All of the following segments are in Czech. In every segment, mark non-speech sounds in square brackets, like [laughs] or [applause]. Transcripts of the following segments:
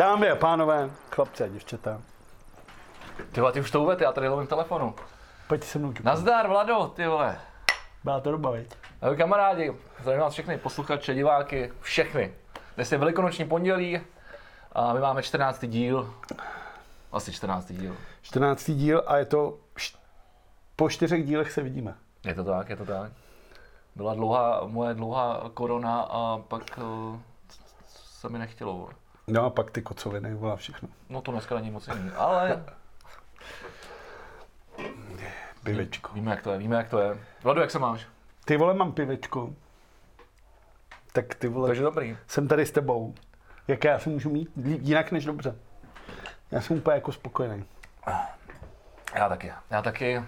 Dámy a pánové, chlapci a děvčata, Ty vole, ty už to uved, já tady lovím telefonu. pojďte se mnou. Nazdar, Vlado, ty vole. Byla to doba, viď? Ahoj kamarádi, zdravím vás všechny posluchače, diváky, všechny. Dnes je velikonoční pondělí a my máme 14. díl. Asi 14. díl. 14. díl a je to... Po čtyřech dílech se vidíme. Je to tak, je to tak. Byla dlouhá, moje dlouhá korona a pak uh, se mi nechtělo. vole. No a pak ty kocoviny, volá všechno. No to dneska není moc jiný, ale Pivečko. víme jak to je, víme jak to je. Vlado, jak se máš? Ty vole, mám pivečko. Tak ty vole, Takže dobrý. jsem tady s tebou. Jak já se můžu mít? Jinak než dobře. Já jsem úplně jako spokojený. Já taky, já taky.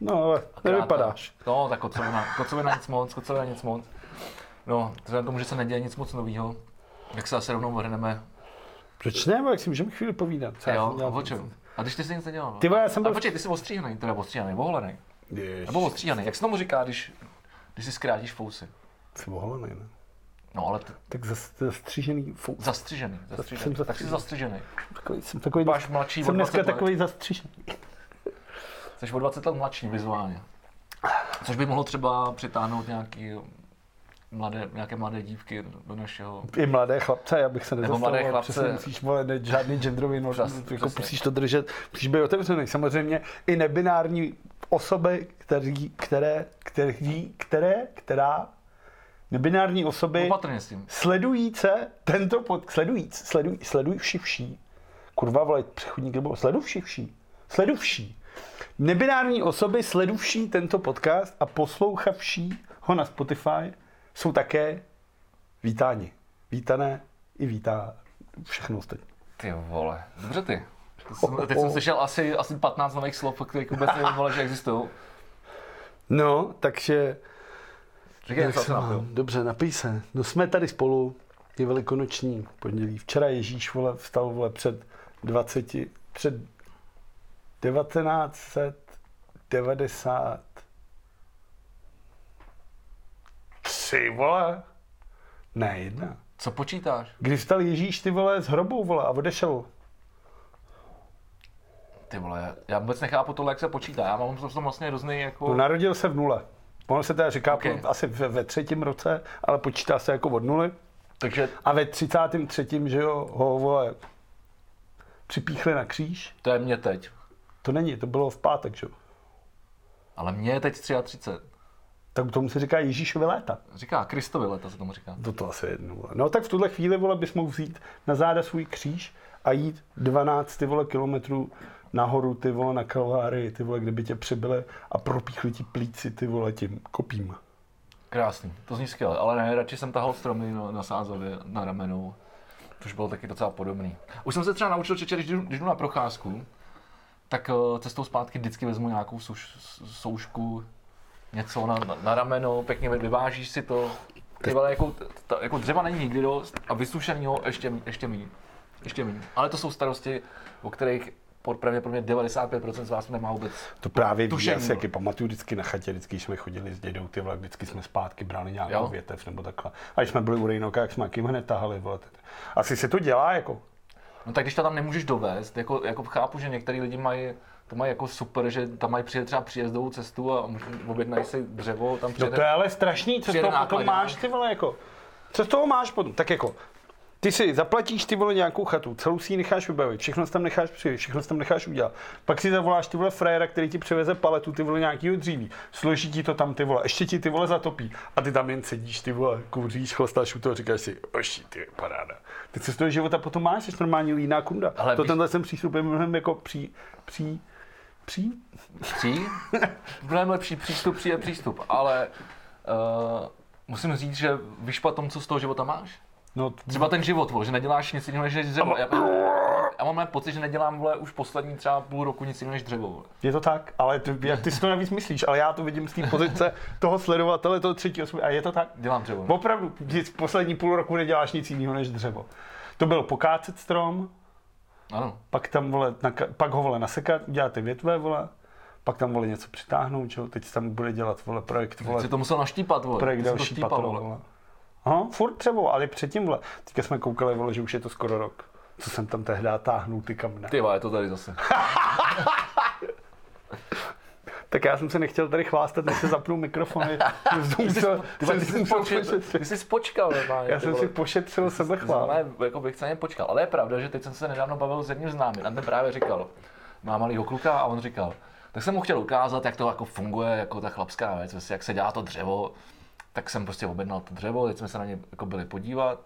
No ale nevypadáš. No, tak kocovina, kocovina nic moc, kocovina nic moc. No, vzhledem k tomu, že se neděje nic moc nového, tak se asi rovnou vrhneme. Proč ne, jak si můžeme chvíli povídat? Co Jo, o čem? A když ty jsi nic nedělal? no? Ty vole, já jsem A byl- počkej, ty jsi ostříhaný, teda ostříhaný, oholený. Jež, Nebo ostříhaný, jak se tomu říká, když, když si zkrátíš fousy? jsi oholený, ne? No, ale t- Tak zas- zastřížený fou. zastřižený, Jsem. Tak jsi zastřižený. zastřižený. Takový, jsem takový, Máš mladší jsem dneska 20 let. takový zastřížený. Jsi o 20 let mladší vizuálně. Což by mohlo třeba přitáhnout nějaký mladé, nějaké mladé dívky do našeho I mladé chlapce, já bych se Nebo mladé nezastavoval, chlapce. přesně musíš volet ne, žádný genderový norm, Přes- jako přesně. musíš to držet, musíš být otevřený. Samozřejmě i nebinární osoby, který, které, který, které, která, nebinární osoby Opatrně s tím. sledujíce tento pod, sledujíc, sleduj, sledujivši vší, kurva vole, přechodník nebo sleduvši vší, sleduvší. Nebinární osoby sleduvší tento podcast a poslouchavší ho na Spotify jsou také vítáni. Vítané i vítá všechno ostatní. Ty vole, dobře ty. Jsem, teď jsem slyšel asi, asi 15 nových slov, které vůbec nevím, vole, že existují. No, takže... Se jsem mám? Dobře, napij se. No jsme tady spolu, je velikonoční pondělí. Včera Ježíš vole, vstal vole, před 20, před 1990 Tři vole. Ne, jedna. Co počítáš? Kdy vstal Ježíš ty vole z hrobu vole a odešel. Ty vole, já vůbec nechápu tohle, jak se počítá. Já mám v tom vlastně hrozný jako... No, narodil se v nule. Ono se teda říká Okay. po, asi ve, ve třetím roce, ale počítá se jako od nuly. Takže A ve 33. že jo, ho vole, připíchli na kříž. to je mě teď. To není, to bylo v pátek, že jo. Ale mě je teď 33. Tak tomu se říká Ježíšovi léta. Říká Kristovi leta se tomu říká. To to asi jedno. No tak v tuhle chvíli vole, bys mohl vzít na záda svůj kříž a jít 12 ty vole kilometrů nahoru ty vole na Kalvárii, ty vole, kde by tě přibili a propíchli ti plíci ty vole tím kopím. Krásný, to zní skvěle, ale ne, radši jsem tahal stromy na, na Sázově, na ramenou, což bylo taky docela podobný. Už jsem se třeba naučil, že když jdu, když jdu na procházku, tak eh, cestou zpátky vždycky vezmu nějakou souš, soušku, něco na, na, na rameno, pěkně vyvážíš si to. Ty vole, jako, ta, jako dřeva není nikdy dost a vysušenýho ještě, ještě méně. Ještě méně. Ale to jsou starosti, o kterých pod pravděpodobně 95% z vás nemá vůbec. To právě víš, já si jaký pamatuju vždycky na chatě, vždycky jsme chodili s dědou, ty vole, vždycky jsme zpátky brali nějakou Jo. větev nebo takhle. A když jsme byli u Rejnoka, jak jsme jakým hned tahali, vole. Asi se to dělá, jako. No tak když to tam nemůžeš dovést, jako, jako chápu, že některý lidi mají to mají jako super, že tam mají přijet třeba příjezdovou cestu a objednají si dřevo, tam No přijede. to je ale strašný, co z toho potom máš, ty vole, jako. Co z toho máš potom? Tak jako, ty si zaplatíš ty vole nějakou chatu, celou si ji necháš vybavit, všechno si tam necháš přijít, všechno si tam necháš udělat. Pak si zavoláš ty vole frajera, který ti přiveze paletu ty vole nějakýho dříví, složí ti to tam ty vole, ještě ti ty vole zatopí a ty tam jen sedíš ty vole, kouříš, chlastáš u toho, říkáš si, oši, ty paráda. Ty co z toho života potom máš, jsi normální líná kunda. Ale to víš- tenhle ten přístup je mnohem jako pří, pří, pří, Pří? [laughs] Mnohem lepší přístup, přijde přístup, ale uh, musím říct, že víš potom, co z toho života máš. no, Třeba ten život, vole, že neděláš nic jiného než dřevo. Já, já mám pocit, že nedělám vole, už poslední třeba půl roku nic jiného než dřevo. Vole. Je to tak, ale ty, jak ty si to navíc myslíš, ale já to vidím z té pozice toho sledovatele, toho třetí osoby a je to tak. Dělám dřevo. no. Opravdu, poslední půl roku neděláš nic jiného než dřevo. To byl pokácet strom, Ano. pak tam vole, naka, pak ho vole nasekat, udělat ty větve, vole, pak tam vole něco přitáhnout, čo? teď tam bude dělat vole projekt, Teď vole, si to musel naštípat, vole. projekt další štípal, patro, vole. vole. Aha, furt dřevo, ale předtím, vole. Teďka jsme koukali, vole, že už je to skoro rok. co jsem tam tehdy táhnul ty kamene. Ty vole, je to tady zase. [laughs] Tak já jsem se nechtěl tady chvástat, než se zapnul mikrofony. [laughs] Ty, jsi, počkal, ty jsi počkal normálně. Já jsem si pošetřil sebe chvál. Jako bych se počkal. Ale je pravda, že teď jsem se nedávno bavil s jedním známým. A ten právě říkal, má malýho kluka a on říkal, tak jsem mu chtěl ukázat, jak to jako funguje, jako ta chlapská věc, jak se dělá to dřevo. Tak jsem prostě objednal to dřevo, teď jsme se na ně jako byli podívat.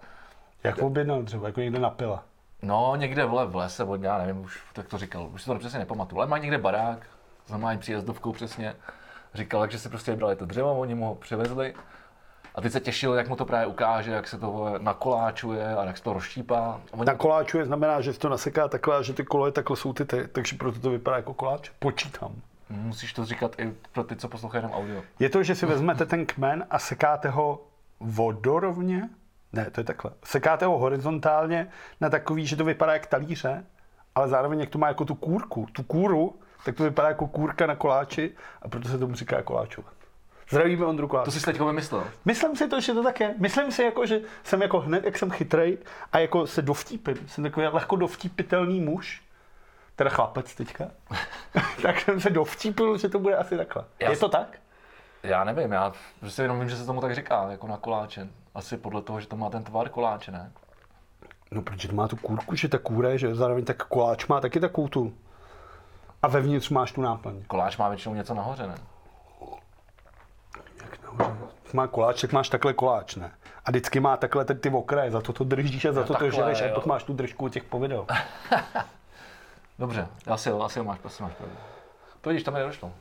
Jak objednal dřevo, jako někde napila? No, někde vole v lese, od já nevím, už tak to říkal, už si to přesně nepamatuju, ale má někde barák, normální příjezdovkou přesně. Říkal, že si prostě vybrali to dřevo, oni mu ho přivezli. A teď se těšil, jak mu to právě ukáže, jak se to nakoláčuje a jak se to rozštípá. Oni... Na koláčuje znamená, že se to naseká takhle že ty koleje takhle jsou ty, ty, takže proto to vypadá jako koláč. Počítám. Musíš to říkat i pro ty, co poslouchají jenom audio. Je to, že si vezmete ten kmen a sekáte ho vodorovně? Ne, to je takhle. Sekáte ho horizontálně na takový, že to vypadá jak talíře, ale zároveň jak to má jako tu kůrku, tu kůru, tak to vypadá jako kůrka na koláči a proto se tomu říká koláčovat. Zdravíme Ondru Koláč. To jsi teď vymyslel. Myslím si to, že to tak je. Myslím si, jako, že jsem jako hned, jak jsem chytrej a jako se dovtípím. Jsem takový lehko dovtípitelný muž. Teda chlapec teďka. [laughs] tak jsem se dovtípil, že to bude asi takhle. Já je to tak? Já nevím, já prostě jenom vím, že se tomu tak říká, jako na koláče. Asi podle toho, že to má ten tvar koláče, ne? No, protože to má tu kůrku, že ta kůra je, že zároveň tak koláč má taky takovou tu. A vevnitř máš tu náplň. Koláč má většinou něco nahoře, ne? Jak nahoře? Má koláč, tak máš takhle koláč, ne? A vždycky má takhle ty, ty okraje, za to to držíš a za No to to takhle, žereš a pak máš tu držku těch povidel. [laughs] Dobře, asi jo, asi jo, máš, asi máš pravdu. To vidíš, tam mi nedošlo.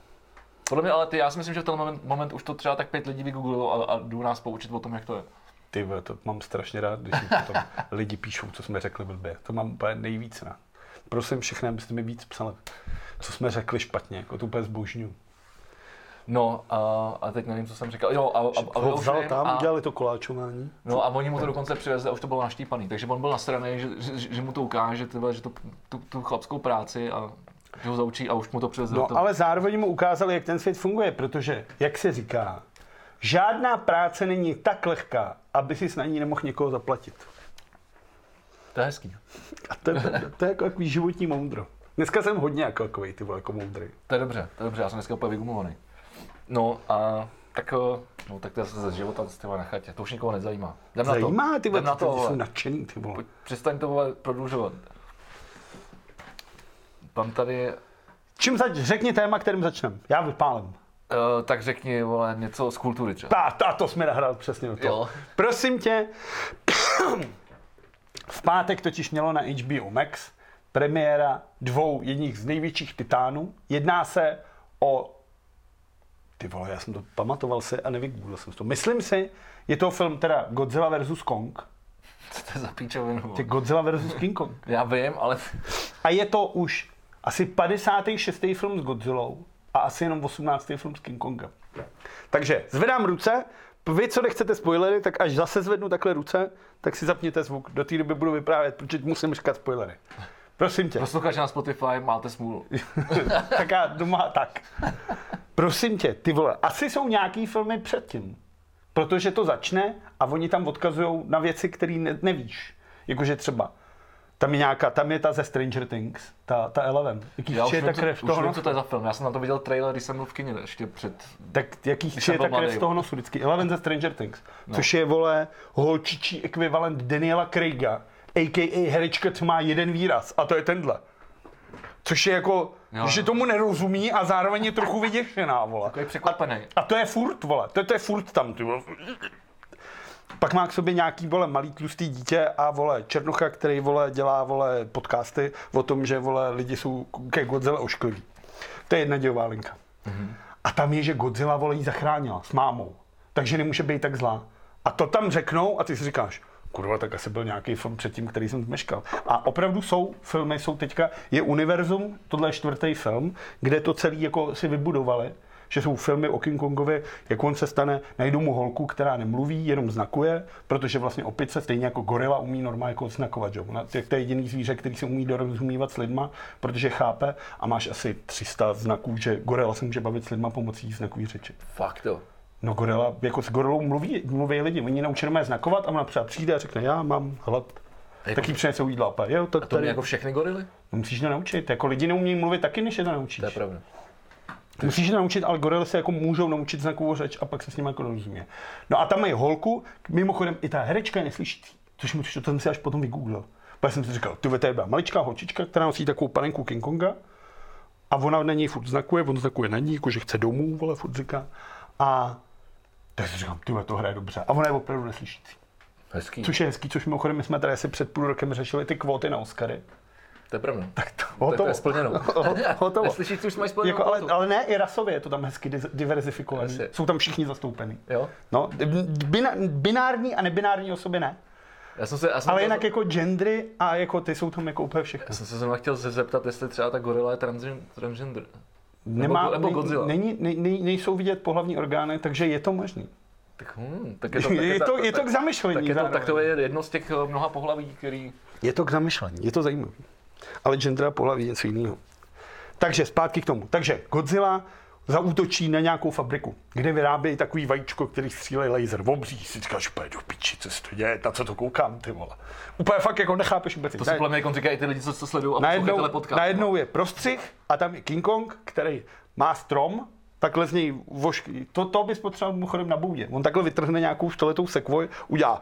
Podle mě, ale ty, já si myslím, že v ten moment, moment už to třeba tak pět lidí vygooglilo a, a jdu nás poučit o tom, jak to je. Ty to mám strašně rád, když mi potom [laughs] lidi píšou, co jsme řekli blbě. To mám úplně nejvíc rád. Prosím všechny, abyste mi víc psali, co jsme řekli špatně, jako to úplně zbožňuju. No a, a teď nevím, co jsem říkal. Jo, a, a, a, Ho vzal tam, a, udělali to koláčování. No a oni mu to dokonce přivezli a už to bylo naštípaný. Takže on byl nasraný, že, že, že mu to ukáže, tyhle, že to, tu, tu chlapskou práci a že ho zaučí a už mu to přivezli. No to... ale zároveň mu ukázali, jak ten svět funguje, protože, jak se říká, žádná práce není tak lehká, aby si na ní nemohl někoho zaplatit. To je hezký. A to je, to je jako takový životní moudro. Dneska jsem hodně jako takový, ty vole, jako moudrý. To je dobře, to je dobře, já jsem dneska úplně vygumovaný. No a tak, eh, no, tak to je ze života z na chatě, to už nikoho nezajímá. Jdem na to. Zajímá, ty vole, na ty, to, ty jsou vole. nadšený, ty vole. Přestaň to vole, prodlužovat. Mám tady, Čím zač, řekni téma, kterým začneme. Já vypálím. uh, tak řekni, vole, něco z kultury třeba. Ta, ta, to jsme nahrál přesně do toho. Jo. Prosím tě, v pátek totiž mělo na HBO Max premiéra dvou jedních z největších titánů. Jedná se o... Ty vole, já jsem to pamatoval si a nevygooglil jsem to. Myslím si, je to film teda Godzilla vs. Kong. Co to je za píčovinu? Ty Godzilla vs. King Kong. [laughs] Já vím, ale A je to už asi 56. film s Godzillou a asi jenom 18. film s King Kongem. Takže zvedám ruce, vy, co nechcete spoilery, tak až zase zvednu takhle ruce, tak si zapněte zvuk. Do té doby budu vyprávět, protože musím říkat spoilery. Prosím tě. posluchači na Spotify máte smůlu. [laughs] tak já doma tak. Prosím tě, ty vole, asi jsou nějaký filmy předtím. Protože to začne a oni tam odkazují na věci, které ne, nevíš. Jakože třeba, tam je nějaká, tam je ta ze Stranger Things, ta, ta Eleven. Jaký Já už je ta co, krev už toho vím, nosu? co to je za film. Já jsem na to viděl trailer, když jsem byl v kině ještě před... Tak jaký je ta krev z toho nosu vždycky? Eleven ze Stranger Things. No. Což je, vole, holčičí ekvivalent Daniela Craiga, a.k.a. herečka, co má jeden výraz, a to je tenhle. Což je jako, Jo. že tomu nerozumí a zároveň je trochu vyděšená, vole. Takový překvapený. A to je furt, vole, to, to je furt tam, ty vole. Pak má k sobě nějaký, vole, malý tlustý dítě a, vole, Černocha, který, vole, dělá, vole, podcasty o tom, že, vole, lidi jsou ke Godzilla oškliví. To je jedna dělová linka. Mm-hmm. A tam je, že Godzilla, vole, jí zachránila s mámou. Takže nemůže být tak zlá. A to tam řeknou a ty si říkáš, kurva, tak asi byl nějaký film předtím, který jsem zmeškal. A opravdu jsou filmy, jsou teďka, je univerzum, tohle je čtvrtý film, kde to celý jako si vybudovali, že jsou filmy o King Kongovi, jak on se stane, najdou mu holku, která nemluví, jenom znakuje, protože vlastně opice, stejně jako gorila, umí normálně jako znakovat, že? Ona, to je to je jediný zvíře, který se umí dorozumívat s lidma, protože chápe a máš asi 300 znaků, že gorila se může bavit s lidma pomocí znakové řeči. Fakt to. No gorila, jako s gorilou mluví, mluví lidi, oni naučí normálně znakovat a ona třeba přijde a řekne, já mám hlad. Jako- tak jí přinesou jídla. A jo, tak To tady, jako všechny gorily? musíš to naučit. Jako lidi neumí mluvit taky, než je to naučíš. To je pravda. Musíš je naučit, ale gorily se jako můžou naučit znakovou řeč a pak se s nimi jako rozumí. No a tam mají holku, mimochodem i ta herečka je neslyšící, což mu to jsem si až potom vygooglil. Pak jsem si říkal, ty to je byla maličká holčička, která nosí takovou panenku King Konga a ona na něj furt znakuje, on znakuje na ní, jako že chce domů, vole, furt říká. A tak si říkám, ty to hraje dobře. A ona je opravdu neslyšící. Hezký. Což je hezký, což mimochodem my jsme tady asi před půl rokem řešili ty kvóty na Oscary. To je pravda. Tak to, To, to hotovo. je splněno. [laughs] hotovo. Neslyšíš, už mají splněno. Jako, ale, ale ne, i rasově je to tam hezky. Jasně. Jsou tam všichni zastoupený. Jo? No, bina, binární a nebinární osoby ne. Já jsem se, já jsem Ale to- jinak jako gendry a jako ty jsou tam jako úplně všechny. Já jsem se zrovna chtěl zeptat, jestli třeba ta gorila je transgen, transgender. Nemá, nebo ne- Godzilla. Není, ne, ne, nejsou vidět pohlavní orgány, takže je to možný. Tak, hm, tak je to, tak Je ta- to, je to tak- k zamyšlení. tak, je to, tak to je jedno z těch eh, mnoha pohlaví, který... Je to k zamyšlení, je to zajímavé. Ale gender a pohlaví něco jiného. Takže zpátky k tomu. Takže Godzilla zaútočí na nějakou fabriku, kde vyrábějí takový vajíčko, který střílej laser. Obří si říkáš, úplně do piči, co se to děje, na co to koukám, ty vole. Úplně fakt jako nechápeš vůbec. To si podle mě jako říkají ty lidi, co to sledují a najednou, podcast. najednou je prostřih a tam je King Kong, který má strom, takhle z něj vošky. To, to bys potřeboval mimochodem na boudě. On takhle vytrhne nějakou stoletou sekvoj, udělá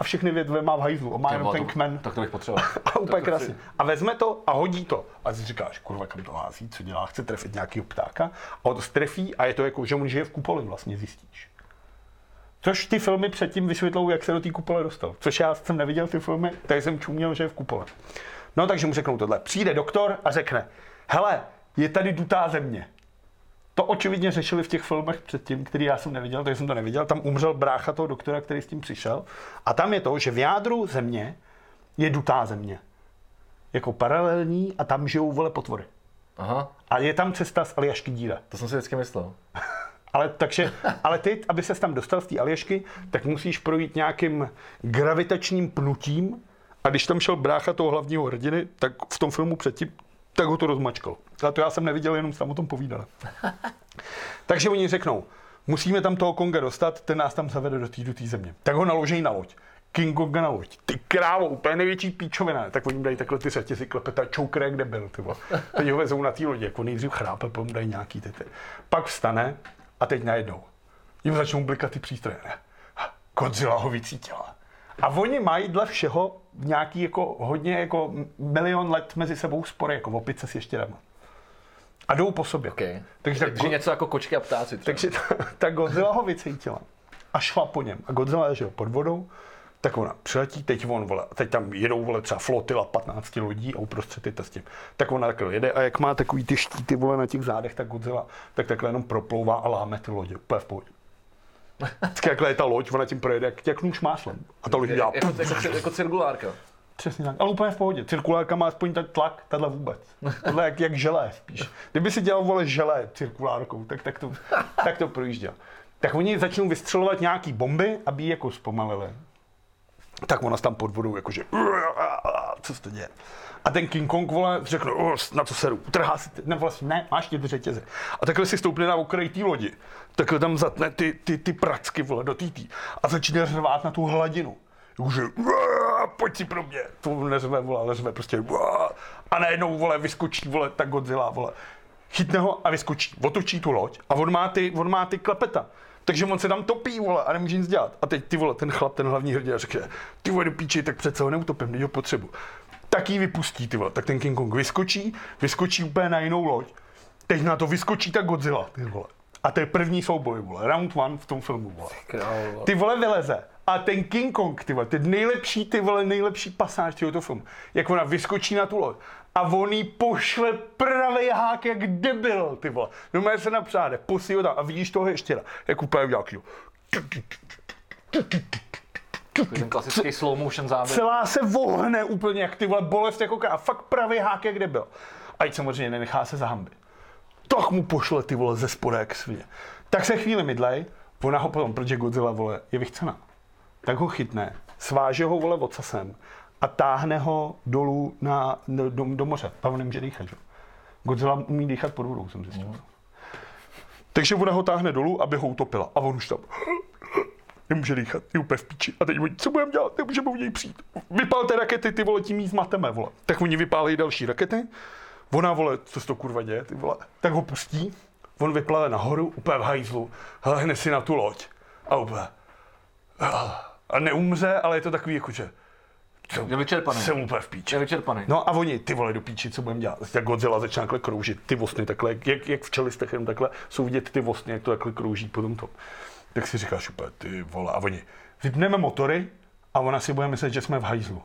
a všechny větve má v hajzlu. On má jenom ten kmen. Tak to bych potřeboval. [laughs] A úplně krásně. A vezme to a hodí to. A ty si říkáš, kurva, kam to hází, co dělá, chce trefit nějakého ptáka. A on to strefí a je to jako, že on žije v kupoli vlastně, zjistíš. Což ty filmy předtím vysvětlou, jak se do té kupole dostal. Což já jsem neviděl ty filmy, tak jsem čuměl, že je v kupole. No takže mu řeknou tohle. Přijde doktor a řekne, hele, je tady dutá země. To očividně řešili v těch filmech předtím, který já jsem neviděl, takže jsem to neviděl. Tam umřel brácha toho doktora, který s tím přišel. A tam je to, že v jádru země je dutá země. Jako paralelní a tam žijou vole potvory. Aha, A je tam cesta z Aljašky díra. to jsem si vždycky myslel. [laughs] Ale, takže, ale ty, aby ses tam dostal z té Aljašky, tak musíš projít nějakým gravitačním pnutím a když tam šel brácha toho hlavního hrdiny, tak v tom filmu předtím, tak ho to rozmačkal. A to já jsem neviděl, jenom jsem o tom povídal. [laughs] Takže oni řeknou, musíme tam toho Konga dostat, ten nás tam zavede do té do té země. Tak ho naloží na loď. King Konga na loď. Ty krávo, úplně největší píčovina. Tak oni mu dají takhle ty řetězy klepeta, choker, kde byl, ty. Teď ho vezou na té lodi, jako nejdřív chrápe, potom dají nějaký ty, ty. Pak vstane a teď najednou. Jim začnou blikat ty přístroje. Godzilla ho vycítila. A oni mají dle všeho nějaký jako hodně jako milion let mezi sebou spory, jako opice s ještěrama. A jdou po sobě. Okay. Takže, Takže tak, něco jako kočky a ptáci třeba. takže ta, ta Godzilla ho vycítila a šla po něm. A Godzilla je pod vodou, tak ona přiletí, teď on, vole, teď tam jedou, vole, třeba flotila 15 lodí a uprostřed je to s tím. Tak ona takhle jede a jak má takový ty štíty, vole, na těch zádech, tak Godzilla, tak takhle jenom proplouvá a láme ty lodě, úplně v pohodě. Vždycky jakhle je ta loď, ona tím projede jak, nůž máslem. A ta loď dělá jako, jako, jako, jako cirkulárka. Přesně tak, ale úplně v pohodě. Cirkulárka má aspoň ten tlak, tahle vůbec. Tohle jak, jak želé spíš. Kdyby si dělal vole želé cirkulárkou, tak, tak, to, tak to projížděl. Tak oni začnou vystřelovat nějaký bomby, aby ji jako zpomalili. Tak ona tam pod vodou jakože, co se to děje? A ten King Kong, vole, řekne, "O, na co seru, utrhá si, ty- ne, vlastně, ne, máš ty řetězy. A takhle si stoupne na okraj té lodi. Takhle tam zatne ty, ty, ty pracky, vole, do tý, a začne řvát na tu hladinu. Jakože, "Uá, pojď si pro mě. To neřve, vole, ale řve prostě, a najednou, vole, vyskočí, vole, ta Godzilla, vole. Chytne ho a vyskočí, otočí tu loď a on má ty, on má ty klepeta. Takže on se tam topí, vole, a nemůže nic dělat. A teď ty vole, ten chlap, ten hlavní hrdina řekne, ty vole do píči, tak přece ho neutopím, teď ho potřebu. Tak ji vypustí, ty vole. Tak ten King Kong vyskočí, vyskočí úplně na jinou loď. Teď na to vyskočí ta Godzilla, ty vole. A to je první souboj, vole. Round one v tom filmu, vole. Ty vole vyleze. A ten King Kong, ty vole, ty nejlepší, ty vole, nejlepší pasáž tohoto filmu. Jak ona vyskočí na tu loď a on jí pošle pravý hák jak debil, ty vole. No má se napřáde, posí ho tam a vidíš toho ještě, jak úplně udělal Ten klasický slow motion záběr. Celá se vohne úplně, jak ty vole, bolest jako ká. Fakt pravý hák jak debil. A ať samozřejmě nenechá se zahambit. Tak mu pošle ty vole ze spoda jak svině. Tak se chvíli mydlej, ona ho potom, protože Godzilla vole je vychcená, tak ho chytne, sváže ho vole ocasem a táhne ho dolů na, do, do, do moře. A on nemůže dýchat, že? Godzilla umí dýchat pod vodou, jsem zjistil. Takže ona ho táhne dolů, aby ho utopila. A on už tam nemůže dýchat, je úplně v píči. A teď oni, co budeme dělat, nemůžeme u něj přijít. Vypálte rakety, ty vole, tím jí zmateme, vole. Tak oni vypálí další rakety, ona, vole, co se to kurva děje, ty vole, tak ho pustí, on vyplave nahoru, úplně v hajzlu, hele, hne si na tu loď. A úplně, a neumře, ale je to takový, jako, že jsem, Je vyčerpaný. jsem úplně v píči. Je vyčerpaný. No a oni, ty vole, do píči, co budeme dělat? Jak Godzilla začíná takhle kroužit, ty vosny takhle, jak, jak v čelistech jenom takhle, jsou vidět ty vosny, jak to takhle krouží po tom tom. Tak si říkáš úplně, ty vole, a oni, vypneme motory a ona si bude myslet, že jsme v hajzlu.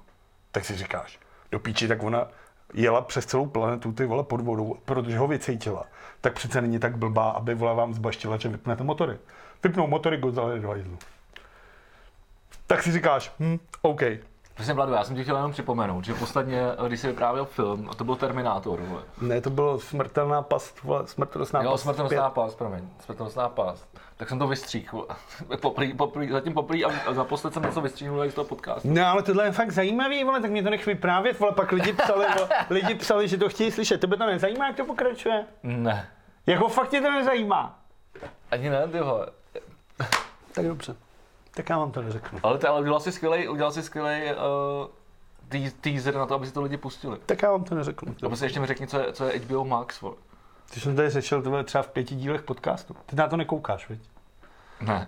Tak si říkáš, do píči, tak ona jela přes celou planetu ty vole pod vodou, protože ho vycítila. Tak přece není tak blbá, aby vole vám zbaštila, že vypnete motory. Vypnou motory, Godzilla do hajzlu. Tak si říkáš, hm, OK, Přesně, Vlado, já jsem ti chtěl jenom připomenout, že posledně, když se vyprávěl film, a to byl Terminátor, vole. Ne, to bylo smrtelná past, vole, smrtelná Jo, past. smrtelnostná past, promiň, smrtelnostná past. Tak jsem to vystříhl. [laughs] Poprý, poprý, zatím poprý a, a naposled jsem něco vystříhnul i z toho podcastu. No ale tohle je fakt zajímavý, vole, tak mě to nech vyprávět, vole, pak lidi psali, vole, lidi psali, že to chtějí slyšet. Tebe to nezajímá, jak to pokračuje? Ne. Jako fakt tě to nezajímá? Ani ne, ty vole. Tak dobře. Tak já vám to neřeknu. Ale, ale udělal si skvělej, udělal si skvělej uh, tý, teaser na to, aby si to lidi pustili. Tak já vám to neřeknu. Nebo si ještě mi řekni, co je, co je HBO Max, vole. Ty jsem tady řešil tohle třeba v pěti dílech podcastu. Ty na to nekoukáš, viď? Ne.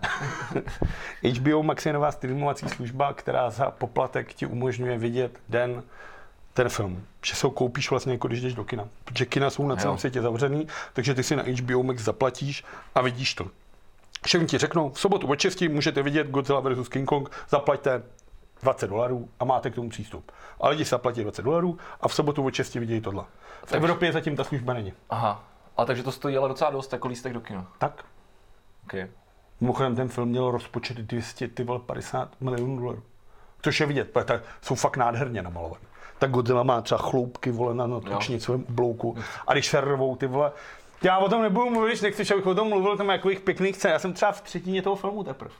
[laughs] HBO Max je nová streamovací služba, která za poplatek ti umožňuje vidět den ten film. Že se ho koupíš vlastně jako když jdeš do kina. Protože kina jsou na celém světě zavřený, takže ty si na HBO Max zaplatíš a vidíš to. Oni ti řeknou, v sobotu od 6 můžete vidět Godzilla vs. King Kong, zaplaťte 20 dolarů a máte k tomu přístup. A lidi si zaplatí 20 dolarů a v sobotu od 6 vidějí tohle. V Evropě zatím ta služba není. Aha. A takže to stojí ale docela dost, jako lístek do kina. Tak. Okay. Mimochodem ten film měl rozpočet 200, ty vole, 50 milionů dolarů. Což je vidět, protože tak jsou fakt nádherně namalované. Tak Godzilla má třeba chloupky, vole, na natočnicovém oblouku. A když se rvou ty vole, já o tom nebudu mluvit, když nechceš, abych o tom mluvil, tam je takových pěkných scén. Já jsem třeba v třetině toho filmu teprve.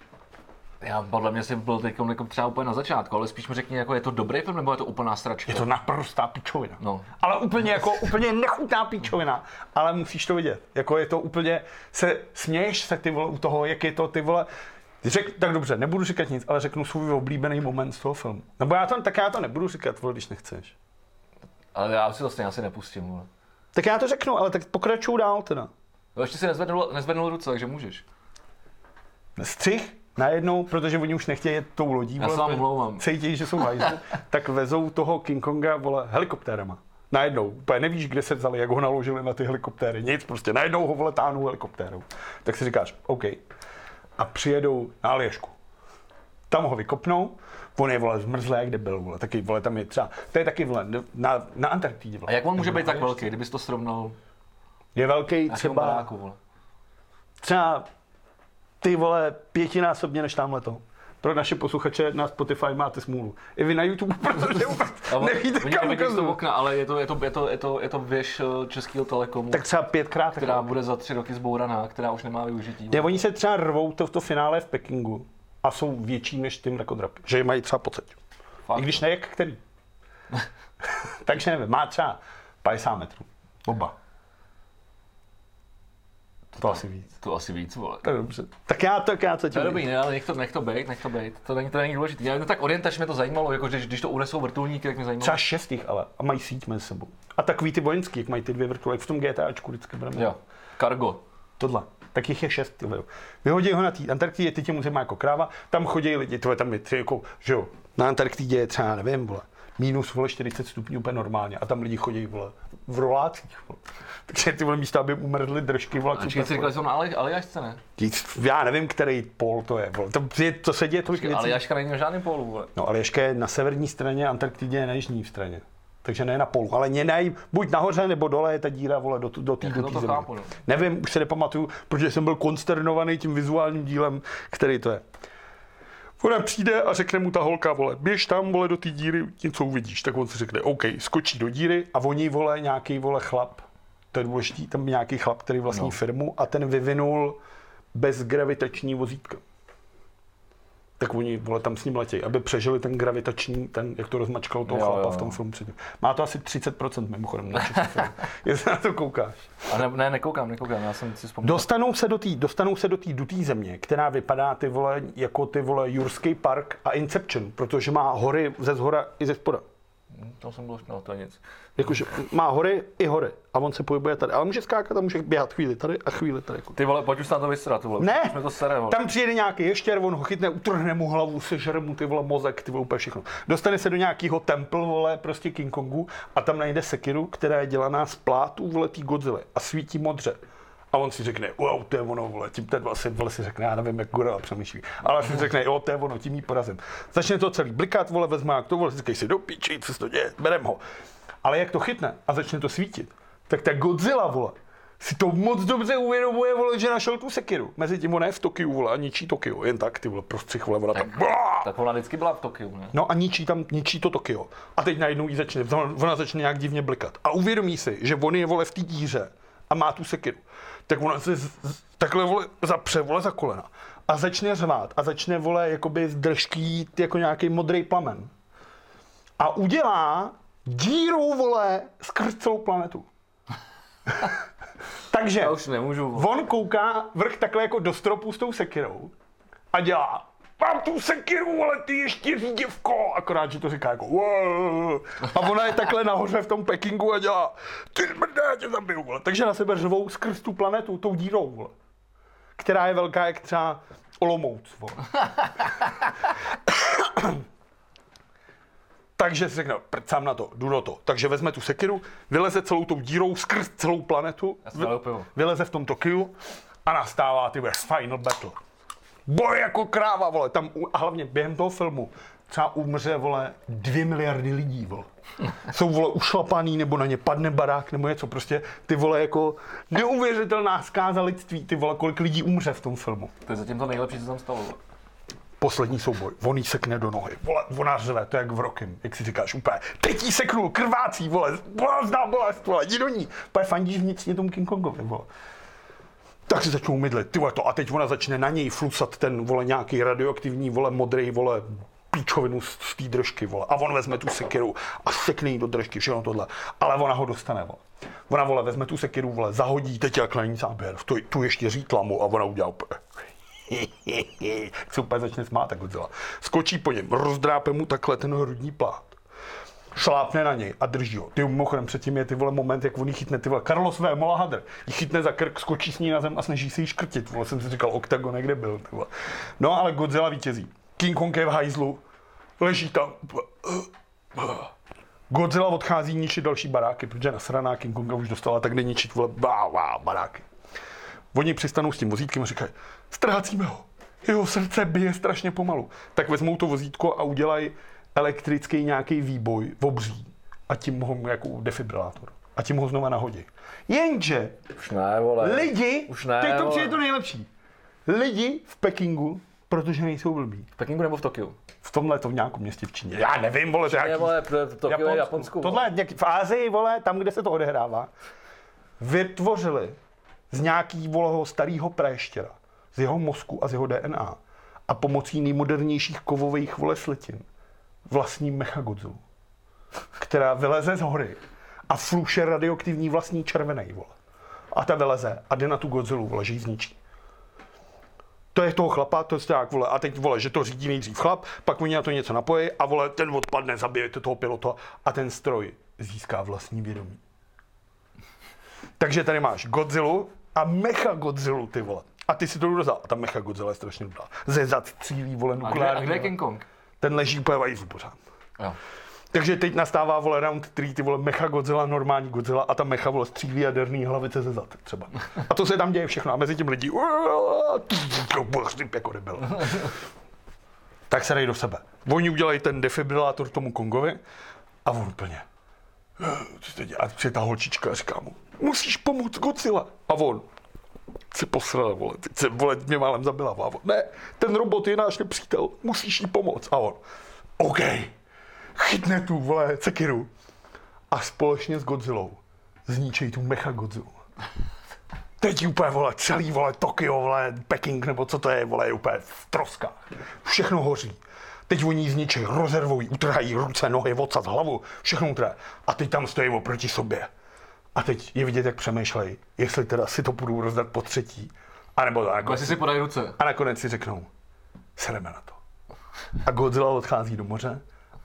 Já podle mě jsem byl teď jako třeba úplně na začátku, ale spíš mi řekni, jako je to dobrý film, nebo je to úplná stračka? Je to naprostá píčovina. No. Ale úplně jako úplně nechutná píčovina, ale musíš to vidět. Jako je to úplně, se směješ se ty vole u toho, jak je to ty vole, Řek, tak dobře, nebudu říkat nic, ale řeknu svůj oblíbený moment z toho filmu. Nebo já to, tak já to nebudu říkat, vole, když nechceš. Ale já si to stejně asi nepustím. Vole. Tak já to řeknu, ale tak pokračuju dál teda. No, ještě si nezvednul, nezvednul ruce, takže můžeš. Střih najednou, protože oni už nechtějí jet tou lodí, Já se vám cítí, že jsou hajzlu, [laughs] tak vezou toho King Konga, vole, helikoptérama. Najednou, úplně nevíš, kde se vzali, jak ho naložili na ty helikoptéry, nic, prostě najednou ho vole táhnou helikoptérou. Tak si říkáš, OK. A přijedou na Alješku. Tam ho vykopnou, on je vole zmrzlé, kde byl, vole, taky vole, tam je třeba, to je taky vole, na, na Antarktidě. Vole. A jak on může být tak velký, kdybys to srovnal Je velký třeba, baráku, vole. třeba ty vole pětinásobně než tamhle to. Pro naše posluchače na Spotify máte smůlu. I vy na YouTube, [laughs] protože vůbec nevíte, kam nevidí z toho ukazuju. okna, ale je to, je to, je to, je to, je to věž eh, Českého telekomu, Tak třeba pětkrát. která jako. bude za tři roky zbouraná, která už nemá využití. Ne, oni se třeba rvou to v to finále v Pekingu a jsou větší než ty mrakodrapy. Že je mají třeba pocit. Fakt. I když ne, jak který. [laughs] Takže nevím, má třeba 50 metrů. Oba. To asi víc. To asi víc, vole. Tak dobře. Tak já, tak já co ti To je dobrý, ne, ale nech to, nech to bejt, nech to bejt. To není, to není důležité. Já, no tak orientač mě to zajímalo, jako když, když to unesou vrtulníky, tak mě zajímalo. Třeba šest jich ale. A mají síť mezi sebou. A takový ty vojenský, jak mají ty dvě vrtule, jak v tom GTAčku vždycky budeme. Jo, cargo. Tohle. Tak jich je šest. Ty vole. Vyhodí ho na té Antarktidě, ty tě musí jako kráva, tam chodí lidi, to je tam je tři, jako, že jo, na Antarktidě je třeba, nevím, vole, minus vole 40 stupňů úplně normálně a tam lidi chodí vole, v rolácích. Vole. Takže ty vole místo, aby umrzly držky, vole, A čekaj, si říkal, že jsou na Ali- Aljašce, ne? já nevím, který pól to je, vole. To, je, to se děje tolik věcí. Aljaška není na žádném pólu, vole. No, ale ještě je na severní straně, Antarktidě je na jižní straně. Takže ne na polu, ale nej, buď nahoře nebo dole je ta díra vole, do, do té to země. chápu, no. Nevím, už se nepamatuju, protože jsem byl konsternovaný tím vizuálním dílem, který to je. Ona přijde a řekne mu ta holka, vole, běž tam, vole, do té díry, něco uvidíš. Tak on si řekne, OK, skočí do díry a oni, vole, nějaký, vole, chlap, to je důležitý, tam nějaký chlap, který vlastní No. firmu a ten vyvinul bezgravitační vozítka. Tak oni vole, tam s ním letějí, aby přežili ten gravitační, ten, jak to rozmačkalo toho Jo, chlapa jo, v tom filmu předtím. Má to asi 30% mimochodem na [laughs] jestli na to koukáš. A ne, ne, nekoukám, nekoukám, já jsem si vzpomněl. Dostanou se do té dostanou se do té dutý země, která vypadá ty vole jako ty vole Jurský park a Inception, protože má hory ze zhora i ze spoda. Hm, To jsem byl, no to je nic. Jakože má hory i hory a on se pohybuje tady. Ale může skákat a může běhat chvíli tady a chvíli tady. Jako. Ty vole, pojď už se na to vysrat, vole. Ne, Už Jsme to sere, vole. tam přijede nějaký ještěr, on ho chytne, utrhne mu hlavu, sežere mu ty vole mozek, ty vole úplně všechno. Dostane se do nějakého temple, vole, prostě King Kongu a tam najde sekiru, která je dělaná z plátů, vole, tý Godzilla a svítí modře. A on si řekne, wow, to je ono, vole, tím ten vlastně, vole, si řekne, já nevím, jak gorila přemýšlí, ale si řekne, jo, to je ono, tím jí porazím. Začne to celý blikat, vole, vezme jak to, vole, si říkej si, do píči, co se to děje, berem ho. Ale jak to chytne a začne to svítit, tak ta Godzilla, vole, si to moc dobře uvědomuje, vole, že našel tu sekiru. Mezi tím ona je v Tokiu, vole, a ničí Tokio, jen tak, ty vole, prostřih, vole, ona tam, Bá! Tak ona vždycky byla v Tokiu, ne? No a ničí tam, ničí to Tokio. A teď najednou jí začne, ona začne nějak divně blikat. A uvědomí si, že on je vole v té díře a má tu sekiru. Tak ona se z, takhle vole zapře vole za kolena. A začne řvát a začne vole jakoby z držky jít jako nějaký modrý plamen. A udělá díru vole skrz celou planetu. [laughs] Takže Já už nemůžu. on kouká vrch takhle jako do stropu s tou sekirou a dělá mám tu sekiru, ale ty ještě děvko. Akorát, že to říká jako "Wow." a ona je takhle nahoře v tom Pekingu a dělá ty smrdé, já tě zabiju. Vole. Takže na sebe řvou skrz tu planetu, tou dírou, vole. která je velká jak třeba Olomouc. Vole. [coughs] Takže si řekne, prcám na to, jdu do to. Takže vezme tu sekiru, vyleze celou tou dírou skrz celou planetu, vyleze v tom Tokiu a nastává ty final battle. Boj jako kráva, vole, tam a hlavně během toho filmu třeba umře, vole, dvě miliardy lidí, vole. Jsou, vole, ušlapaný, nebo na ně padne barák, nebo něco, prostě ty, vole, jako neuvěřitelná zkáza lidství, ty, vole, kolik lidí umře v tom filmu. To je zatím to nejlepší, co tam stalo. vole. Poslední souboj, on jí sekne do nohy, vole, ona řve, to je jak v rokem, jak si říkáš, úplně, teď jí seknul, krvácí, vole, bolestná bolest, vole, jdi do ní, úplně fandíš vnitřně tomu King Kongovi, vole. Tak si začnou mydlit, ty vole, to a teď ona začne na něj flusat ten, vole, nějaký radioaktivní, vole, modrý, vole, píčovinu z, z té držky, vole. A on vezme tu sekiru a sekne jí do držky, všechno tohle. Ale ona ho dostane, vole. Ona, vole, vezme tu sekiru, vole, zahodí teď jak na ní záběr, tu, tu ještě řítla mu a ona udělá úplně. [laughs] se úplně začne smát, tak Godzilla. Skočí po něm, rozdrápe mu takhle ten hrudní plát. Šlápne na něj a drží ho. Ty mimochodem předtím je ty vole moment, jak on chytne, ty vole, Carlos V. Mola Hadr. Jí chytne za krk, skočí s ní na zem a snaží se jí škrtit. Vole, jsem si říkal, Octagon někde byl. Ty vole. No ale Godzilla vítězí. King Kong je v hajzlu, leží tam. Godzilla odchází ničit další baráky, protože nasraná King Konga už dostala, tak jde ničit vole, bá, bá, baráky. Oni přistanou s tím vozítkem a říkají, ztrácíme ho. Jeho srdce bije strašně pomalu. Tak vezmou to vozítko a udělají elektrický nějaký výboj v obří. A tím ho jako defibrilátor. A tím ho znova nahodí. Jenže Už ne, vole. lidi, Už ne, teď to vole. přijde to nejlepší. Lidi v Pekingu, protože nejsou blbí. V Pekingu nebo v Tokiu? V tomhle to v nějakém městě v Číně. Já nevím, vole, to je Ne, nějaký- vole, to- Tokio je Japonsku. Tohle je nějaký, v Ázii, vole, tam, kde se to odehrává, vytvořili z nějaký volého starého préštěra, z jeho mozku a z jeho DNA a pomocí nejmodernějších kovových vole slitin vlastní mechagodzu, která vyleze z hory a fluše radioaktivní vlastní červený, vole. A ta vyleze a jde na tu Godzillu, vole, že ji zničí. To je toho chlapa, to je tak, vole, a teď, vole, že to řídí nejdřív chlap, pak oni na to něco napojí a, vole, ten odpadne, zabijete toho pilota a ten stroj získá vlastní vědomí. Takže tady máš Godzillu a Mecha Godzillu, ty vole. A ty si to jdu A ta Mecha Godzilla je strašně dobrá. Ze zad střílí, vole, A kde, a nukleární. kde je. King Kong? Ten leží úplně v hajzlu pořád. Jo. Takže teď nastává, vole, round 3, ty vole, Mecha Godzilla, normální Godzilla a ta Mecha, vole, střílí jaderný hlavice ze zad, třeba. A to se tam děje všechno. A mezi tím lidi, jako tak se dej do sebe. Oni udělají ten defibrilátor tomu Kongovi a on úplně. "Eh, Co se dělá? A přijde ta holčička a říká mu, musíš pomoct Godzilla. A on, si posral, vole, teď se, vole, mě málem zabila. On, ne, ten robot je náš nepřítel, musíš jí pomoct. A on, OK, chytne tu, vole, Sekiru a společně s Godzillou zničej tu Mecha Godzillu. Teď úplně, vole, celý, vole, Tokio, vole, Peking, nebo co to je, vole, je úplně v troskách. Všechno hoří. Teď oni ji zničí, rozervují, utrhají ruce, nohy, odsad, hlavu, všechno utrhají. A teď tam stojí oproti sobě. A teď je vidět, jak přemýšlejí, jestli teda si to budou rozdat po třetí, anebo to nakonec, si podají ruce. a nakonec si řeknou, sereme na to. A Godzilla odchází do moře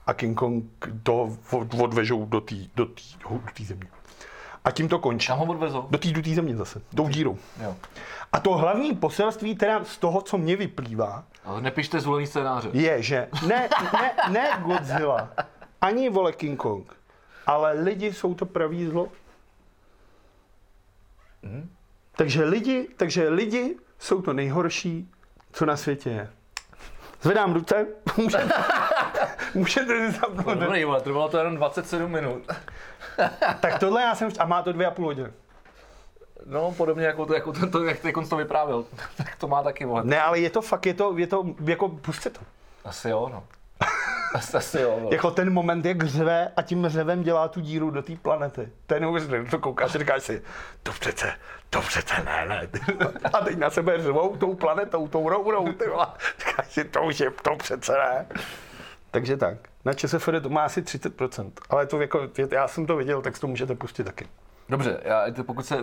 a King Kong to od- odvežou do té do tý, do tý země. A tím to končí. Kam ho odvezou? Do té do země zase, tou dírou. Jo. A to hlavní poselství teda z toho, co mě vyplývá, Ale nepište zvolený scénáře. je, že ne, ne, ne Godzilla, ani vole King Kong, ale lidi jsou to pravý zlo. Takže lidi, takže lidi jsou to nejhorší, co na světě je. Zvedám ruce, [laughs] můžete, [laughs] můžete si zapnout. Dobrý, vole, trvalo to jenom 27 minut. [laughs] Tak tohle já jsem, a má to dvě a půl hodiny. No, podobně jako to, jako to, to jak teď to vyprávěl. tak to má taky, vole. Ne, ale je to fakt, je to, je to jako, pusťte to. Asi jo, no. Asi, jo, vole. Jako ten moment, jak řve a tím řevem dělá tu díru do té planety. To je neuvěřitelné, to koukáš a říkáš si, to přece, to přece ne, ne. A teď na sebe řvou tou planetou, tou rourou, ty vole. Říkáš si, to už je, to přece ne. Takže tak. Na ČSFD to má asi 30%, ale to jako, já jsem to viděl, tak si to můžete pustit taky. Dobře, já, pokud se,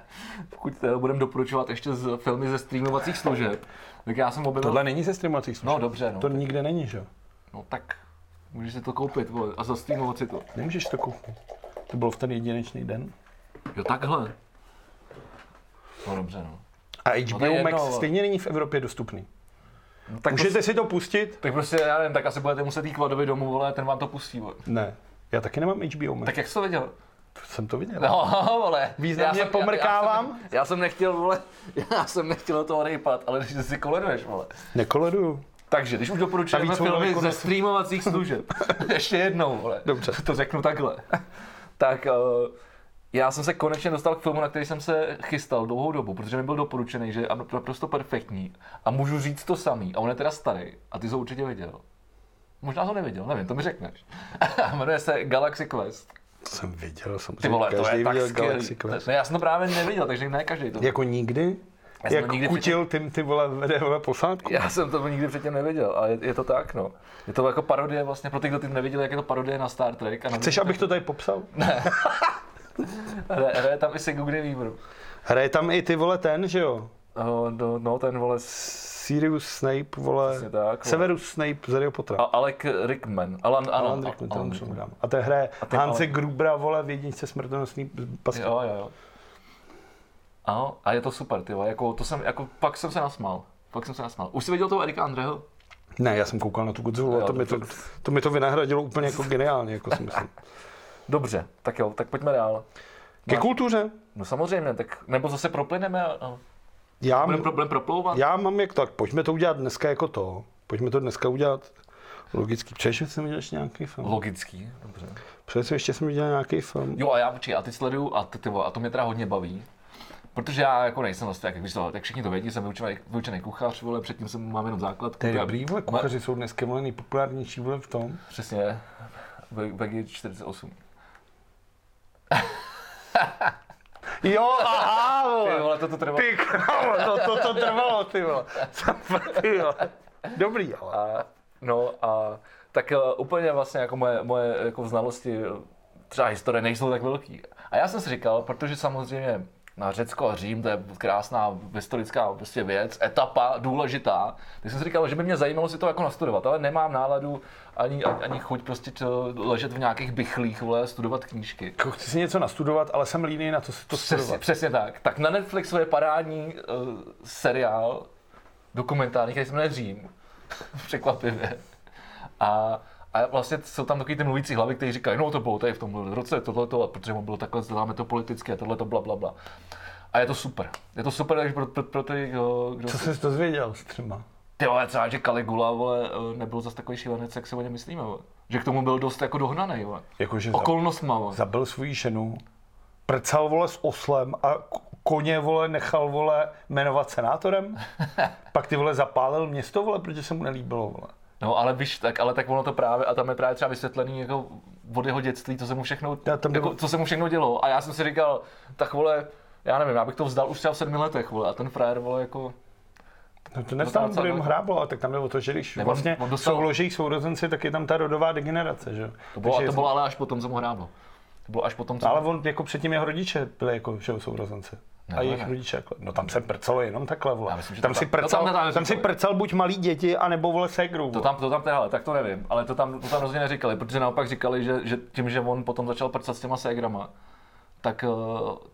[laughs] pokud budeme doporučovat ještě z filmy ze streamovacích služeb, tak já jsem objevil... Tohle není ze streamovacích služeb. No dobře, no. To nikde není, že jo? No tak, můžeš si to koupit, vole, a zastreamovat si to. Nemůžeš to koupit. To bylo v ten jedinečný den. Jo, takhle. No dobře, no. A to HBO jedno, Max ale- stejně není v Evropě dostupný. no tak, Můžete prostě, si to pustit? tak prostě, já nevím, tak asi budete muset jít k Vadovi domů, vole, ten vám to pustí, vole. Ne. Já taky nemám HBO Max. Tak jak jsi to viděl? jsem to viděl. No, vole. Významně Já jsem- pomrkávám. Já, já, jsem, já, jsem nechtěl, vole, [laughs] já jsem nechtěl toho rejpat, ale když si koleduješ, vole. Nekoleduju. Takže, když už doporučujeme Navíc filmy ze streamovacích služeb, [laughs] ještě jednou, vole. Dobře. To řeknu takhle. [laughs] tak uh, já jsem se konečně dostal k filmu, na který jsem se chystal dlouhou dobu, protože mi byl doporučený, že je naprosto perfektní. A můžu říct to samý. A on je teda starý. A ty jsi ho určitě viděl. Možná ho neviděl, nevím, to mi řekneš. [laughs] Jmenuje se Galaxy Quest. To jsem viděl, jsem Ty vole, to každý je tak viděl skvělý. Galaxy Quest. Ne, já jsem to právě neviděl, takže ne každý to. Jako nikdy? Já Jak to nikdy kutil tím ty vole vede vole posádku? Já jsem to nikdy předtím neviděl, ale je, je to tak, no. Je to jako parodie vlastně, pro ty, kdo ty neviděli, jak je to parodie na Star Trek. A na Chceš, abych to tady popsal? [laughs] Hraje, hraje tam i Sigourney Weaver. Hraje tam i ty vole ten, že jo? No, no, no, ten vole, Sirius Snape, vole. Přesně tak, vole. Severus Snape z Harry Pottera. a Alec Rickman. Alan, ano, Alan Rickman, Alan ten Rickman. Rickman. A ten hraje Hanse Alan- Grubera, vole, v jedničce smrtonosný pasky. Jo, jo, jo. Ano, a je to super, ty jako, to jsem, jako, pak jsem se nasmál. Pak jsem se nasmál. Už jsi viděl toho Erika Andreho? Ne, já jsem koukal na tu Godzilla a to, mi to, to- to mi to vynahradilo úplně jako geniálně, jako si myslím. [laughs] Dobře, tak jo, tak pojďme dál. Ke Máš- kultuře. No samozřejmě, tak, nebo zase proplyneme a, Já, budeme pro, budem proplouvat? já mám jak tak, pojďme to udělat dneska jako to. Pojďme to dneska udělat logicky. Především jsem viděl ještě nějaký film. Logický, dobře. Především ještě jsem viděl nějaký film. Jo a já, počkej, a ty sleduju a, ty, ty, a to mě teda hodně baví. Protože já jako nejsem vlastně, jak, víš to, tak všichni to vědí, jsem vyučený, vyučený kuchař, vole, předtím jsem mám jenom základ. To je dobrý, vole, kuchaři jsou dneska vole nejpopulárnější vole v tom. Přesně, Veggie 48. Jo, [laughs] aha, Ty vole. vole, to to trvalo. Ty krávo, to, to, to trvalo, ty vole. [laughs] Ty vole. Dobrý, ale. A, no a tak uh, úplně vlastně jako moje, moje jako znalosti třeba historie nejsou tak velký. A já jsem si říkal, protože samozřejmě na Řecko a Řím, to je krásná historická prostě věc, etapa důležitá, tak jsem si říkal, že by mě zajímalo si to jako nastudovat, ale nemám náladu ani, ani, chuť prostě to ležet v nějakých bychlích, vole, studovat knížky. Jako chci si něco nastudovat, ale jsem líný na to si to Přesně, studovat. přesně tak. Tak na Netflixu je parádní uh, seriál dokumentární, který se jmenuje Řím. [laughs] Překvapivě. A, a vlastně jsou tam takový ty mluvící hlavy, kteří říkají, no to bylo tady v tom roce, tohleto, a protože mu bylo takhle, děláme to politické, tohleto, bla, bla, bla. A je to super. Je to super takže pro, pro, pro ty, jo, kdo... Co jsi to zvěděl s třema? Ty vole, třeba, že Caligula, vole, eh, nebyl zase takový šílenec, jak si o něm myslíme, vole. Že k tomu byl dost jako dohnaný, vole. Jakože Okolnostma, vole. zabil svoji ženu, prcal vole s oslem a koně vole nechal vole jmenovat senátorem. [laughs] Pak ty vole zapálil město vole, protože se mu nelíbilo vole. No, ale víš, tak, ale tak ono to právě, a tam je právě třeba vysvětlený jako od jeho dětství, co se mu všechno, Já tam jako, co se mu všechno dělo. A já jsem si říkal, tak vole, já nevím, já bych to vzdal už třeba v sedmi letech, vole, a ten frajer, vole, jako, No to docela bude jenom hráblo, ale tak tam jde o to, že když Nebo vlastně on dostal- souloží sourozenci, tak je tam ta rodová degenerace, že jo. to bylo, to bylo ale až potom, co mu hráblo. To bylo až potom, co... Ale on jako předtím jeho rodiče byli jako že sourozenci. Ne, a jejich rodiče jako, no tam se prcalo jenom takhle, vole. Já myslím, že tam, si tam- prcal, tam tam, nedá tam si prcal buď malý děti, anebo vole ségru. To tam, to tam teda, tak to nevím, ale to tam, to tam rozhodně neříkali, protože naopak říkali, že, že tím, že on potom začal prcat s těma ségrama, tak, eh,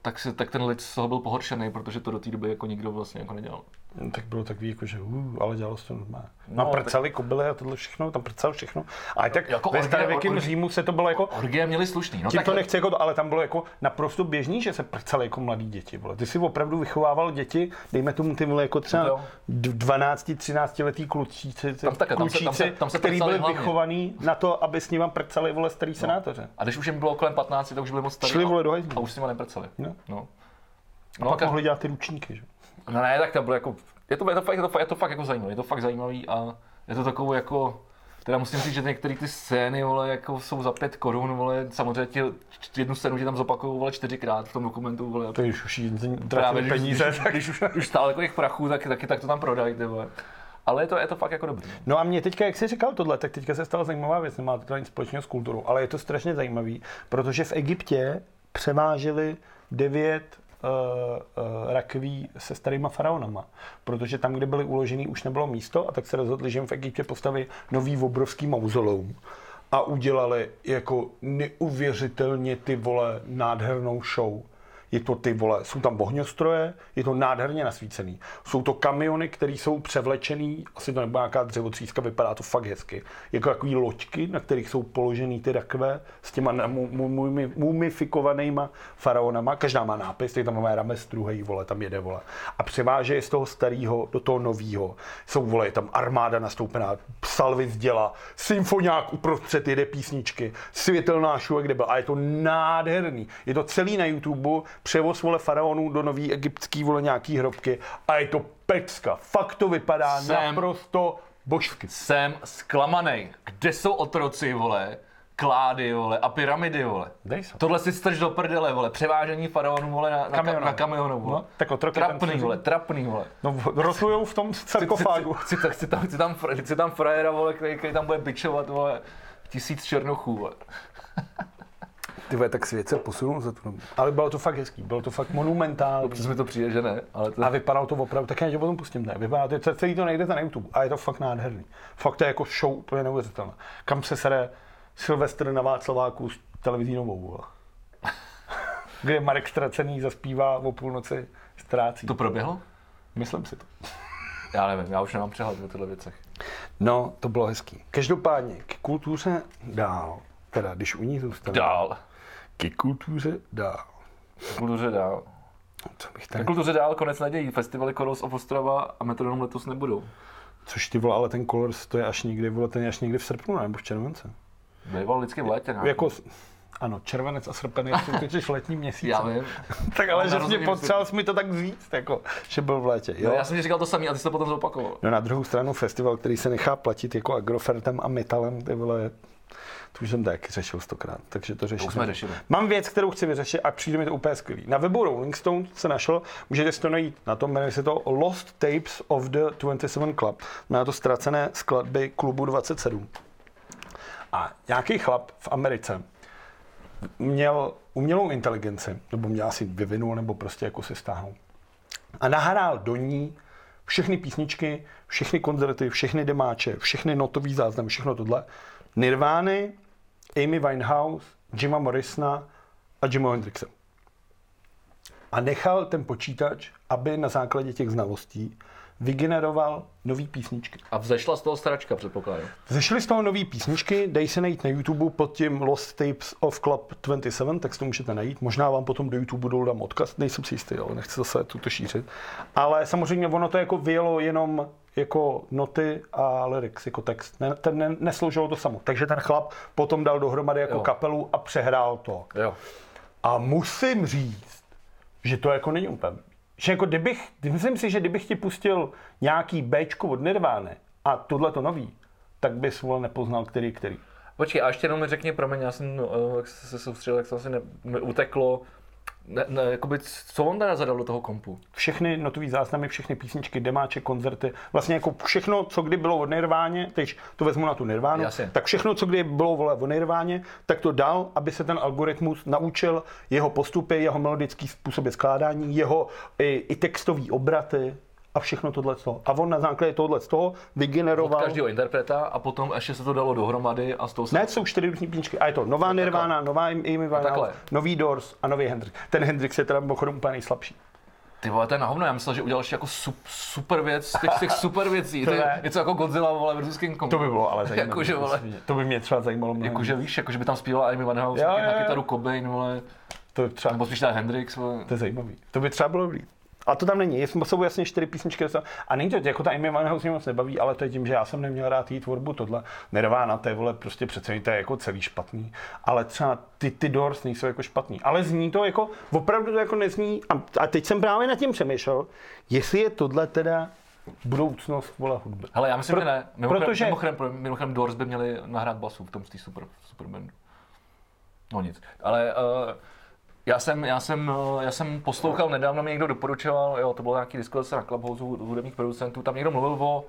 tak, si, tak ten lid z toho byl pohoršený, protože to do té doby jako nikdo vlastně jako nedělal. No, tak bylo takový jako, že uh, ale dělalo se to normálně. No, No, no prcali kobily a tohle všechno, tam prcal všechno. Ale tak Jako ve starověkém orgie- Římu se to bylo jako, Orgie měli slušný, no tím tak to nechci jako to, ale tam bylo jako naprosto běžný, že se prcali jako mladí děti. Vole. Ty si opravdu vychovával děti, dejme tomu ty vole jako No třeba jo. 12, 13 letý klučíci, Tam také, tam se- tam se- klučíci, tam se který byli hlavně. vychovaný na to, aby s nimi prcali vole starý senátoře. A když už jim bylo kolem 15, tak už byli moc starý Šli, a- vole, do hajzlu. a už s nimi neprcali. No. No. A No, pak tak, mohli dělat ty ručníky, že? No ne, tak to bylo jako, je to, je to, fakt, je to, fakt, je to fakt jako zajímavé, je to fakt zajímavý a je to takovou jako, teda musím říct, že některé ty scény, vole, jako jsou za pět korun, vole, samozřejmě ti, jednu scénu ti tam zopakují, vole, čtyřikrát v tom dokumentu, vole, To je už tratili když- peníze, když, tak když, už, už stále kolik prachů, tak, taky tak to tam prodají, ty vole. Ale je to, je to fakt jako dobrý. No a mě teďka, jak jsi říkal tohle, tak teďka se stala zajímavá věc, nemá to nic společného s kulturou, ale je to strašně zajímavý, protože v Egyptě převáželi devět rakví se starýma faraonama, protože tam, kde byly uložený, už nebylo místo a tak se rozhodli, že jim v Egyptě postaví nový obrovský mauzoleum a udělali jako neuvěřitelně ty vole nádhernou show. Je to ty vole, jsou tam ohňostroje, je to nádherně nasvícený. Jsou to kamiony, které jsou převlečený, asi to nebude nějaká dřevotříska, vypadá to fakt hezky. Jako takový loďky, na kterých jsou položený ty rakve s těma mumifikovanýma faraonama. Každá má nápis, tak tam má Rames druhý, vole, tam jede, vole. A převáže je z toho starého do toho nového. Jsou, vole, je tam armáda nastoupená, salvy z děla, symfoniák uprostřed jede písničky, světelná show, kde byl. A je to nádherný. Je to celý na YouTube, převoz vole faraonů do nový egyptský vole nějaký hrobky a je to pecka. Fakt to vypadá Jsem- naprosto božsky. Jsem zklamaný. Kde jsou otroci, vole? Klády, vole, a pyramidy, vole. Dej se. Tohle si strž do prdele, vole. Převážení faraonů, vole, na, na, na kamionu, vole. No, tak otroky tam Trapný, přežili. vole, trapný, vole. No, rotujou v tom sarkofágu. Chci, chci, chci, tam, chci, tam, chci tam frajera, vole, který, který tam bude bičovat, vole, tisíc černochů, vole. Ty vole, tak svět se posunul za tu dobu. Ale bylo to fakt hezký, bylo to fakt monumentální. Občas mi to přijde, že ne, ale to... A vypadalo to opravdu, tak já tě potom pustím, ne? Vypadá to, celý to nejde na YouTube a je to fakt nádherný. Fakt to je jako show úplně neuvěřitelné. Kam se sere Silvestr na Václaváku s televizí novou. [laughs] Kde Marek Stracený zaspívá o půlnoci ztrácí. To proběhlo? Myslím si to. Já nevím, já už nemám přehled o těchto věcech. No, to bylo hezký. Každopádně, k kultuře dál. Teda, když u ní zůstane. Dál. K kultuře dál. K kultuře dál. Co bych tady... kultuře dál, konec nadějí. Festivaly Koros of Ostrava a Metronom letos nebudou. Což ty vole, ale ten Colors to je až někdy, vole, ten je až někdy v srpnu nebo v července. Býval vždycky v létě. ne? Jako, ano, červenec a srpen jsou totiž letní měsíce. Já vím. [laughs] Tak ale že mě potřeboval jsi mi to tak říct, jako, že byl v létě. Jo? No, já jsem ti říkal to samý a ty jsi to potom zopakoval. No na druhou stranu festival, který se nechá platit jako Agrofertem a Metalem, ty vole, to už jsem taky řešil stokrát, takže to řeším. už jsme řešili. Mám věc, kterou chci vyřešit a přijde mi to úplně skvělý. Na webu Rolling Stone se našel, můžete si to najít na tom, jmenuje se to Lost Tapes of the 27 Club. Má to ztracené skladby klubu 27. A nějaký chlap v Americe měl umělou inteligenci, nebo měl asi vyvinul, nebo prostě jako si stáhnul. A nahrál do ní všechny písničky, všechny koncerty, všechny demáče, všechny notový záznamy, všechno tohle. Nirvány, Amy Winehouse, Jima Morrisona a Jima Hendrixe. A nechal ten počítač, aby na základě těch znalostí vygeneroval nový písničky. A vzešla z toho stračka, předpokládám. Zešly z toho nové písničky, dej se najít na YouTube pod tím Lost Tapes of Club 27, tak si to můžete najít. Možná vám potom do YouTube dolů dám odkaz, nejsem si jistý, ale nechci zase tuto šířit. Ale samozřejmě ono to jako vyjelo jenom jako noty a lyrics, jako text. Ne, ten ne, nesloužilo to samo. Takže ten chlap potom dal dohromady jako Jo. kapelu a přehrál to. Jo. A musím říct, že to jako není úplně. Že jako kdybych, myslím si, že kdybych ti pustil nějaký Bčko od Nirvány a tohle to nový, tak bys vole nepoznal, který který. Počkej, a ještě jenom mi řekni, promiň, já jsem, no, jak se soustředil, jak to asi ne, mi uteklo. Ne, ne, jakoby, co on teda zadal do toho kompu? všechny notové záznamy, všechny písničky, demáče, koncerty, vlastně jako všechno, co kdy bylo od Nirváně, teď to vezmu na tu Nirvánu, Jasně. tak všechno, co kdy bylo vole o Nirváně, tak to dal, aby se ten algoritmus naučil jeho postupy, jeho melodický způsoby skládání, jeho i, i textový obraty a všechno tohle. A on na základě tohle z toho Od vygeneroval. každého interpreta a potom ještě se to dalo dohromady a z toho se... Ne, jsou čtyři různé písničky. A je to nová Nirvana, nová Amy Winehouse, takhle. nový Doors a nový Hendrix. Ten Hendrix je teda mimochodem úplně nejslabší. Ty vole, to je na hovno, já myslel, že udělal ještě jako sup, super věc, z těch, z těch super věcí, to To je něco jako Godzilla, vole, versus King Kong. To by bylo ale [laughs] zajímavé. Jakože, vole, To by mě třeba zajímalo mnohem. jakože víš, jakože by tam zpívala Amy Winehouse, Jo, na kytaru Cobain, vole, To je třeba nebo spíš Hendrix, vole. To je zajímavý. To by třeba bylo dobrý. A to tam není. Jsou jasně čtyři písničky. A není to jako ta Amy Winehouse mě moc nebaví, ale to je tím, že já jsem neměl rád její tvorbu. Tohle Nirvana, to je vole prostě přece to je jako celý špatný. Ale třeba ty, ty Doors nejsou jako špatný. Ale zní to jako, opravdu to jako nezní. A, a teď jsem právě nad tím přemýšlel, jestli je tohle teda budoucnost vole hudby. Hele, já myslím, Pro- že ne. Mimochodem, protože- mimochodem, mimochodem Doors by měli nahrát basu v tom z té super, super bandu. No nic. Ale uh, já jsem, já, jsem, uh, já jsem poslouchal, nedávno mi někdo doporučoval, jo, to bylo nějaký diskuse na Clubhouse hudebních producentů, tam někdo mluvil o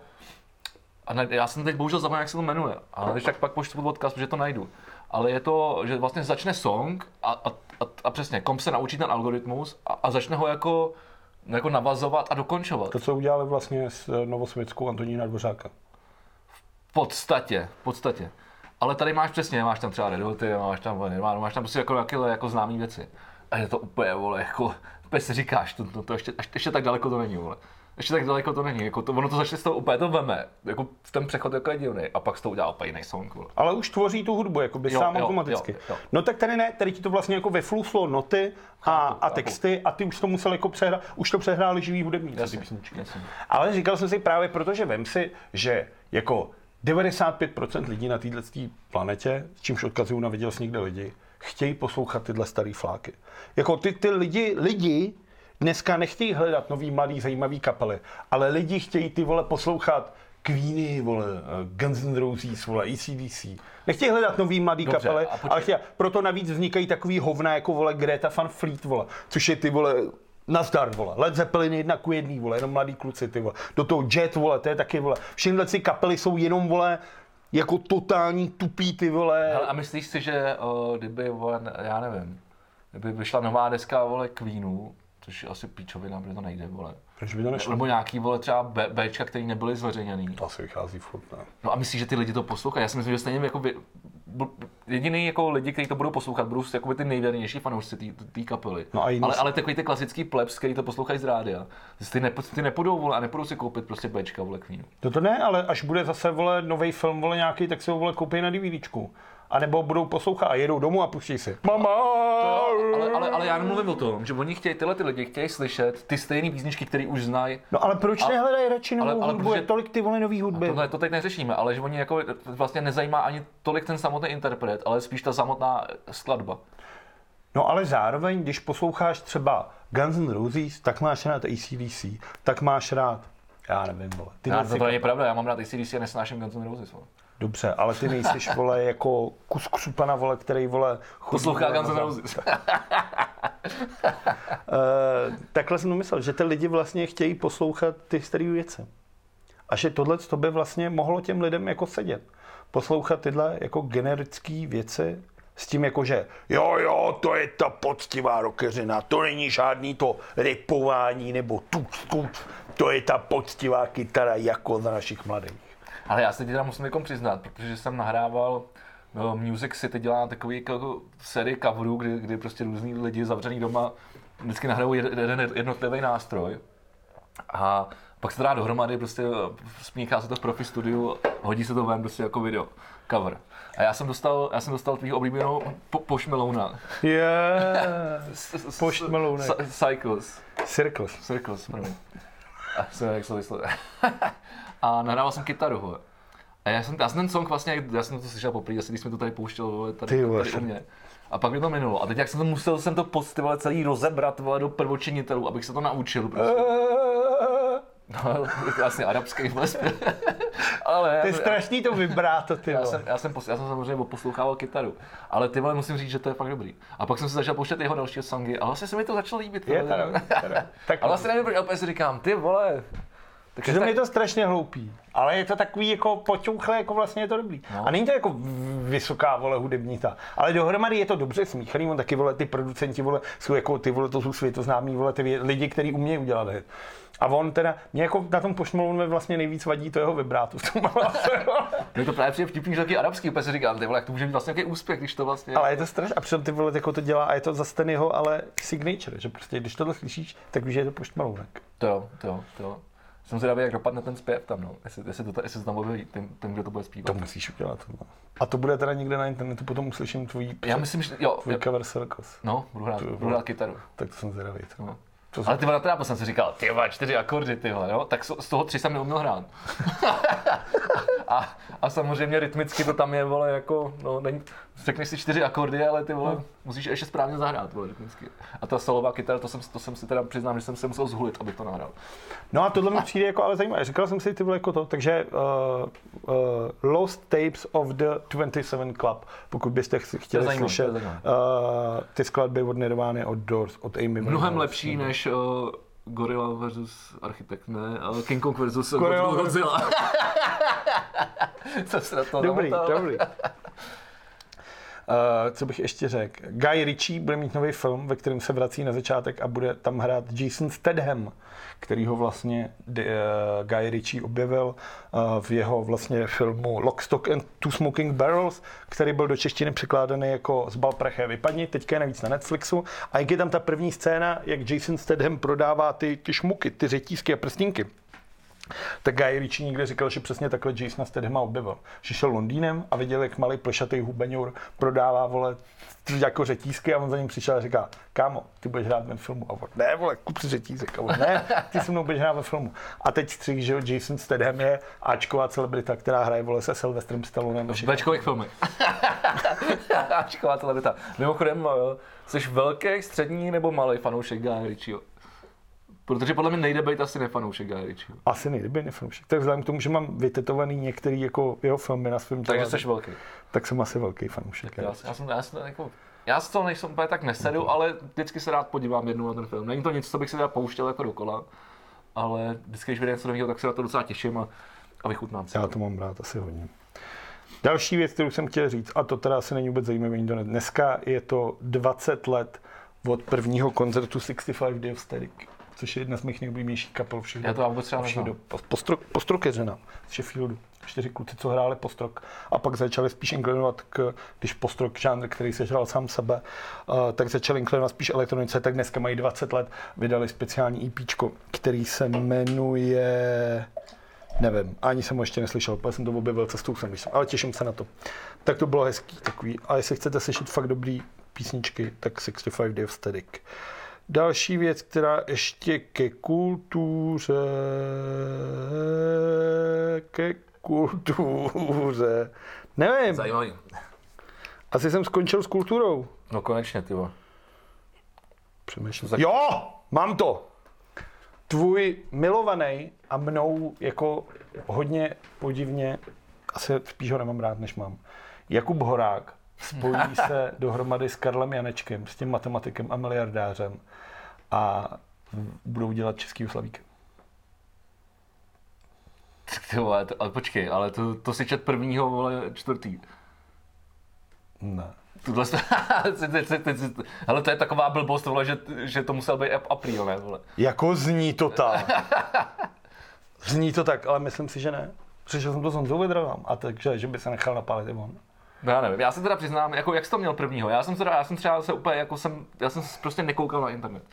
a ne, já jsem teď bohužel zapomněl, jak se to jmenuje, ale když tak pak pošlu odkaz, protože to najdu. Ale je to, že vlastně začne song a, a, a, a přesně, kom se naučí ten algoritmus a, a začne ho jako, jako navazovat a dokončovat. To, co udělali vlastně s eh, Novosvětskou Antonína Dvořáka. V podstatě, v podstatě. Ale tady máš přesně, máš tam třeba Red Hoty, máš tam Nirvana, máš tam prostě jako, jako, jako známý věci. A je to úplně, vole, jako, úplně si říkáš, to, to, to ještě, ještě, tak daleko to není, vole. Ještě tak daleko to není, jako to, ono to začne z toho úplně to veme, jako ten přechod jako je divný, a pak z toho udělá úplně jiný song, vole. Ale už tvoří tu hudbu, jakoby Jo, sám jo, automaticky. jo, jo. No tak tady ne, tady ti to vlastně jako vyfluslo noty a, a texty a ty už to musel jako přehrát, už to přehráli živý hudebníci. Jasně, jasně. Ale říkal jsem si právě proto, že vem si, že jako 95% lidí na této planetě, s čímž odkazuju na viděl jsi někde lidi, chtějí poslouchat tyhle staré fláky. Jako ty, ty lidi, lidi dneska nechtějí hledat nový, mladý, zajímavý kapely, ale lidi chtějí ty vole poslouchat Queeny, vole, Guns N' Roses, vole, ACDC. Nechtějí hledat nový mladý Dobře, kapely, ale chtějí, proto navíc vznikají takový hovna jako vole Greta Van Fleet, vole, což je ty vole Nazdar, vole. Led Zeppelin jedna ku jedný, vole, jenom mladý kluci, ty vole. Do toho Jet, vole, to je taky, vole. Všechny ty kapely jsou jenom, vole, jako totální tupý, ty vole. Hele, a myslíš si, že o, kdyby, vole, já nevím, kdyby vyšla nová deska, vole, Queenu, což je asi píčovina, protože to nejde, vole. Proč by to nešlo? Nebo nějaký, vole, třeba B, Bčka, který nebyly zveřejněný. To asi vychází furt, ne? No a myslíš, že ty lidi to poslouchají? Já si myslím, že stejně jako bu- jediný jako lidi, kteří to budou poslouchat, budou jakoby ty nejvěrnější fanoušci té- kapely. No a ale, ale takový ty klasický plebs, který to poslouchají z rádia. Ty, nepo, ty nepůjdou, vole, a nepůjdou si koupit prostě Bčka, vole, Queenu. To to ne, ale až bude zase, vole, nový film, vole, nějaký, tak si ho, vole, koupí na DVDčku. A nebo budou poslouchat a jedou domů a pustí si. Mama! Ale, ale, ale já nemluvím o tom, že oni chtějí, tyhle ty lidi chtějí slyšet ty stejné písničky, které už znají. No ale proč A- nehledají radši novou ale- ale hudbu? protože- Je tolik ty vole nový hudby. Tohle to teď neřešíme, ale že oni jako vlastně nezajímá ani tolik ten samotný interpret, ale spíš ta samotná skladba. No ale zároveň, když posloucháš třeba Guns N' Roses, tak máš rád ACDC, tak máš rád, já nevím, vole. Ty Já, nejsi, to není pravda, já mám rád ACDC a nesnáším Guns N' Roses. vole. Dobře, ale ty nejsiš, vole, jako kus křupana, vole, který, vole, chodí, Poslouchá Guns N' Roses. Uh, takhle jsem myslel, že ty lidi vlastně chtějí poslouchat ty staré věci. A že tohle to by vlastně mohlo těm lidem jako sedět. Poslouchat tyhle jako generické věci s tím jako, že jo, jo, to je ta poctivá rockeřina, to není žádný to ripování nebo tuc, tuc, to je ta poctivá kytara jako za našich mladých. Ale já se ti teda musím někom přiznat, protože jsem nahrával no, Music City dělá takový jako sérii coverů, kdy, kdy prostě různý lidi zavřený doma vždycky nahrajou jeden jednotlivý nástroj a pak se to dá dohromady, prostě smíchá se to v profi studiu, hodí se to ven prostě jako video, cover. A já jsem dostal, já jsem dostal tvýho oblíbenou po, Post Malona. Yeah. Cy- Cycles. Circles. Circles, promiň. A jsem jak se to vyslovuje. [laughs] A nahrával jsem kytaru, vole. A já jsem, já jsem ten song vlastně, já jsem to slyšel poprvé, asi když jsme to tady pouštěl, vole, tady, Ty tady u mě. A pak mi to minulo. A teď jak jsem to musel jsem to post, ty vole, celý rozebrat vole, do prvočinitelů, abych se to naučil. Prostě. [laughs] No, vlastně arabský les. [laughs] ale To je já, strašný to vibráto, ty já, jsem, já, jsem, pos- já jsem samozřejmě poslouchával kytaru, ale ty vole musím říct, že to je fakt dobrý. A pak jsem si začal pouštět jeho další songy a vlastně se mi to začalo líbit. Je teda, teda. [laughs] Tak Ale vlastně nevím, proč, si říkám, ty vole. Tak Přitom je to strašně hloupý, ale je to takový jako poťouchle, jako vlastně je to dobrý. No. A není to jako vysoká vole hudební ta, ale dohromady je to dobře smíchaný, on taky vole ty producenti vole jsou jako ty vole to jsou světoznámí vole ty lidi, kteří umějí udělat hit. A on teda, mě jako na tom pošmolu vlastně nejvíc vadí to jeho vibrátu v tom. Mě [laughs] to právě přijde vtipný, že taky arabský, úplně si říkám, ty vole, jak to může být vlastně nějaký úspěch, když to vlastně... Ale je to strašné. A přitom ty vole jako to dělá a je to zase ten jeho ale signature, že prostě když tohle slyšíš, tak víš, že je to poštmalounek. To jo, to jo, to jo. Jsem zvědavý, jak dopadne ten zpěv tam, no. Jestli, jestli, to, jestli to tam objeví, ten, ten, kdo to bude zpívat. To musíš udělat. Tohle. A to bude teda někde na internetu, potom uslyším tvojí, Já myslím, že jo, tvůj jo. cover circus. No, budu hrát, budu hrát kytaru. Tak to jsem zvědavý. No. To Ale ty vole, teda jsem si říkal, ty vole, čtyři akordy, ty vole, jo? Tak z toho tři jsem neuměl hrát. [laughs] a, a, samozřejmě rytmicky to tam je, vole, jako, no, není, řekneš si čtyři akordy, ale ty vole, musíš ještě správně zahrát, vole, rytmicky. A ta solová kytara, to jsem, to jsem si teda přiznám, že jsem se musel zhulit, abych to nahrál. No a tohle mi přijde jako ale zajímavé. Říkal jsem si ty vole jako to, takže uh, uh, Lost Tapes of the 27 Club, pokud byste chtěli zajímavé, slyšet uh, ty skladby od Nirvány, od Doors, od Amy Mnohem lepší než uh, Gorilla versus Architekt, ne, ale King Kong versus Gorilla Godzilla. [laughs] Co se na to Dobrý, namotal? dobrý. Uh, [laughs] co bych ještě řekl? Guy Ritchie bude mít nový film, ve kterém se vrací na začátek a bude tam hrát Jason Statham, který ho vlastně uh, Guy Ritchie objevil uh, v jeho vlastně filmu Lock, Stock and Two Smoking Barrels, který byl do češtiny překládaný jako Zbal praché vypadni, teďka je navíc na Netflixu. A jak je tam ta první scéna, jak Jason Statham prodává ty, ty šmuky, ty řetízky a prstínky, tak Guy Ritchie někde říkal, že přesně takhle Jasona Stathama objevil. Že šel Londýnem a viděl, jak malý plešatý hubeňur prodává, vole, jako řetízky a on za ním přišel a říká, kámo, ty budeš hrát ve filmu. A on, ne, vole, kup si řetízek. A on, ne, ty se mnou budeš hrát ve filmu. A teď střih, že jo, Jason Statham je Ačková celebrita, která hraje, vole, se Sylvestrem Stallonem. V. Bčkových filmech. [laughs] Ačková celebrita. Mimochodem, jsi velký, střední nebo malý fanoušek Guy Ritchieho? Protože podle mě nejde být asi nefanoušek Guy Ritchieho. Asi nejde nefanoušek. Tak vzhledem k tomu, že mám vytetovaný některý jako jeho filmy na svém Takže jsi velký. tak jsem asi velký fanoušek. Já, já, jsem, já, jsem, jako, já z toho nejsem úplně tak nesedu, ale vždycky se rád podívám jednou na ten film. Není to nic, co bych si teda pouštěl jako dokola, ale vždycky, když vyjde něco nového, tak se na to docela těším a, a vychutnám si. Já to mám rád asi hodně. Další věc, kterou jsem chtěl říct, a to teda asi není vůbec zajímavý, nikdo ne- dneska je to 20 let od prvního koncertu 65 Day of Static, což je jedna z mých nejoblíbenějších kapel všech Já to já vůbec třeba všech. Po- Postrok, postrokeřena z Sheffieldu. Čtyři kluci, co hráli postrok a pak začali spíš inklinovat k, když postrok žánr, který se hrál sám sebe, uh, tak začali inklinovat spíš elektronice, tak dneska mají 20 let, vydali speciální EP, který se jmenuje Nevím, ani jsem ho ještě neslyšel, protože jsem to objevil cestou sem, když jsem, ale těším se na to. Tak to bylo hezký takový. A jestli chcete slyšet fakt dobrý písničky, tak 65 Day of Static. Další věc, která ještě ke kultuře, ke kultuře, nevím, Zajímavý. asi jsem skončil s kulturou. No konečně, ty vole. Přemýšlím. Jo, mám to. Tvůj milovaný a mnou jako hodně podivně, asi spíš ho nemám rád, než mám. Jakub Horák spojí [laughs] se dohromady s Karlem Janečkem, s tím matematikem a miliardářem a budou dělat český slavík. Tak ty vole, to, ale počkej, ale to, to si čet prvního, vole, čtvrtý. Ne. Tuhle, ale [laughs] to je taková blbost, vole, že, že to musel být ap- apríl, ne, vole. Jako zní to tak. Zní to tak, ale myslím si, že ne. Přišel jsem to s Honzou a takže, že by se nechal napálit i on. No já nevím, já se teda přiznám, jako jak jsi to měl prvního, já jsem teda, já jsem třeba se úplně, jako jsem, já jsem prostě nekoukal na internet.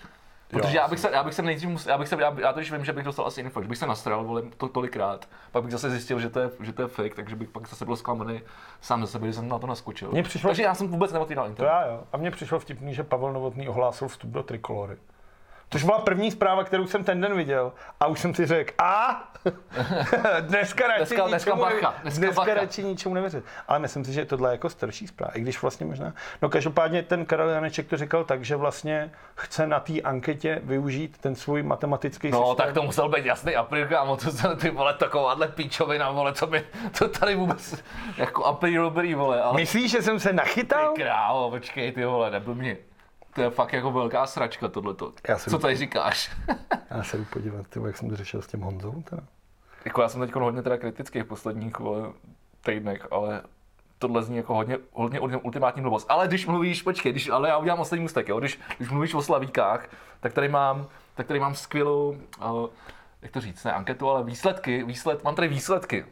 Protože Jo, já bych se, já bych se nejdřív musel, já bych se, já, já to už vím, že bych dostal asi info, že bych se nastral, vole, to tolikrát, pak bych zase zjistil, že to je, že to je fake, takže bych pak zase byl zklamaný sám ze sebe, že jsem na to naskočil. Mně přišlo- Takže já jsem vůbec neotvíral To internet. já jo. A mně přišlo vtipný, že Pavel Novotný ohlásil vstup do trikolory. Což byla první zpráva, kterou jsem ten den viděl. A už jsem si řekl, a [laughs] dneska radši Dneska- dneska ničemu, bacha, ne- dneska dneska bacha. radši ničemu nevěřit. Ale myslím si, že tohle je jako starší zpráva, i když vlastně možná. No každopádně ten Karel Janeček to říkal tak, že vlastně chce na té anketě využít ten svůj matematický No, systém. tak to musel být jasný apríl, kámo, to se ty vole takováhle píčovina, vole, co mi, [laughs] to tady vůbec, jako apríl dobrý, vole, ale Myslíš, že jsem se nachytal? ty krávo, počkej, ty vole, nebyl mě. To je fakt jako velká sračka tohleto. Já Co tady říkáš? [laughs] Já se jdu podívat, tyvo, jak jsem to řešil s tím Honzou. Teda. jako já jsem teď hodně teda kritický v posledních vole, týdnech, ale tohle zní jako hodně, hodně ultimátní blbost. Ale když mluvíš, počkej, když, ale já udělám ostatní můstek, jo, když, když mluvíš o slavíkách, tak tady mám, tak tady mám skvělou, uh, jak to říct, ne anketu, ale výsledky, výsled, mám tady výsledky.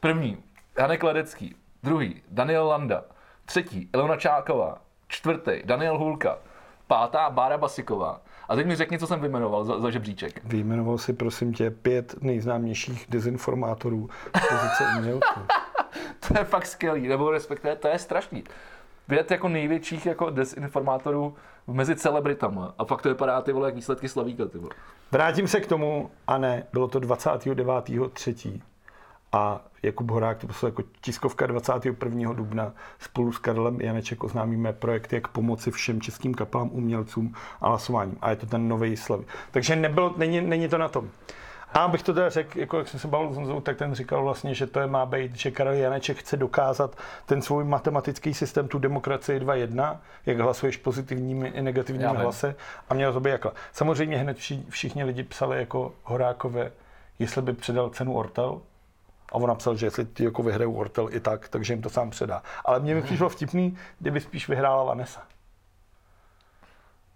První, Janek Ledecký, druhý, Daniel Landa, třetí, Elona Čáková, čtvrtý, Daniel Hulka, pátá, Bára Basiková. A teď mi řekni, co jsem vyjmenoval za, za žebříček. Vyjmenoval si, prosím tě, pět nejznámějších dezinformátorů pozice umělců. [laughs] To je fakt skvělý, nebo respektive to je strašný. Pět jako největších jako desinformátorů mezi celebritama. A fakt to vypadá ty vole jak výsledky Slavíka, ty vole. Vrátím se k tomu, a ne, bylo to 29.3. A Jakub Horák to poslal jako tiskovka 21. dubna. Spolu s Karlem Janeček oznámíme projekt, jak pomoci všem českým kapelám, umělcům a hlasováním. A je to ten nový Slavy. Takže nebylo, není, není to na tom. A abych to teda řekl, jako jak jsem se bavil s Honzou, tak ten říkal vlastně, že to je má být, že Karel Janeček chce dokázat ten svůj matematický systém, tu demokracii 2.1, jak hlasuješ pozitivními i negativními hlasy a mělo to být jakhle. Samozřejmě hned vši, všichni lidi psali jako Horákové, jestli by předal cenu Ortel, a on napsal, že jestli ty jako vyhrajou Ortel i tak, takže jim to sám předá. Ale mně mi přišlo vtipný, kdyby spíš vyhrála Vanessa.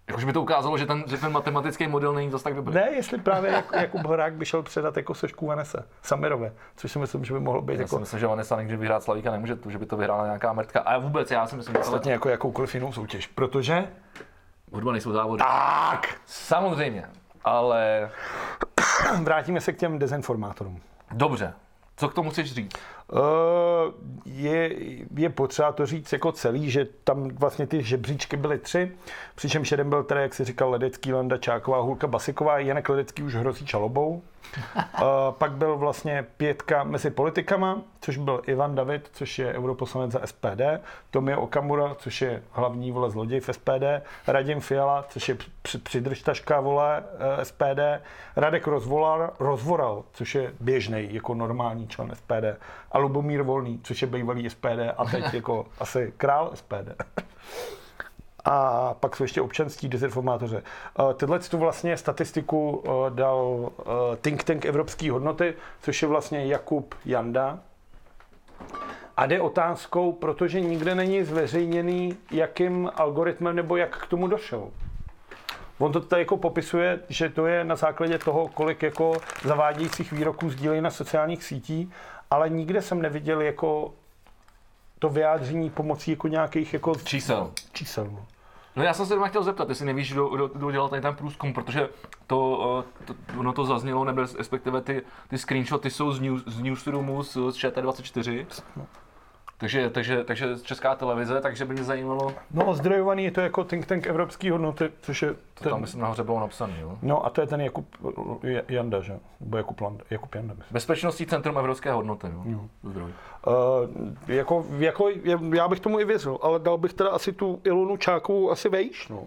Jakože by to ukázalo, že ten, že ten matematický model není zase tak dobrý. Ne, jestli právě jak, Jakub Horák by šel předat jako sošku Vanessa, Samirové, což si myslím, že by mohlo být Já si jako myslím, že Vanessa nikdy vyhrát Slavíka nemůže, že by to vyhrála nějaká mrtka. A vůbec, já si myslím, že ostatně jako jakoukoliv jinou soutěž, protože hudba nejsou závody. tak, Samozřejmě, ale vrátíme se k těm dezinformátorům. dobře. Co k tomu chceš říct? Uh, je, je potřeba to říct jako celý, že tam vlastně ty žebříčky byly tři, přičemž jeden byl teda, jak si říkal, Ledecký, Landa, Čáková, Hulka, Basiková, Janek Ledecký už hrozí čalobou. Uh, [laughs] pak byl vlastně pětka mezi politikama, což byl Ivan David, což je europoslanec za SPD, Tomio Okamura, což je hlavní vole zloděj v SPD, Radim Fiala, což je při- přidržtaška vole eh, SPD, Radek Rozvolar, Rozvoral, což je běžný jako normální člen SPD, a Lubomír Volný, což je bývalý SPD a teď [laughs] jako asi král SPD. A pak jsou ještě občanství dezinformátoře. Eh, Tyhle tu vlastně statistiku eh, dal eh, think tank Evropské hodnoty, což je vlastně Jakub Janda. A jde otázkou, protože nikde není zveřejněný, jakým algoritmem nebo jak k tomu došel. On to tady jako popisuje, že to je na základě toho, kolik jako zavádějících výroků sdílejí na sociálních sítích, ale nikde jsem neviděl jako to vyjádření pomocí jako nějakých jako Čísel. čísel. no. No já jsem se doma chtěl zeptat, jestli nevíš, kdo, kdo, kdo dělal tady ten průzkum, protože to, eh, to, ono to zaznělo, nebo respektive ty, ty screenshoty jsou z, news, z newsroomu z, z ČT24. Takže, takže, takže česká televize, takže by mě zajímalo, No, ozdrojovaný je to jako think tank evropský hodnoty, což je to tam ten, myslím nahoře bylo napsané. Jo? no a to je ten Jakub Janda, že? Nebo Jakub, Landa, Jakub Janda, myslím. Bezpečnostní centrum evropské hodnoty. Jo? Jo. Zdroj. Uh, jako, jako, já bych tomu i věřil, ale dal bych teda asi tu Ilonu Čákovou asi vejš, no.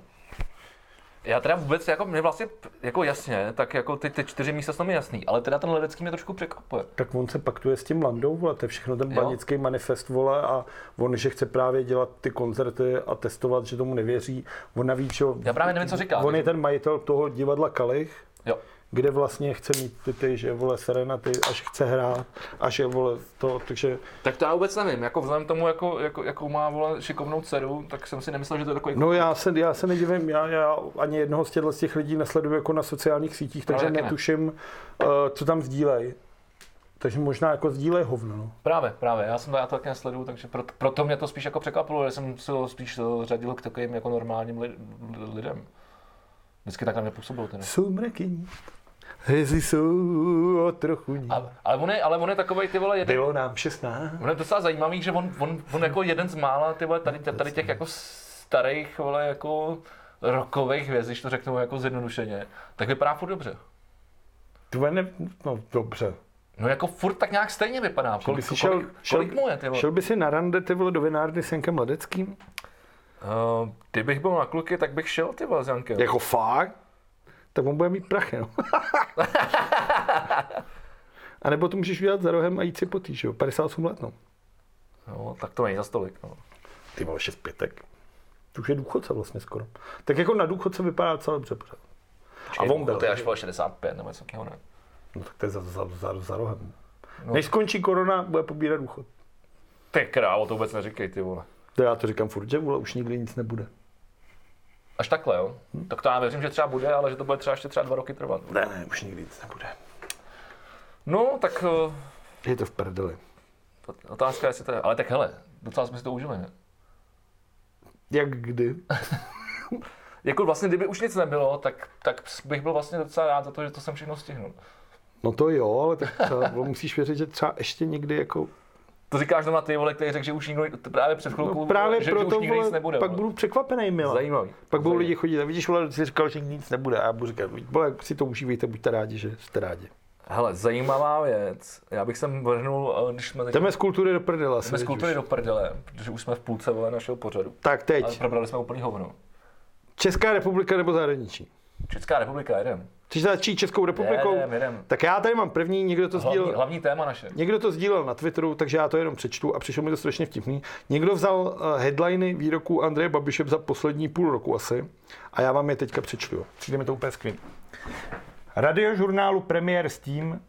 Já teda vůbec, jako mě vlastně, jako jasně, tak jako ty, ty čtyři místa jsou mi jasný, ale teda ten Ledecký mě trošku překvapuje. Tak on se paktuje s tím Landou, vole, to je všechno ten Jo. banický manifest, vole, a on, že chce právě dělat ty koncerty a testovat, že tomu nevěří. On navíc, že, Já právě nevím, co říká. on je ten majitel toho divadla Kalich, Jo. Kde vlastně chce mít ty, ty že vole serenaty, až chce hrát, až je vole to, takže Tak to já vůbec nevím, jako vzhledem tomu, jako, jako, jako má vole šikovnou dceru, tak jsem si nemyslel, že to je takový No já se, já se nedivím, já, já ani jednoho z těchto z těch lidí nesleduju jako na sociálních sítích, takže taky ne. netuším, uh, co tam sdílej. Takže možná jako sdílej hovno. No. Právě, právě, já jsem to, já to taky nesleduju, takže proto, proto mě to spíš jako překvapilo, že jsem ho spíš eh, řadil k takovým jako normálním li, li- lidem. Vždycky tak na mě působilo ten. Hvězdy jsou o trochu ní. Ale, ale, on je, ale on je takový ty vole jeden, Bylo nám 16. on je docela zajímavý, že on, on, on jako jeden z mála ty vole, tady, tady těch jako starých vole jako rokových hvězd, když to řeknu jako zjednodušeně, tak vypadá furt dobře. To ne, no dobře. No jako furt tak nějak stejně vypadá. Kolik, kolik, šel- kolik šel- mu je, ty vole? Šel by si na rande, ty vole, do vinárny s Jankem Ledeckým? Uh, kdybych byl na kluky, tak bych šel ty vole s Jankem. Jako fakt? Tak on bude mít prachy, no. [laughs] A nebo to můžeš udělat za rohem a jít si potý, že jo? 58 let, no. No, tak to není za stolik. No. Ty vole, 6 pětek. To už je důchodce vlastně skoro. Tak jako na důchodce vypadá docela dobře pořád. A on byl. To je až po 65 nebo něco takového, ne? No tak to je za, za, za, za rohem. No. Než skončí korona, bude pobírat důchod. Ty krávo, to vůbec neříkej, ty vole. To já to říkám furt, že vole, už nikdy nic nebude. Až takhle, jo? Tak to já věřím, že třeba bude, ale že to bude třeba ještě třeba dva roky trvat. Ne, ne, už nikdy nic nebude. No, tak uh, Je to v prdeli. otázka je, jestli to je. Ale tak hele, docela jsme si to užili, ne? Jak kdy? [laughs] Jako vlastně, kdyby už nic nebylo, tak, tak bych byl vlastně docela rád za to, že to jsem všechno stihnul. No to jo, ale tak třeba [laughs] musíš věřit, že třeba ještě někdy jako... To říkáš doma ty vole, který řekl, že už nikdo, právě před chvilkou, No právě že, že proto, už nikdy nic vole, nebude. pak vole. budu překvapený, Mila. Zajímavý. Pak budou lidi chodit a vidíš, vole, jsi říkal, že nic nebude. A já budu říkat, vole, si to užívejte, buďte rádi, že jste rádi. Hele, zajímavá věc. Já bych sem vrhnul, eh, když jsme teď Jdeme z kultury do prdela. asi jsme z kultury už. do prdele, protože už jsme v půlce vole našeho pořadu. Tak Ale teď. probrali jsme úplný hovno. Česká republika nebo zahraničí? Česká republika, jedem. Chceš začít Českou republikou? Jedem, jedem. Tak já tady mám první, někdo to Hlavní, sdílel. hlavní téma naše. Někdo to sdílel na Twitteru, takže já to jenom přečtu a přišlo mi to strašně vtipný. Někdo vzal eh, headliny výroků Andreje Babiše za poslední půl roku asi a já vám je teďka přečtu. Přijde mi to úplně skvělý. Radiožurnálu premiér s tím,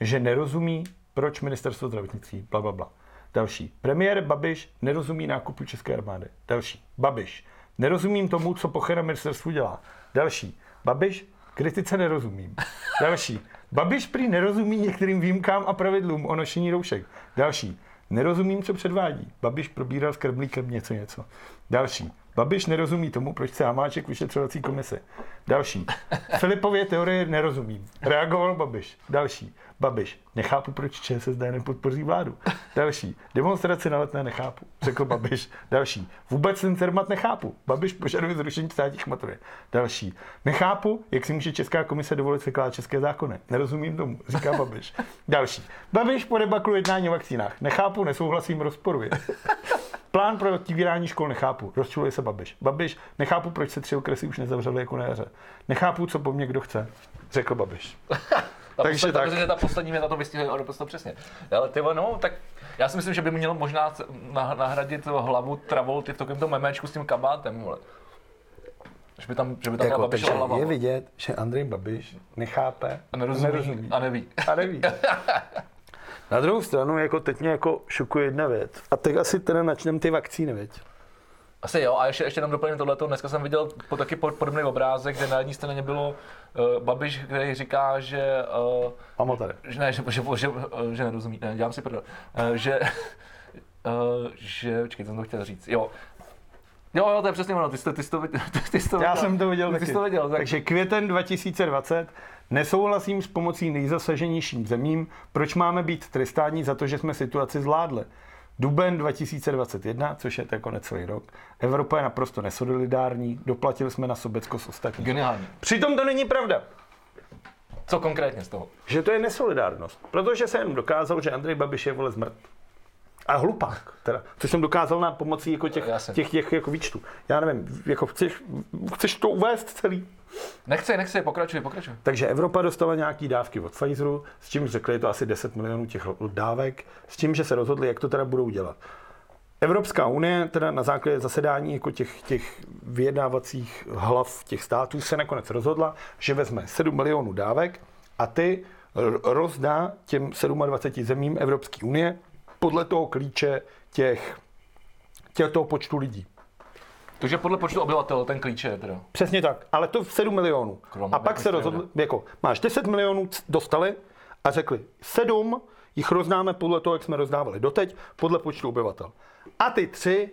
že nerozumí, proč ministerstvo zdravotnictví, bla, bla, bla. Další. Premiér Babiš nerozumí nákupu České armády. Další. Babiš. Nerozumím tomu, co Pochera ministerstvu dělá. Další. Babiš. Kritice nerozumím. Další. Babiš prý nerozumí některým výjimkám a pravidlům o nošení roušek. Další. Nerozumím, co předvádí. Babiš probíral s krmlíkem něco něco. Další. Babiš nerozumí tomu, proč se Hamáček vyšetřovací komise. Další. Filipově teorie nerozumím. Reagoval Babiš. Další. Babiš. Nechápu, proč ČSSD nepodpoří vládu. Další. Demonstraci na letné nechápu. Řekl Babiš. Další. Vůbec ten termat nechápu. Babiš požaduje zrušení státních maturit. Další. Nechápu, jak si může Česká komise dovolit vykládat české zákony. Nerozumím tomu, říká Babiš. Další. Babiš po debaklu jednání o vakcínách. Nechápu, nesouhlasím, rozporuji. Plán pro otvírání škol nechápu. Rozčuluje se Babiš. Babiš, nechápu, proč se tři okresy už nezavřely jako na jaře. Nechápu, co po mně kdo chce. Řekl Babiš. Ta Takže poslední, tak. Protože ta poslední věta to vystihuje naprosto přesně. Ale ty no, tak já si myslím, že by měl možná nahradit hlavu Travolty v takovémto memečku s tím kabátem, vole. Že by tam, že by tam byla Babišova hlava. je vidět, že Andrej Babiš nechápe A nerozumí, a neví. a neví. [laughs] Na druhou stranu, jako teď mě jako šokuje jedna věc. A teď asi teda načneme ty vakcíny, veď? Asi jo, a ještě, ještě jenom doplním tohleto. Dneska jsem viděl po, taky po- podobný obrázek, kde na jedné straně bylo uh, Babiš, který říká, že, uh, Mám ho tady. že ne, že, že, že, že, že nerozumí, ne, dělám si prdel, uh, že, uh, [laughs] že, počkej, jsem to chtěl říct, jo, Jo, jo, to je přesně ono, ty jsi to, ty jsi to, [laughs] ty, jsi to Já viděl. jsem to viděl ty taky. jsi to viděl, tak Takže květen 2020. Nesouhlasím s pomocí nejzasaženějším zemím. Proč máme být trestáni za to, že jsme situaci zvládli? Duben 2021, což je jako necelý rok. Evropa je naprosto nesolidární, doplatili jsme na Sobecko s ostatní. geniální. Přitom to není pravda, Co konkrétně z toho? že to je nesolidárnost. Protože se jenom dokázal, že Andrej Babiš je vole zmrt. A hlupák, teda. Což jsem dokázal na pomocí jako těch, Jasně. těch, těch jako výčtů. Já nevím, jako chceš, chceš to uvést celý? Nechci, nechci, pokračuj, pokračuj. Takže Evropa dostala nějaký dávky od Pfizeru, s čím řekli, je to asi 10 milionů těch dávek, s tím, že se rozhodli, jak to teda budou dělat. Evropská unie teda na základě zasedání jako těch, těch vyjednávacích hlav těch států se nakonec rozhodla, že vezme 7 milionů dávek a ty rozdá těm 27 zemím Evropské unie podle toho klíče těch, těch toho počtu lidí. Takže podle počtu obyvatel ten klíč je teda. Přesně tak, ale to v 7 milionů. Krom- a pak se rozhodli, jako máš 10 milionů dostali a řekli 7 jich rozdáme podle toho, jak jsme rozdávali doteď, podle počtu obyvatel. A ty tři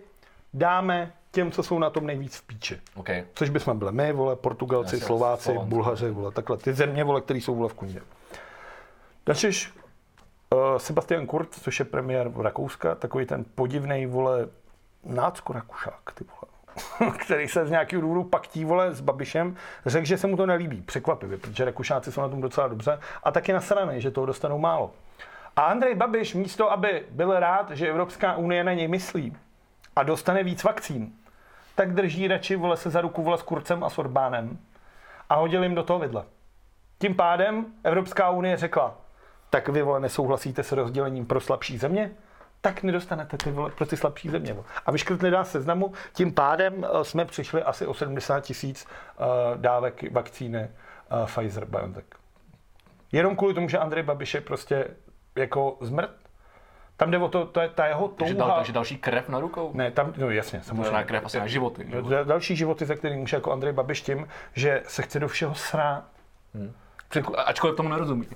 dáme těm, co jsou na tom nejvíc v píči. OK. Což bychom byli my, vole, Portugalci, Slováci, Slováci. Bulhaři, vole, takhle, ty země, vole, které jsou vole v kundě. Načež Sebastian Kurz, což je premiér Rakouska, takový ten podivný, vole, nácko Rakušák, ty vole. [laughs] který se z nějakého důvodu paktí vole s Babišem, řekl, že se mu to nelíbí. Překvapivě, protože Rakušáci jsou na tom docela dobře a taky nasraný, že toho dostanou málo. A Andrej Babiš místo, aby byl rád, že Evropská unie na něj myslí a dostane víc vakcín, tak drží radši vole se za ruku vole s Kurcem a s Orbánem a hodil jim do toho vidle. Tím pádem Evropská unie řekla, tak vy vole nesouhlasíte s rozdělením pro slabší země, tak nedostanete ty vole pro ty slabší země. Vole. A vyškrtli nás seznamu, tím pádem eh, jsme přišli asi o 70 tisíc uh, dávek vakcíny uh, Pfizer BioNTech. Jenom kvůli tomu, že Andrej Babiš je prostě jako zmrt. Tam jde o to, to je ta jeho Takže, dal, touha. takže další krev na rukou? Ne, tam, no jasně, Možná samozřejmě. krev asi na životy. Da- Další životy, za který může jako Andrej Babiš tím, že se chce do všeho srát. A- Ačkoliv tomu nerozumí.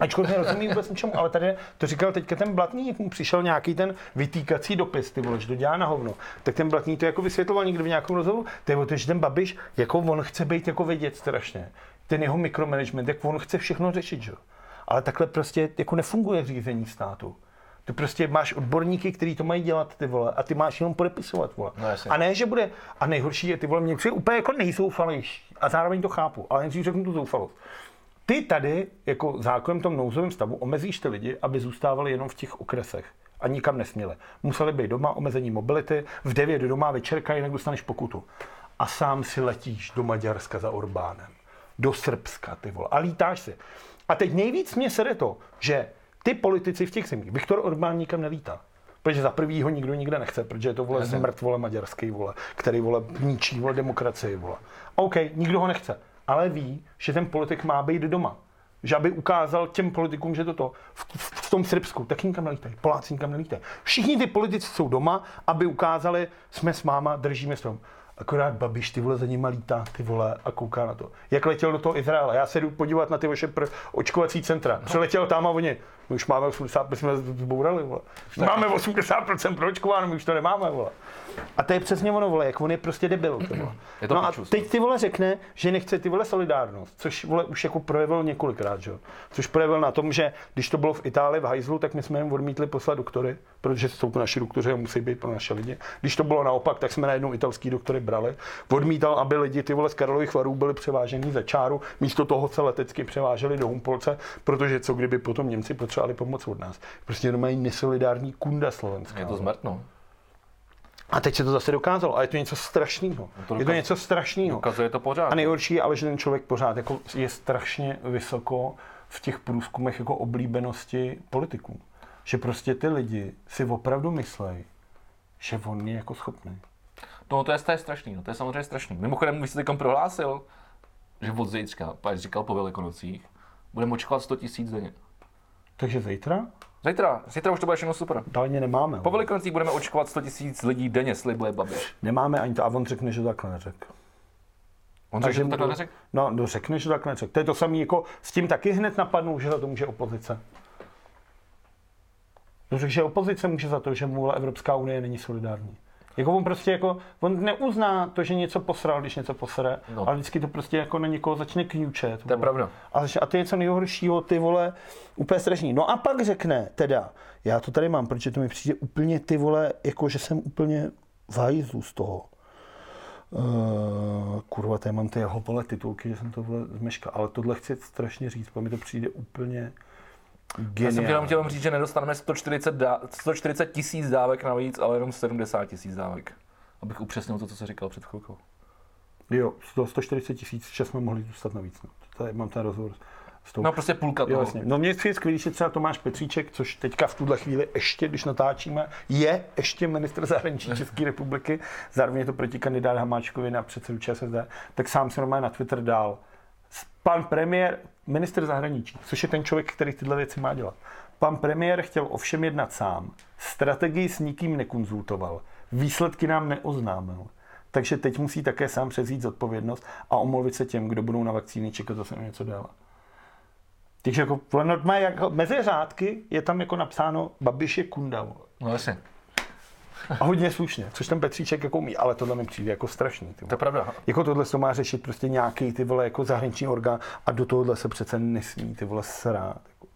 Ačkoliv nerozumí vůbec ničemu, ale tady to říkal teďka ten Blatný, mu přišel nějaký ten vytýkací dopis, ty vole, že to dělá na hovno. Tak ten Blatný to jako vysvětloval někde v nějakém rozhovoru. To je o to, že ten Babiš, jako on chce být jako vědět strašně. Ten jeho mikromanagement, jak on chce všechno řešit, že? jo. Ale takhle prostě jako nefunguje řízení státu. Ty prostě máš odborníky, kteří to mají dělat, ty vole, a ty máš jenom podepisovat, vole. No jasně. a ne, že bude, a nejhorší je, ty vole, mě přijde úplně jako nejzoufalejší. A zároveň to chápu, ale nejdřív řeknu tu zoufalost. Ty tady, jako zákonem tom nouzovém stavu, omezíš ty lidi, aby zůstávali jenom v těch okresech a nikam nesměli. Museli být doma, omezení mobility, v 9 doma večerka, jinak dostaneš pokutu. A sám si letíš do Maďarska za Orbánem, do Srbska, ty vole, a lítáš si. A teď nejvíc mě sere to, že ty politici v těch zemích, Viktor Orbán nikam nelítá. Protože za prvý ho nikdo nikde nechce, protože je to vole zmrt vole maďarský vole, který vole ničí vole demokracii vole. OK, nikdo ho nechce, ale ví, že ten politik má být doma. Že aby ukázal těm politikům, že toto v, v, v tom Srbsku, tak nikam nelítají, Poláci nikam nelítají. Všichni ty politici jsou doma, aby ukázali, jsme s máma, držíme strom. Akorát Babiš ty vole za nima lítá, ty vole, a kouká na to. Jak letěl do toho Izraele, já se jdu podívat na ty vaše pr- očkovací centra. Přiletěl tam a oni, my už máme 80, my jsme zbourali, vole. Máme 80% proočkováno, my už to nemáme, vole. A to je přesně ono, vole, jak on je prostě debil, ty vole. Je to no a teď ty vole řekne, že nechce ty vole solidárnost, což vole už jako projevil několikrát, že? jo. Což projevil na tom, že když to bylo v Itálii v hajzlu, tak my jsme jim odmítli poslat doktory, protože jsou to naši doktoři a musí být pro naše lidi. Když to bylo naopak, tak jsme najednou italský doktory brali. Odmítal, aby lidi ty vole z Karlových varů byli převáženi za čáru, místo toho se letecky převáželi do Humpolce, protože co kdyby potom Němci potřebovali pomoc od nás. Prostě jenom mají nesolidární kunda slovenská. Je to zmrtno. A teď se to zase dokázalo. A je to něco strašného. to Je to něco strašného. Ukazuje to pořád. A nejhorší je ale, že ten člověk pořád jako je strašně vysoko v těch průzkumech jako oblíbenosti politiků. Že prostě ty lidi si opravdu myslejí, že on je jako schopný. No to je, to je strašný, no, to je samozřejmě strašný. Mimochodem, vy jste teď prohlásil, že od zítřka, pak říkal po Velikonocích, budeme očekovat 100 tisíc denně. Takže zítra? Zítra, zítra už to bude všechno super. Dálně nemáme. Po Velikonocích budeme očekovat 100 tisíc lidí denně, slibuje Babiš. Nemáme ani to. A on řekne, že to takhle neřekl. On řekl, že to takhle neřekl? No, no, řekne, že to takhle neřekl. To je to samé, jako s tím taky hned napadnou, že za to může opozice. No, že opozice může za to, že mu Evropská unie není solidární. Jako on prostě jako, on neuzná to, že něco posral, když něco posere, No. ale vždycky to prostě jako na někoho začne kňučet. To je pravda. A, a to je něco nejhoršího, ty vole, úplně strašný. No a pak řekne, teda, já to tady mám, protože to mi přijde úplně ty vole, jako že jsem úplně v hajzlu z toho. Uh, kurva, tady mám ty jeho vole titulky, že jsem to vole zmeškal, ale tohle chci strašně říct, protože mi to přijde úplně Já jsem jenom chtěl říct, že nedostaneme 140, dá, 140 tisíc dávek navíc, ale jenom 70 tisíc dávek. Abych upřesnil to, co jsi říkal před chvilkou. Jo, 100, 140 tisíc, že jsme mohli zůstat navíc. No. Tady mám ten rozhovor s tou No prostě půlka Jo, toho. jasně. No mě přijde skvělý, že třeba Tomáš Petříček, což teďka v tuhle chvíli ještě, když natáčíme, je ještě ministr zahraničí [laughs] České republiky, zároveň je to protikandidát Hamáčkovi na předsedu ČSSD, tak sám se normálně na Twitter dal. Pan premiér, ministr zahraničí, což je ten člověk, který tyhle věci má dělat. Pan premiér chtěl ovšem jednat sám. Strategii s nikým nekonzultoval. Výsledky nám neoznámil. Takže teď musí také sám přezít zodpovědnost a omluvit se těm, kdo budou na vakcíny čekat zase něco déle. Takže jako, normálně jako mezi řádky je tam jako napsáno Babiš je kunda. No jasně, A hodně slušně, což ten Petříček jako umí, ale tohle mi přijde jako strašný. Ty to je pravda. Jako tohle to má řešit prostě nějaký ty vole jako zahraniční orgán a do tohohle se přece nesmí ty vole srát. Jako.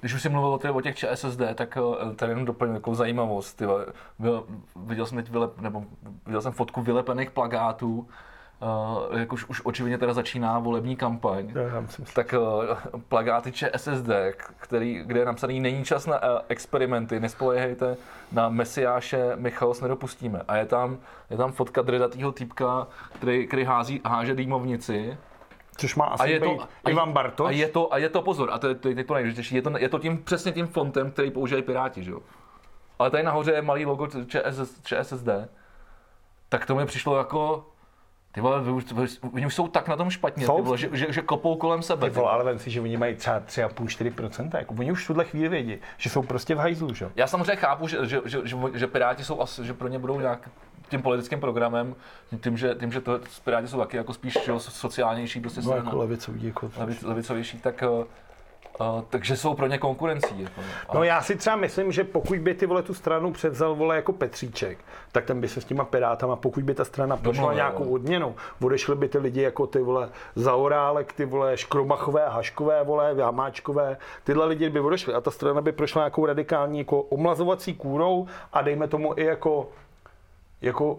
když už jsem mluvil o, těch, o těch ČSSD, tak eh, tady jenom doplním takovou zajímavost. Ty, viděl jsem teď vylep, nebo viděl jsem fotku vylepených plagátů, Uh, jak už, už očividně teda začíná volební kampaň, tak uh, plagáty ČSSD, který, kde je napsaný není čas na uh, experimenty, nespolehejte na mesiáše, my chaos nedopustíme. A je tam, je tam fotka dredatýho týpka, který, který hází, háže dýmovnici Což má asi a je to, být Ivan Bartoš. A je to, a je to pozor, a to je, to je to nejdůležitější, je to, je to tím, přesně tím fontem, který používají Piráti, že jo. Ale tady nahoře je malý logo ČSS, ČSSD, tak to mi přišlo jako, ty vole, vy už, vy, oni už jsou tak na tom špatně, Jsou? ty vole, že, že, že, kopou kolem sebe. Ty vole, ale vem si, že oni mají třeba 3,5-4%. Jako oni už v tuhle chvíli vědí, že jsou prostě v hajzlu, že? Já samozřejmě chápu, že, že, že, že, že Piráti jsou asi, že pro ně budou nějak tím politickým programem, tím, že, tím, že to, Piráti jsou taky jako spíš že, sociálnější, prostě No, jako levicový, jako levic, levicovější, tak, uh, takže jsou pro ně konkurencí. Jako, No já si třeba myslím, že pokud by ty vole tu stranu převzal vole jako Petříček, tak ten by se s těma pirátama, pokud by ta strana prošla Domluvil, nějakou jo. odměnou, odešli by ty lidi jako ty vole Zaorálek, ty vole Škromachové, Haškové, vole Hamáčkové, tyhle lidi by odešli a ta strana by prošla nějakou radikální jako omlazovací kůrou a dejme tomu i jako, jako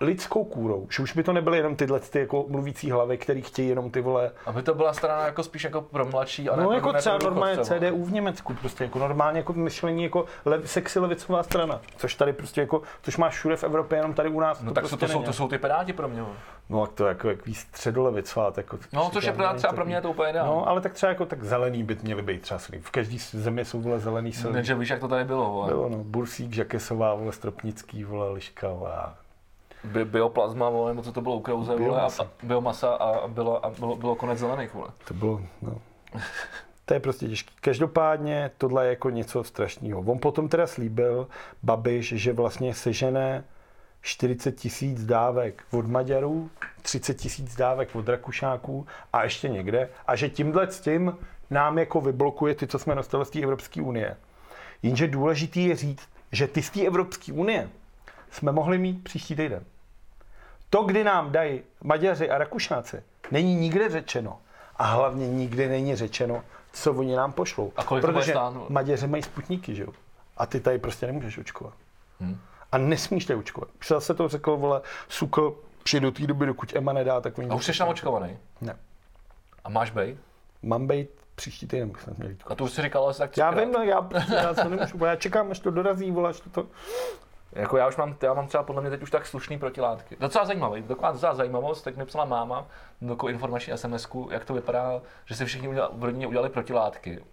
lidskou kůrou, že už by to nebyly jenom tyhle ty jako mluvící hlavy, který chtějí jenom ty vole Aby to byla strana jako spíš jako pro mladší a No jako třeba normálně. CDU v Německu, prostě jako normálně jako myšlení jako lev, sexy levicová strana, což tady prostě jako, což máš všude v Evropě, jenom tady u nás No to tak prostě to, to, jsou, to jsou ty Piráti pro mě. No tak to jako jaký středolevicová, tak jako, No, což je pro, třeba pro mě to úplně ideální. No, ale tak třeba jako tak zelený by měly být třeba. V každé zemi jsou vole zelený silný. Ne, že víš, jak to tady bylo. Vole. Bylo, no, Bursík, Žakesová, vole, Stropnický, vole, Liška, vole. Bi, bioplazma, vole, nebo co to bylo u Krause, vole, a, Biomasa. a, biomasa bylo, a bylo, bylo konec zelených, vole. To bylo, no. To je prostě těžké. Každopádně tohle je jako něco strašného. On potom teda slíbil Babiš, že vlastně sežené 40 tisíc dávek od Maďarů, 30 tisíc dávek od Rakušáků a ještě někde. A že tímhle s tím nám jako vyblokuje ty, co jsme dostali z té Evropské unie. Jenže důležitý je říct, že ty z té Evropské unie jsme mohli mít příští týden. To, kdy nám dají Maďaři a Rakušáci, není nikde řečeno. A hlavně nikdy není řečeno, co oni nám pošlou. A kolik to bude Protože stát, no? Maďaři mají sputníky, že jo? A ty tady prostě nemůžeš očkovat. Hmm. A nesmíš tě očkovat. Zase to řekl, vole, Sukl, že do té doby, dokud Ema nedá, tak oni... A už jsi naočkovaný. Ne. A máš bej? Mám být příští týden, bych snad měl jít. A to už si říkal asi tak Já vím, no, já, já to nemůžu, [laughs] já čekám, až to dorazí, vole, až to, to... Jako já už mám, já mám třeba podle mě teď už tak slušný protilátky. Docela zajímavý, taková docela zajímavost, tak mi psala máma takovou informační sms jak to vypadá, že si všichni udělali, v rodině udělali protilátky.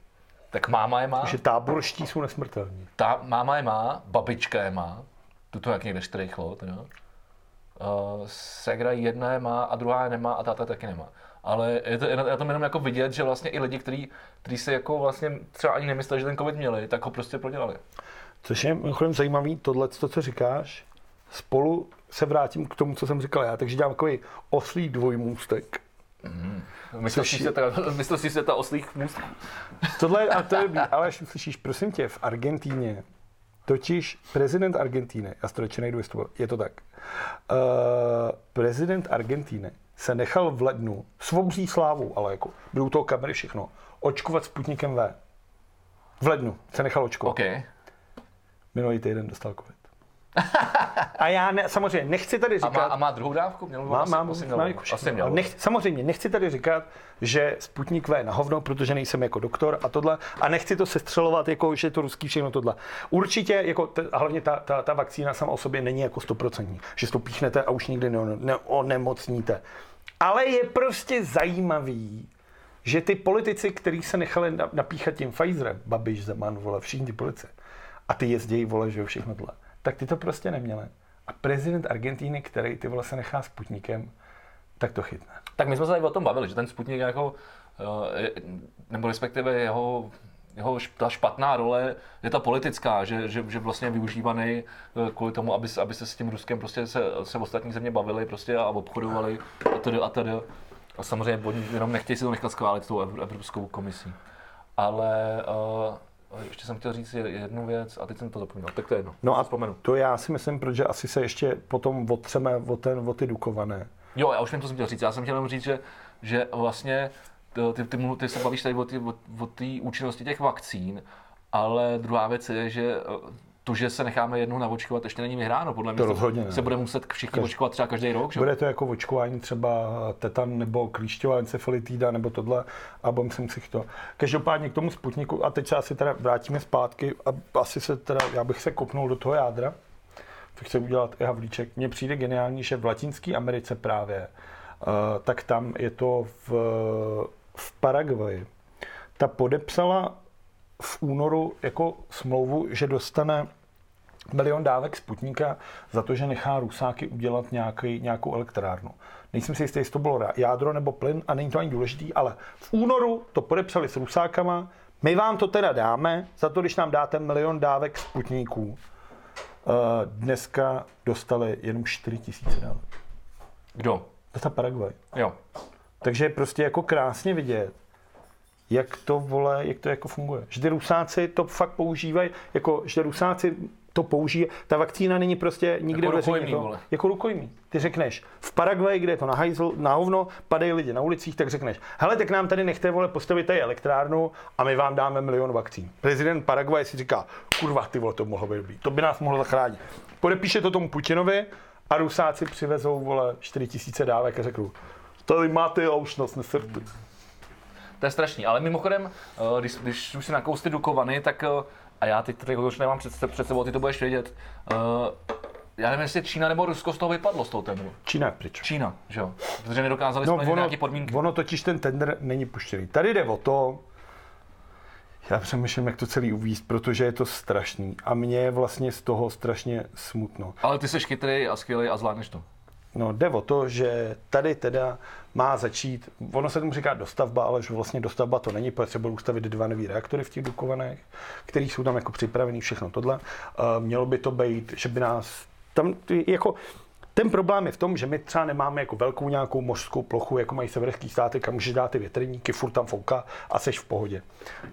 Tak máma je má, že táborští jsou nesmrtelní. ta máma je má, babička je má, tuto jak někde teda. Uh, segra jedna je má a druhá je nemá a táta taky nemá. Ale je to, je na tom jenom jako vidět, že vlastně i lidi, kteří kteří si jako vlastně třeba ani nemysleli, že ten covid měli, tak ho prostě prodělali. Což je mimochodem zajímavý, tohle, to, co říkáš, spolu se vrátím k tomu, co jsem říkal já, takže dělám takový oslý dvojmůstek. Což je- světa, mistrovství světa oslých můstků. Tohle, a to je [laughs] ale až slyšíš, prosím tě, v Argentíně, totiž prezident Argentíny, já to radši najdu, jestli to- je to tak, uh, prezident Argentíny se nechal v lednu s obří slávou, ale jako budou toho kamery všechno, očkovat Sputnikem V. V lednu se nechal očkovat. OK. Minulý týden dostal covid. [laughs] A já ne, samozřejmě nechci tady A říkat... má, a má druhou dávku? Měl Mám, asi, mám, asi mám měl, všechno. asi měl. Nech, samozřejmě, nechci tady říkat, že Sputnik V je na hovno, protože nejsem jako doktor a tohle. A nechci to sestřelovat, jako, že je to ruský všechno tohle. Určitě, jako, t, a hlavně ta, ta, ta vakcína sama o sobě není jako stoprocentní. Že si to píchnete a už nikdy ne- neonemocníte. Ale je prostě zajímavý, že ty politici, kteří se nechali na- napíchat tím Pfizerem, Babiš, Zeman, vole, všichni ty polici, a ty jezdějí, vole, že jo, všechno tohle, tak ty to prostě neměli. A prezident Argentíny, který ty vole se nechá Sputnikem, tak to chytne. Tak my jsme se tady o tom bavili, že ten Sputnik jako, eh, nebo respektive jeho, jeho ta špatná role je ta politická, že, že, že vlastně je využívaný eh, kvůli tomu, aby, aby se s tím Ruskem prostě se, se ostatní země bavili prostě a obchodovali a tedy a tedy. A samozřejmě oni jenom nechtějí si to nechat schválit tou Ev- Evropskou komisí. Ale uh, ještě jsem chtěl říct jednu věc a teď jsem to zapomněl, tak to je jedno. No a vzpomenu. to já si myslím, protože asi se ještě potom otřeme o, ten, o ty dukované. Jo, já už vím, co jsem chtěl říct. Já jsem chtěl jenom říct, že, že vlastně ty, ty, ty, ty se bavíš tady o té o, o té účinnosti těch vakcín, ale druhá věc je, že eh, to, že se necháme jednou naočkovat, ještě není vyhráno. Podle mě To se- rozhodně ne. se bude muset všichni Kaž- očkovat třeba každý rok. Že? Bude to jako očkování třeba tetan nebo klíšťová encefalitída nebo tohle a budeme si muset to. Každopádně k tomu Sputniku a teď se asi teda vrátíme zpátky a asi se teda, já bych se kopnul do toho jádra, to chce udělat i Havlíček. Mně přijde geniální, že v Latinské Americe právě, uh, tak tam je to v, v Paraguaji. Ta podepsala v únoru jako smlouvu, že dostane milion dávek Sputníka za to, že nechá Rusáky udělat nějaký, nějakou elektrárnu. Nejsem si jistý, jestli to bylo jádro nebo plyn a není to ani důležitý, ale v únoru to podepsali s Rusákama. My vám to teda dáme za to, když nám dáte milion dávek Sputníků. Eh, Dneska dostali jenom 4 tisíce dávek. Kdo? To je ta Paraguay. Jo. Takže je prostě jako krásně vidět, jak to vole, jak to jako funguje. Že ty Rusáci to fakt používají, jako, že Rusáci to použijí, ta vakcína není prostě nikde Jako rukojmí, to-. Jako rukojmí. Ty řekneš, v Paraguaji, kde je to na, hajzl, na hovno, padají lidi na ulicích, tak řekneš, hele, tak nám tady nechte vole postavit tady elektrárnu a my vám dáme milion vakcín. Prezident Paraguaje si říká, kurva, ty vole, to mohlo být dobrý, to by nás mohlo zachránit. Podepíše to tomu Putinovi a Rusáci přivezou, vole, 4 tisíce dávek a řeknou, tady máte a už nás nesrte. To je strašný, ale mimochodem, eh, když, když už si nakous ty dukovany, tak eh, a já teď to už nemám před, před sebou, ty to budeš vědět. eh, Já nevím, jestli Čína nebo Rusko z toho vypadlo z toho tendru. Čína je pryč. Čína, že jo? Protože nedokázali No, splnit ono, nějaké podmínky. ono totiž ten tender není puštěný. Tady jde o to, já přemýšlím, jak to celý uvízt, protože je to strašný. A mně je vlastně z toho strašně smutno. Ale ty jsi chytrý a skvělý a zvládneš to. No, jde o to, že tady teda má začít, ono se tomu říká dostavba, ale že vlastně dostavba to není, protože budou stavit dva nový reaktory v těch Dukovanech, který jsou tam jako připravený, všechno tohle. Uh, mělo by to být, že by nás tam jako ten problém je v tom, že my třeba nemáme jako velkou nějakou mořskou plochu, jako mají severské státy, kam můžeš dát ty větrníky, furt tam fouká a seš v pohodě.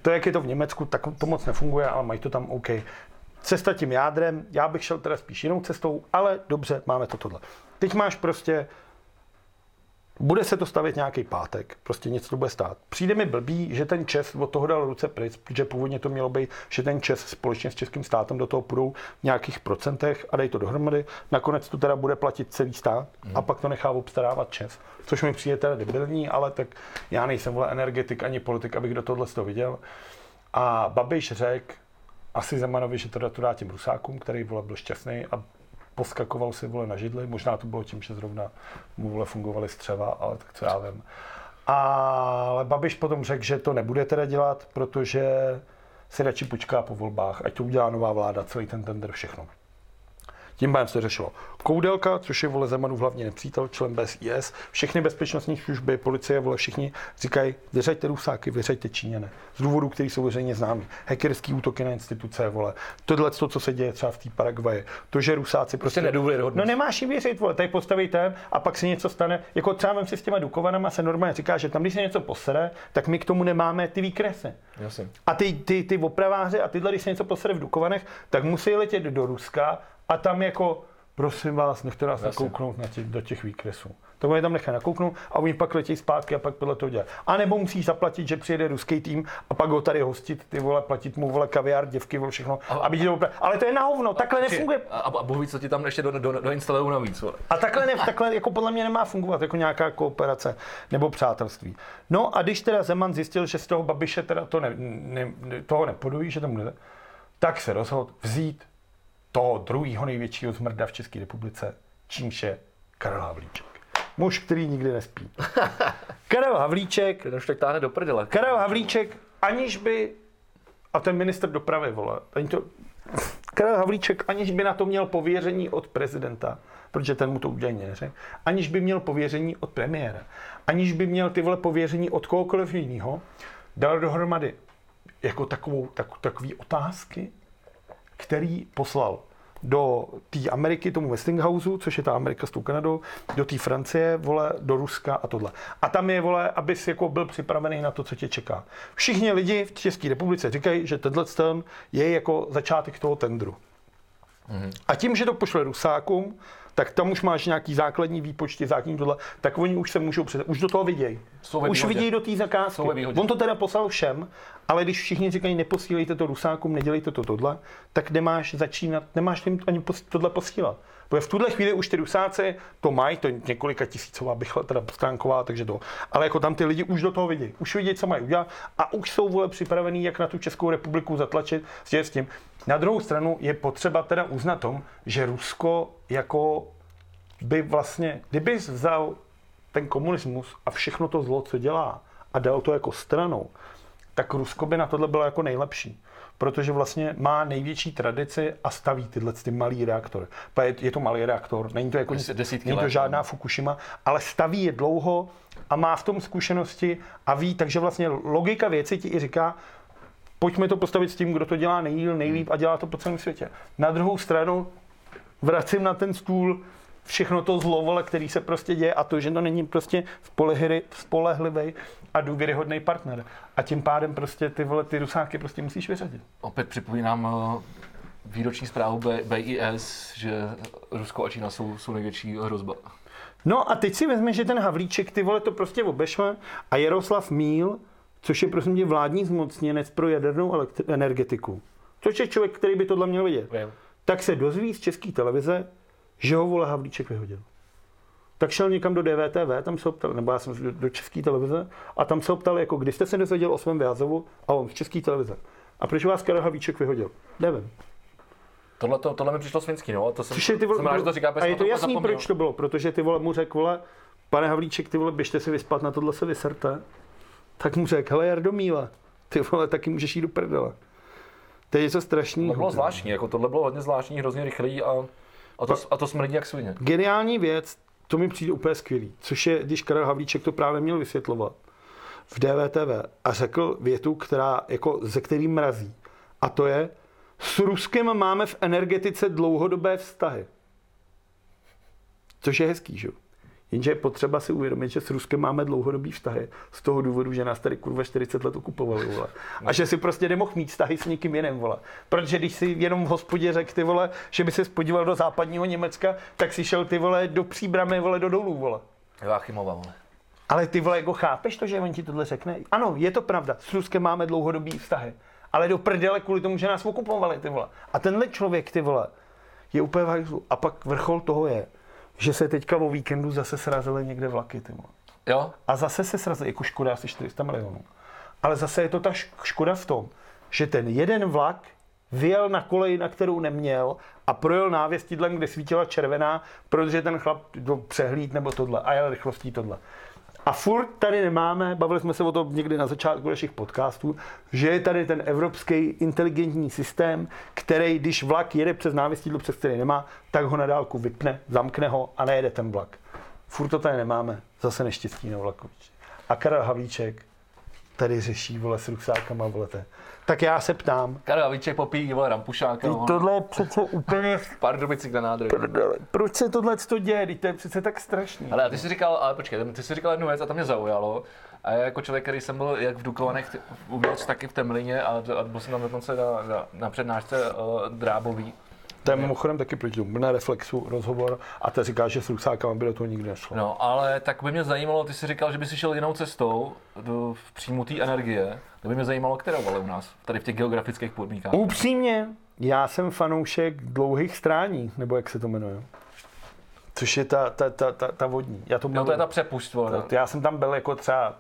To, jak je to v Německu, tak to moc nefunguje, ale mají to tam OK. Cesta tím jádrem, já bych šel teda spíš jinou cestou, ale dobře, máme to tohle. Teď máš prostě bude se to stavět nějaký pátek, prostě něco to bude stát. Přijde mi blbý, že ten Čes od toho dal ruce pryč, protože původně to mělo být, že ten Čes společně s českým státem do toho půjdou v nějakých procentech a dají to dohromady. Nakonec to teda bude platit celý stát a pak to nechá obstarávat Čes. Což mi přijde teda debilní, ale tak já nejsem vole energetik ani politik, abych do tohle to viděl. A Babiš řekl asi Zemanovi, že to, to dá těm Rusákům, který vole byl šťastný a poskakoval si vole na židli. Možná to bylo tím, že zrovna mu vole fungovaly střeva, ale tak co já vím. Ale Babiš potom řekl, že to nebude teda dělat, protože si radši počká po volbách, ať to udělá nová vláda, celý ten tender, všechno. Tím pádem se řešilo Koudelka, což je vole Zemanův hlavní nepřítel, člen BSIS, všechny bezpečnostní služby, policie, vole všichni říkají, vyřaďte Rusáky, vyřaďte Číňané. Z důvodů, který jsou veřejně známý. Hackerský útoky na instituce, vole. Tohle, to, co se děje třeba v té Paraguaji. To, že Rusáci prostě... nedůvěryhodnost. No nemáš jim věřit, vole, tady postaví ten a pak se něco stane. Jako třeba vem si s těma Dukovanama se normálně říká, že tam, když se něco posere, tak my k tomu nemáme ty výkresy. Jasně. A ty, ty, ty opraváři a tyhle, když se něco posede v Dukovanech, tak musí letět do Ruska a tam jako, prosím vás, nechte nás Jasně. nakouknout na těch, do těch výkresů. Tak oni tam nechají nakouknout a oni pak letí zpátky a pak podle toho dělat. A nebo musíš zaplatit, že přijede ruský tým a pak ho tady hostit, ty vole, platit mu vole kaviár, děvky, vole, všechno. A- aby ti to opra- Ale to je na hovno, takhle nefunguje. A, a ví, co ti tam ještě do, do, doinstalují navíc. vole. A takhle, ne, takhle jako podle mě nemá fungovat jako nějaká kooperace nebo přátelství. No a když teda Zeman zjistil, že z toho Babiše teda to ne, ne, ne, toho nepodují, že tomu ne, tak se rozhodl vzít toho druhého největšího zmrda v České republice, čímž je Karel Havlíček. Muž, který nikdy nespí. [laughs] Karel Havlíček, Ten už tak táhne do prdele. Karel Havlíček, aniž by, a ten minister dopravy, vole, ani to, Karel Havlíček, aniž by na to měl pověření od prezidenta, protože ten mu to údajně neřekl, aniž by měl pověření od premiéra, aniž by měl ty vole pověření od kohokoliv jiného, dal dohromady jako takovou, tak, takový otázky, který poslal do té Ameriky, tomu Westinghouseu, což je ta Amerika s tou Kanadou, do té Francie, vole, do Ruska a tohle. A tam je, vole, abys jako byl připravený na to, co tě čeká. Všichni lidi v České republice říkají, že tenhle ten je jako začátek toho tendru. A tím, že to pošle Rusákům, tak tam už máš nějaký základní výpočty, základní tohle, tak oni už se můžou před, už do toho vidějí. Už vidějí do té zakázky. On to teda poslal všem, ale když všichni říkají, neposílejte to Rusákům, nedělejte to tohle, tak nemáš začínat, nemáš jim ani tohle posílat. Protože v tuhle chvíli už ty Rusáci to mají, to několika tisícová bychle, teda stránková, takže to. Ale jako tam ty lidi už do toho vidí, už vidí, co mají udělat a už jsou vole připravený, jak na tu Českou republiku zatlačit s tím- s tím. Na druhou stranu je potřeba teda uznat tom, že Rusko jako by vlastně, kdyby vzal ten komunismus a všechno to zlo, co dělá, a dal to jako stranou, tak Rusko by na tohle bylo jako nejlepší. Protože vlastně má největší tradici a staví tyhle ty malý reaktor. Je, je to malý reaktor, není to, jako, není to žádná no. Fukushima, ale staví je dlouho a má v tom zkušenosti a ví, takže vlastně logika věci ti i říká, pojďme to postavit s tím, kdo to dělá nejdíl, nejlíp a dělá to po celém světě. Na druhou stranu vracím na ten stůl všechno to zlo, vole, který se prostě děje a to, že to není prostě spolehli, spolehlivý a důvěryhodný partner. A tím pádem prostě ty vole, ty rusáky prostě musíš vyřadit. Opět připomínám eh, výroční zprávu BIS, že Rusko a Čína jsou, jsou největší hrozba. No a teď si vezmi, že ten Havlíček ty vole to prostě obešle a Jaroslav Míl, což je prosím tě vládní zmocněnec pro jadernou elektri- energetiku, což je člověk, který by tohle měl vidět, tak se dozví z české televize, že ho vole Havlíček vyhodil. Tak šel někam do DVTV, tam se ptal, nebo já jsem do, do české televize, a tam se ho ptal, jako kdy jste se dozvěděl o svém vyhazovu, a on z české televize. A proč vás Karel Havlíček vyhodil? Nevím. Tohle, to, tohle mi přišlo svinský, no. To jsem, Což je ty vole, jsem rád, že to říká, a je to jasný, zapomněl. proč to bylo, protože ty vole mu řekl, vole, pane Havlíček, ty vole, běžte si vyspat, na tohle se vyserte. Tak mu řekl, hele Jardomíle, ty vole, taky můžeš jít do prdele. To je něco To strašného. bylo zvláštní, jako tohle bylo hodně zvláštní, hrozně rychlý a, a, to, a to smrdí jak svině. Geniální věc, to mi přijde úplně skvělý, což je, když Karel Havlíček to právě měl vysvětlovat v DVTV a řekl větu, která, jako, ze který mrazí. A to je, s Ruskem máme v energetice dlouhodobé vztahy. Což je hezký, že? jo? Jenže je potřeba si uvědomit, že s Ruskem máme dlouhodobý vztahy z toho důvodu, že nás tady kurva 40 let okupovali, vole. A že si prostě nemohl mít vztahy s někým jiným, vole. Protože když si jenom v hospodě řekl, ty vole, že by se spodíval do západního Německa, tak si šel ty vole do příbramy, vole, do dolů, vole. Joachimova, vole. Ale ty vole, jako chápeš to, že on ti tohle řekne? Ano, je to pravda, s Ruskem máme dlouhodobý vztahy. Ale do prdele kvůli tomu, že nás okupovali, ty vole. A tenhle člověk, ty vole, je úplně v. A pak vrchol toho je, že se teďka o víkendu zase srazily někde vlaky, ty. Jo? A zase se srazily, jako škoda asi 400 milionů. Ale zase je to ta škoda v tom, že ten jeden vlak vyjel na koleji, na kterou neměl a projel návěstidlem, kde svítila červená, protože ten chlap do přehlíd nebo tohle a jel rychlostí tohle. A furt tady nemáme, bavili jsme se o tom někdy na začátku našich podcastů, že je tady ten evropský inteligentní systém, který, když vlak jede přes návěstidlo, přes který nemá, tak ho na dálku vypne, zamkne ho a nejede ten vlak. Furt to tady nemáme, zase neštěstí na vlakoviči. A Karel Havlíček tady řeší, vole, s ruksákama, vole. Tak já se ptám, Karel Havlíček popíjí, vole, rampušáka, no. tohle je přece úplně [laughs] pár dobicích na nádrž. Proč se tohle to děje? Teď to je přece tak strašný. Ale ty jsi říkal, ale počkej, ty jsi říkal jednu věc a to mě zaujalo. A já jako člověk, který jsem byl jak v Dukovanech uvnitř, tak i v Temlině a, a byl jsem tam dokonce na, na, na přednášce uh, drábový. To je mimochodem taky proti tomu. Byl na Reflexu rozhovor a ta říká, že s ruksákama by do toho nikdy nešlo. No, ale tak by mě zajímalo, ty jsi říkal, že by si šel jinou cestou do v příjmu té energie. To by mě zajímalo, kterou ale u nás, tady v těch geografických podmínkách. Upřímně, já jsem fanoušek dlouhých strání, nebo jak se to jmenuje. Což je ta, ta, ta, ta, ta vodní. Já to, No to je ta přepust. Já jsem tam byl jako třeba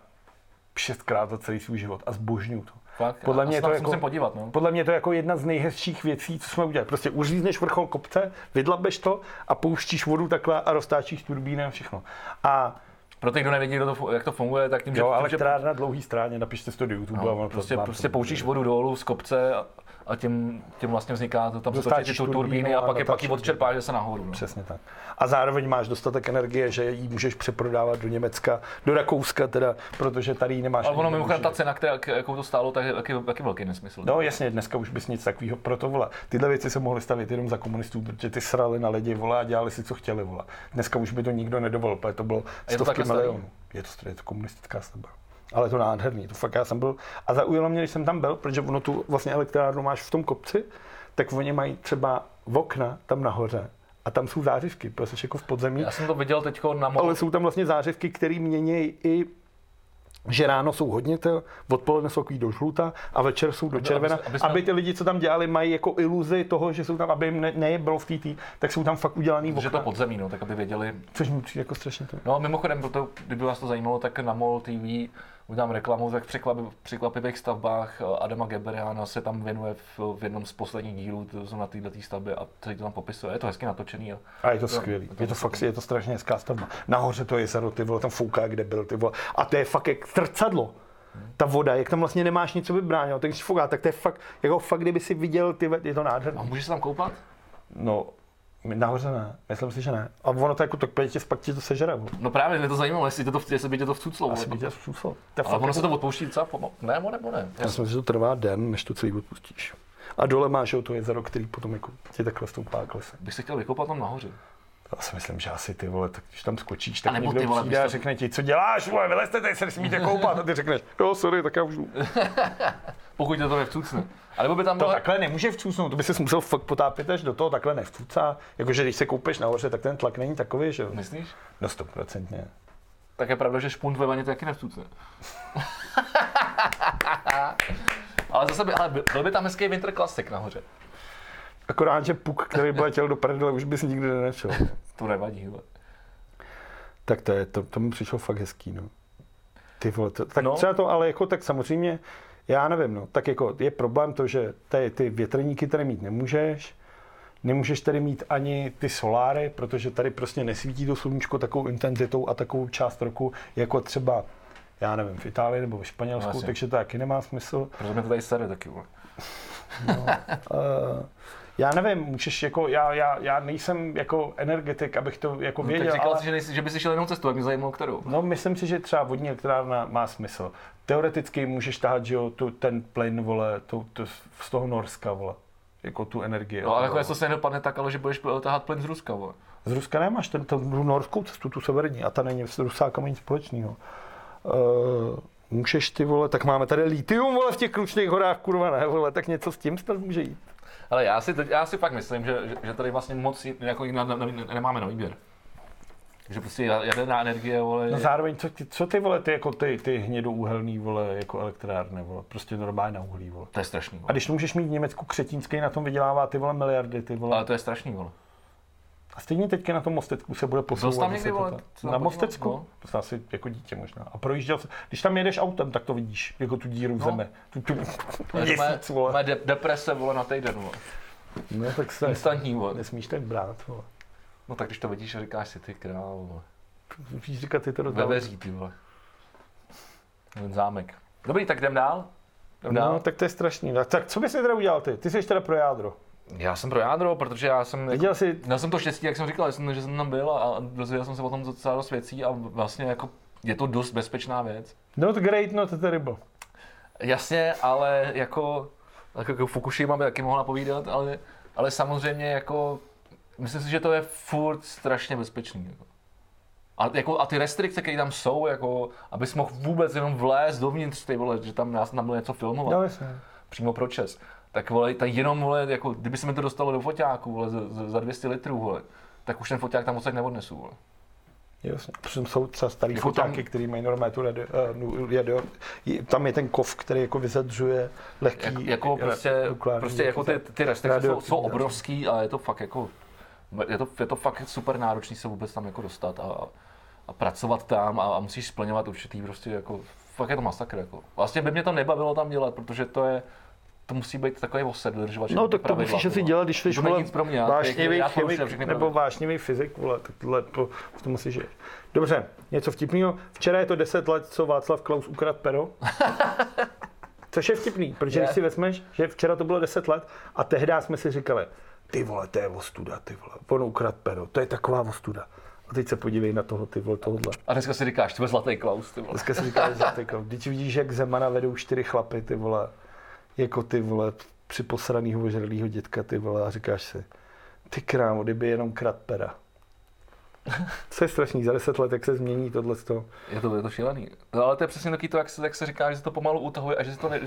šestkrát za celý svůj život a zbožňuju to. Fakt? Podle mě a je to jako- podívat, no. Podle mě to je jako jedna z nejhezčích věcí, co jsme udělali. Prostě uřízneš vrchol kopce, vydlabeš to a pouštíš vodu takhle a roztáčíš turbíny a všechno. A Pro ty, kdo nevědí, kdo to, jak to funguje, tak tím, že, jo, tím, že dlouhý stráně, napište si to do YouTube. a no, to prostě, prostě pouštíš vodu dolů z kopce a, a tím, tím vlastně vzniká, to, tam se točí tu turbíny a a pak je, pak ji odčerpáš, že se nahoru. No. Přesně tak. A zároveň máš dostatek energie, že ji můžeš přeprodávat do Německa, do Rakouska teda, protože tady ji nemáš. Ale ono mimochodem ta cena, která, jak- jakou to stálo, tak je taky, taky velký nesmysl. No jasně, dneska už bys nic takového proto vole. Tyhle věci se mohly stavit jenom za komunistů, protože ty srali na lidi vole a dělali si, co chtěli vole. Dneska už by to nikdo nedovolil, protože to bylo stovky milionů. Je to, je to komunistická stavba. Ale to nádherný, to fakt já jsem byl. A zaujalo mě, když jsem tam byl, protože ono tu vlastně elektrárnu máš v tom kopci, tak oni mají třeba v okna tam nahoře. a tam jsou zářivky, prostě jako v podzemí. Já jsem to viděl teď na mol. Ale jsou tam vlastně zářivky, které mění i že ráno jsou hodně to, odpoledne jsou takový do žluta a večer jsou do červena, aby- aby, jsme- aby ty lidi, co tam dělali, mají jako iluzi toho, že jsou tam, aby jim ne, nebylo v té, tak jsou tam fakt udělaný Že to okna, podzemí, no, tak aby věděli. což mi přijde jako strašně to. No mimochodem, proto, kdyby vás to zajímalo, tak na MOL TV udělám reklamu, tak překvapivých, překvapivých stavbách eh, Adama Geberiana se tam věnuje v, v jednom z posledních dílů, to jsou na této stavbě a celý to tam popisuje. Je to hezky natočený. A A je to Jo, skvělý. je to Je to fakt, je to strašně hezká stavba. Nahoře to jezero, ty vole, tam fouká, kde byl, ty vole. A to je fakt jak zrcadlo. Ta voda, jak tam vlastně nemáš nic, co by bránilo, tak když fouká, tak to je fakt, jako fakt, kdyby si viděl, ty, je to a nádherné. můžeš se tam koupat? No, nahoře ne, myslím si, že ne. A ono to jako tak pětě, pak ti to sežere. vole. No právě, mě to zajímalo, jestli, tě to, jestli by tě to vcuclo. Asi by tě. To je Ale ono jako- se to odpouští docela pomalu. Ne, nebo nebo ne. Já si myslím, že to trvá den, než to celý odpustíš. A dole máš jo, to jezero, který potom jako ti takhle stoupá klese. Bych se chtěl vykopat tam nahoře. Já si myslím, že asi ty vole, tak když tam skočíš, tak někdo ty vole, přijde a řekne ti, co děláš, vole, vylezte tady, se nesmíte koupat. A ty řekneš, jo, sorry, tak já už. [laughs] Pokud to nevcucne. A nebo by tam To bylo... takhle nemůže vcucnout, to by si musel fakt potápět až do toho, takhle nevcucá. Jakože když se koupeš nahoře, tak ten tlak není takový, že jo? Myslíš? No stoprocentně. Tak je pravda, že špunt ve vaně taky nevcucne. [laughs] [laughs] ale zase by, ale byl byl by tam hezký Winter Classic nahoře. Akorát, že puk, který by letěl do prdele, už bys nikdy nenešel. To nevadí, hele. Tak to je, to, to mi přišlo fakt hezký, no. Ty vole, to, tak No. no. třeba to, ale jako tak samozřejmě, já nevím, no, tak jako je problém to, že ty, ty větrníky tady mít nemůžeš, nemůžeš tady mít ani ty soláry, protože tady prostě nesvítí to sluníčko takovou intenzitou a takovou část roku, jako třeba, já nevím, v Itálii nebo v Španělsku, No, no, takže to taky nemá smysl. Proto mě to tady sere taky, vole. Uh, [laughs] já nevím, můžeš jako, já, já, já nejsem jako energetik, abych to jako No, věděl, tak říkal ale... jsi, že, nejsi, že bys šel jinou cestu, tak mě zajímalo kterou. No, myslím si, že třeba vodní elektrárna má smysl. Teoreticky můžeš tahat, že jo, tu, ten plyn, vole, tu, tu, z toho Norska, vole, jako tu energii. No ale jako jestli se nedopadne tak, ale že budeš tahat plyn z Ruska, vole. Z Ruska nemáš ten, tu norskou cestu, tu severní, a ta není s Rusákama nic společného. Uh, můžeš ty, vole, tak máme tady litium, vole, v těch kručných horách, kurva, ne, vole, tak něco s tím snad může jít. Ale já si, teď- já si fakt myslím, že, že, že tady vlastně moc jako na, na, na, nemáme na výběr. Že prostě jaderná energie, vole, No zároveň, co ty, co ty, vole, ty, jako ty, ty hnědouhelný, vole, jako elektrárny, vole, prostě normálně na uhlí, vole. to je strašný, A vole. když můžeš mít v Německu křetínský, na tom vydělává ty vole miliardy, ty vole. Ale to je strašný, vole. A stejně teďka na tom Mostecku se bude posouvat. Byl tam někdy, vole, Na Mostecku? podíval? To asi jako dítě možná. A projížděl se, když tam jedeš autem, tak to vidíš, jako tu díru v No. zemi. Tu, tu, To je moje, měsíc, vole. moje de, deprese, vole, na týden, vole. No tak se Instantní, vole. nesmíš tak brát, vole. No tak když to vidíš a říkáš si, ty král, vole. Musíš říkat, ty to do Veveří, ty vole. Ten zámek. Dobrý, tak jdem dál. Jdem dál. No, tak to je strašný. Tak, tak co bys teda udělal ty? Ty jsi teda pro jádro. Já jsem pro jádro, protože já jsem... Viděl jsi, Měl jsem to štěstí, jak jsem říkal, že jsem, že jsem tam byl a dozvěděl jsem se o tom docela dost věcí a vlastně jako je to dost bezpečná věc. not great, not terrible. Jasně, ale jako, jako Fukushima by taky mohla povídat, ale, ale samozřejmě jako, myslím si, že to je furt strašně bezpečný. Jako. A, jako, a ty restrikce, které tam jsou, jako, abys mohl vůbec jenom vlézt dovnitř, ty vole, že tam nás tam bylo něco filmovat, No, jasně. přímo pro čes. Tak vole, tak jenom, vole, jako, kdyby se mi to dostalo do foťáku, vole, za, za- za 200 litrů, vole, tak už ten foťák tam moc tak neodnesu, vole. Jasně. Přitom jsou třeba starý Jako jako tam- který mají normálně tu radio, uh, radio, tam je ten kov, který jako vyzadřuje lehký Jak, jako ra- prostě, nukleární prostě jako ty, ty restrikce jsou, jsou obrovský a je to fakt jako, je to, je to fakt super náročný se vůbec tam jako dostat a, a pracovat tam a, a musíš splňovat určitý prostě jako, fakt je to masakr jako. Vlastně by mě to nebavilo tam dělat, protože to je, to musí být takový osed, dodržovat No tak to pravidla, musíš asi dělat, když jsi vole, pro mě, vášnivý já porušuju chemik nebo pravidla. vášnivý fyzik, vole, tak tohle to, to musíš žít. Dobře, něco vtipného. Včera je to 10 let, co Václav Klaus ukradl pero. [laughs] Což je vtipný, protože když Je. si vezmeš, že včera to bylo 10 let a tehdy jsme si říkali, ty vole, to je ostuda, ty vole, on ukradl pero, to je taková ostuda. A teď se podívej na toho, ty vole, tohle. A dneska si říkáš, ty zlatý Klaus, ty vole. Dneska si říkáš, že ty jako, když vidíš, jak Zemana vedou čtyři chlapy, ty vole, jako ty vole, při posranýho ožralýho dětka, ty vole, a říkáš si, ty krámo, kdyby jenom krát pera. [laughs] Co je strašný, za 10 let, jak se změní tohle. Je to, je to šílený. No, ale to je přesně taky to, jak se, jak se říká, že se to pomalu utahuje a že se to, ne,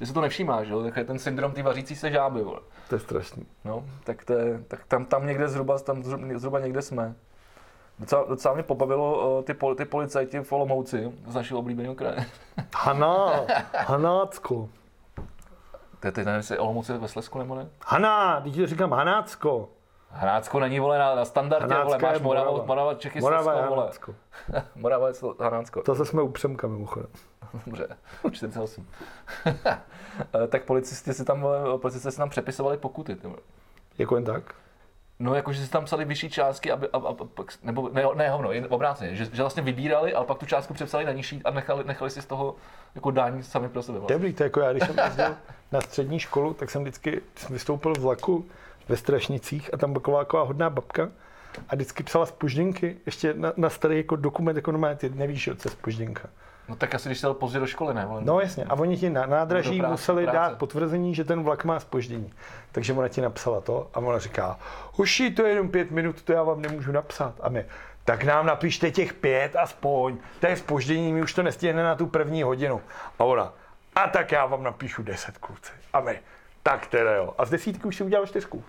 že se to nevšímá, že jo? Tak je ten syndrom ty vařící se žáby, vole. To je strašný. No, tak, to je, tak tam, tam někde zhruba, tam zhruba, zhruba někde jsme. Docela, docela mě pobavilo uh, ty, pol, ty policajti v Olomouci z našeho oblíbeného kraje. Haná, [laughs] Hanácko. Ty, ty nevím, jestli Olomouci ve Slesku nebo ne? Haná, teď říkám Hanácko. Hanácko není, vole, na, na standardě, vole, Hanácka je máš Morava, Morava. Morava, Čechy, Morava je Slezsko, vole. Hanácko. [laughs] Morava je Hanácko. To se jsme u Přemka mimochodem. [laughs] Dobře, 48. [laughs] Eh, tak policisti si tam, vole, policisté si tam přepisovali pokuty. Ty. vole. Jako jen tak? No, jakože si tam psali vyšší částky, aby, a, a, pak- nebo ne, ne hovno, jen obráceně, že, že, vlastně vybírali, ale pak tu částku přepsali na nižší a nechali, nechali si z toho jako daň sami pro sebe. To je Vlastně. dobrý, to je jako já, když jsem jezdil na střední školu, tak jsem vždycky vystoupil v vlaku ve Strašnicích a tam byla taková, hodná babka a vždycky psala spožděnky, ještě na, na starý jako dokument, jako normálně, ty nevíš, co je spožděnka. No tak asi, když jsi jel pozdě do školy, ne? No jasně, a oni ti na nádraží práce, museli práce. dát potvrzení, že ten vlak má spoždění. Takže ona ti napsala to a ona říká, uši, to je jenom pět minut, to já vám nemůžu napsat. A my, tak nám napište těch pět aspoň, to je spoždění, my už to nestihne na tu první hodinu. A ona, a tak já vám napíšu deset kluci. A my, tak teda jo. A z desítky už si udělal čtyřku.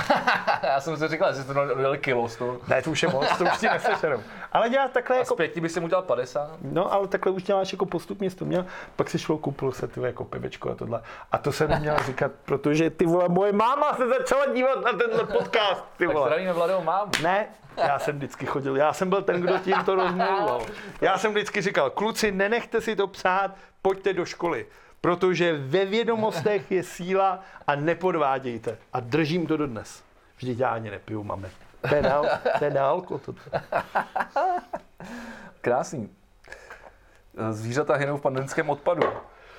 [laughs] Já jsem si říkal, že jste to dali kilo z toho. Ne, to už je moc, to už ti nesešerou. Ale dělat takhle A jako zpětně bych si mu udělal 50. No, ale takhle už děláš jako postupně jsi to měl, pak si šlo, koupil se ty jako pivečko a tohle. A to jsem neměl říkat, protože ty vole, moje máma se začala dívat na tenhle podcast, ty Tak vole. zdravíme Vladou mámu. Ne, já jsem vždycky chodil, já jsem byl ten, kdo tím to rozmlouval. Já jsem vždycky říkal, kluci, nenechte si to psát, pojďte do školy. Protože ve vědomostech je síla a nepodvádějte. A držím to dodnes. Vždyť já ani nepiju, máme. Je na, to. Krásný. Zvířata hynou v pandemickém odpadu.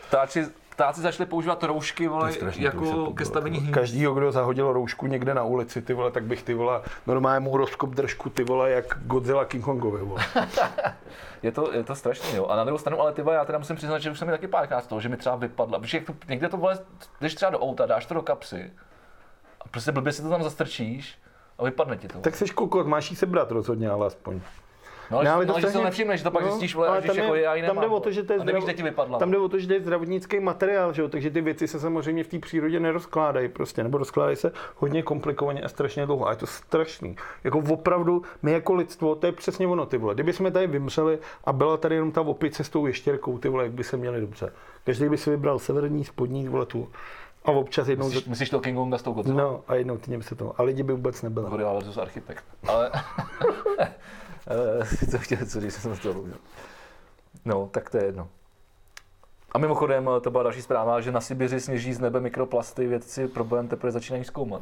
Ptáči, ptáci začali používat roušky vole, jako ke stavení hnízd. Každýho, kdo zahodil roušku někde na ulici, ty vole, tak bych ty vole, normálně mu rozkop držku, ty vole, jak Godzilla King Kongovi, vole. [laughs] Je to, je to strašný, jo. A na druhou stranu, ale ty vole, já teda musím přiznat, že už jsem mi taky párkrát z toho, že mi třeba vypadla. Protože jak to, někde to vole, jdeš třeba do auta, dáš to do kapsy a prostě blbě si to tam zastrčíš a vypadne ti to. Tak seš kokot, máš jí sebrat rozhodně, ale aspoň. No, ale, Ne, no, ale ale to že si to nevšimneš, že to pak no, zjistíš, vole, ale tam jako je- já ji tam jde o to, že to je nevíš, zdrav- ti vypadla. Tam jde o to, že to je zdravotnický materiál, že jo? takže ty věci se samozřejmě v té přírodě nerozkládají prostě, nebo rozkládají se hodně komplikovaně a strašně dlouho. A je to strašný. Jako opravdu, my jako lidstvo, to je přesně ono, ty vole. Kdyby jsme tady vymřeli a byla tady jenom ta opice s tou ještěrkou, ty vole, jak by se měli dobře. Každý by si vybral severní, spodní, vole tu. A občas jednou... Myslíš, myslíš to King Konga s tou Godzilla? No, a jednou ty se to. A lidi by vůbec nebyli. Gorila versus architekt. Ale... [laughs] Eh, [laughs] co chtěl, co říct, jsem toho mluvil. No, tak to je jedno. A mimochodem, to byla další zpráva, že na Sibiři sněží z nebe mikroplasty, vědci problém teprve začínají zkoumat.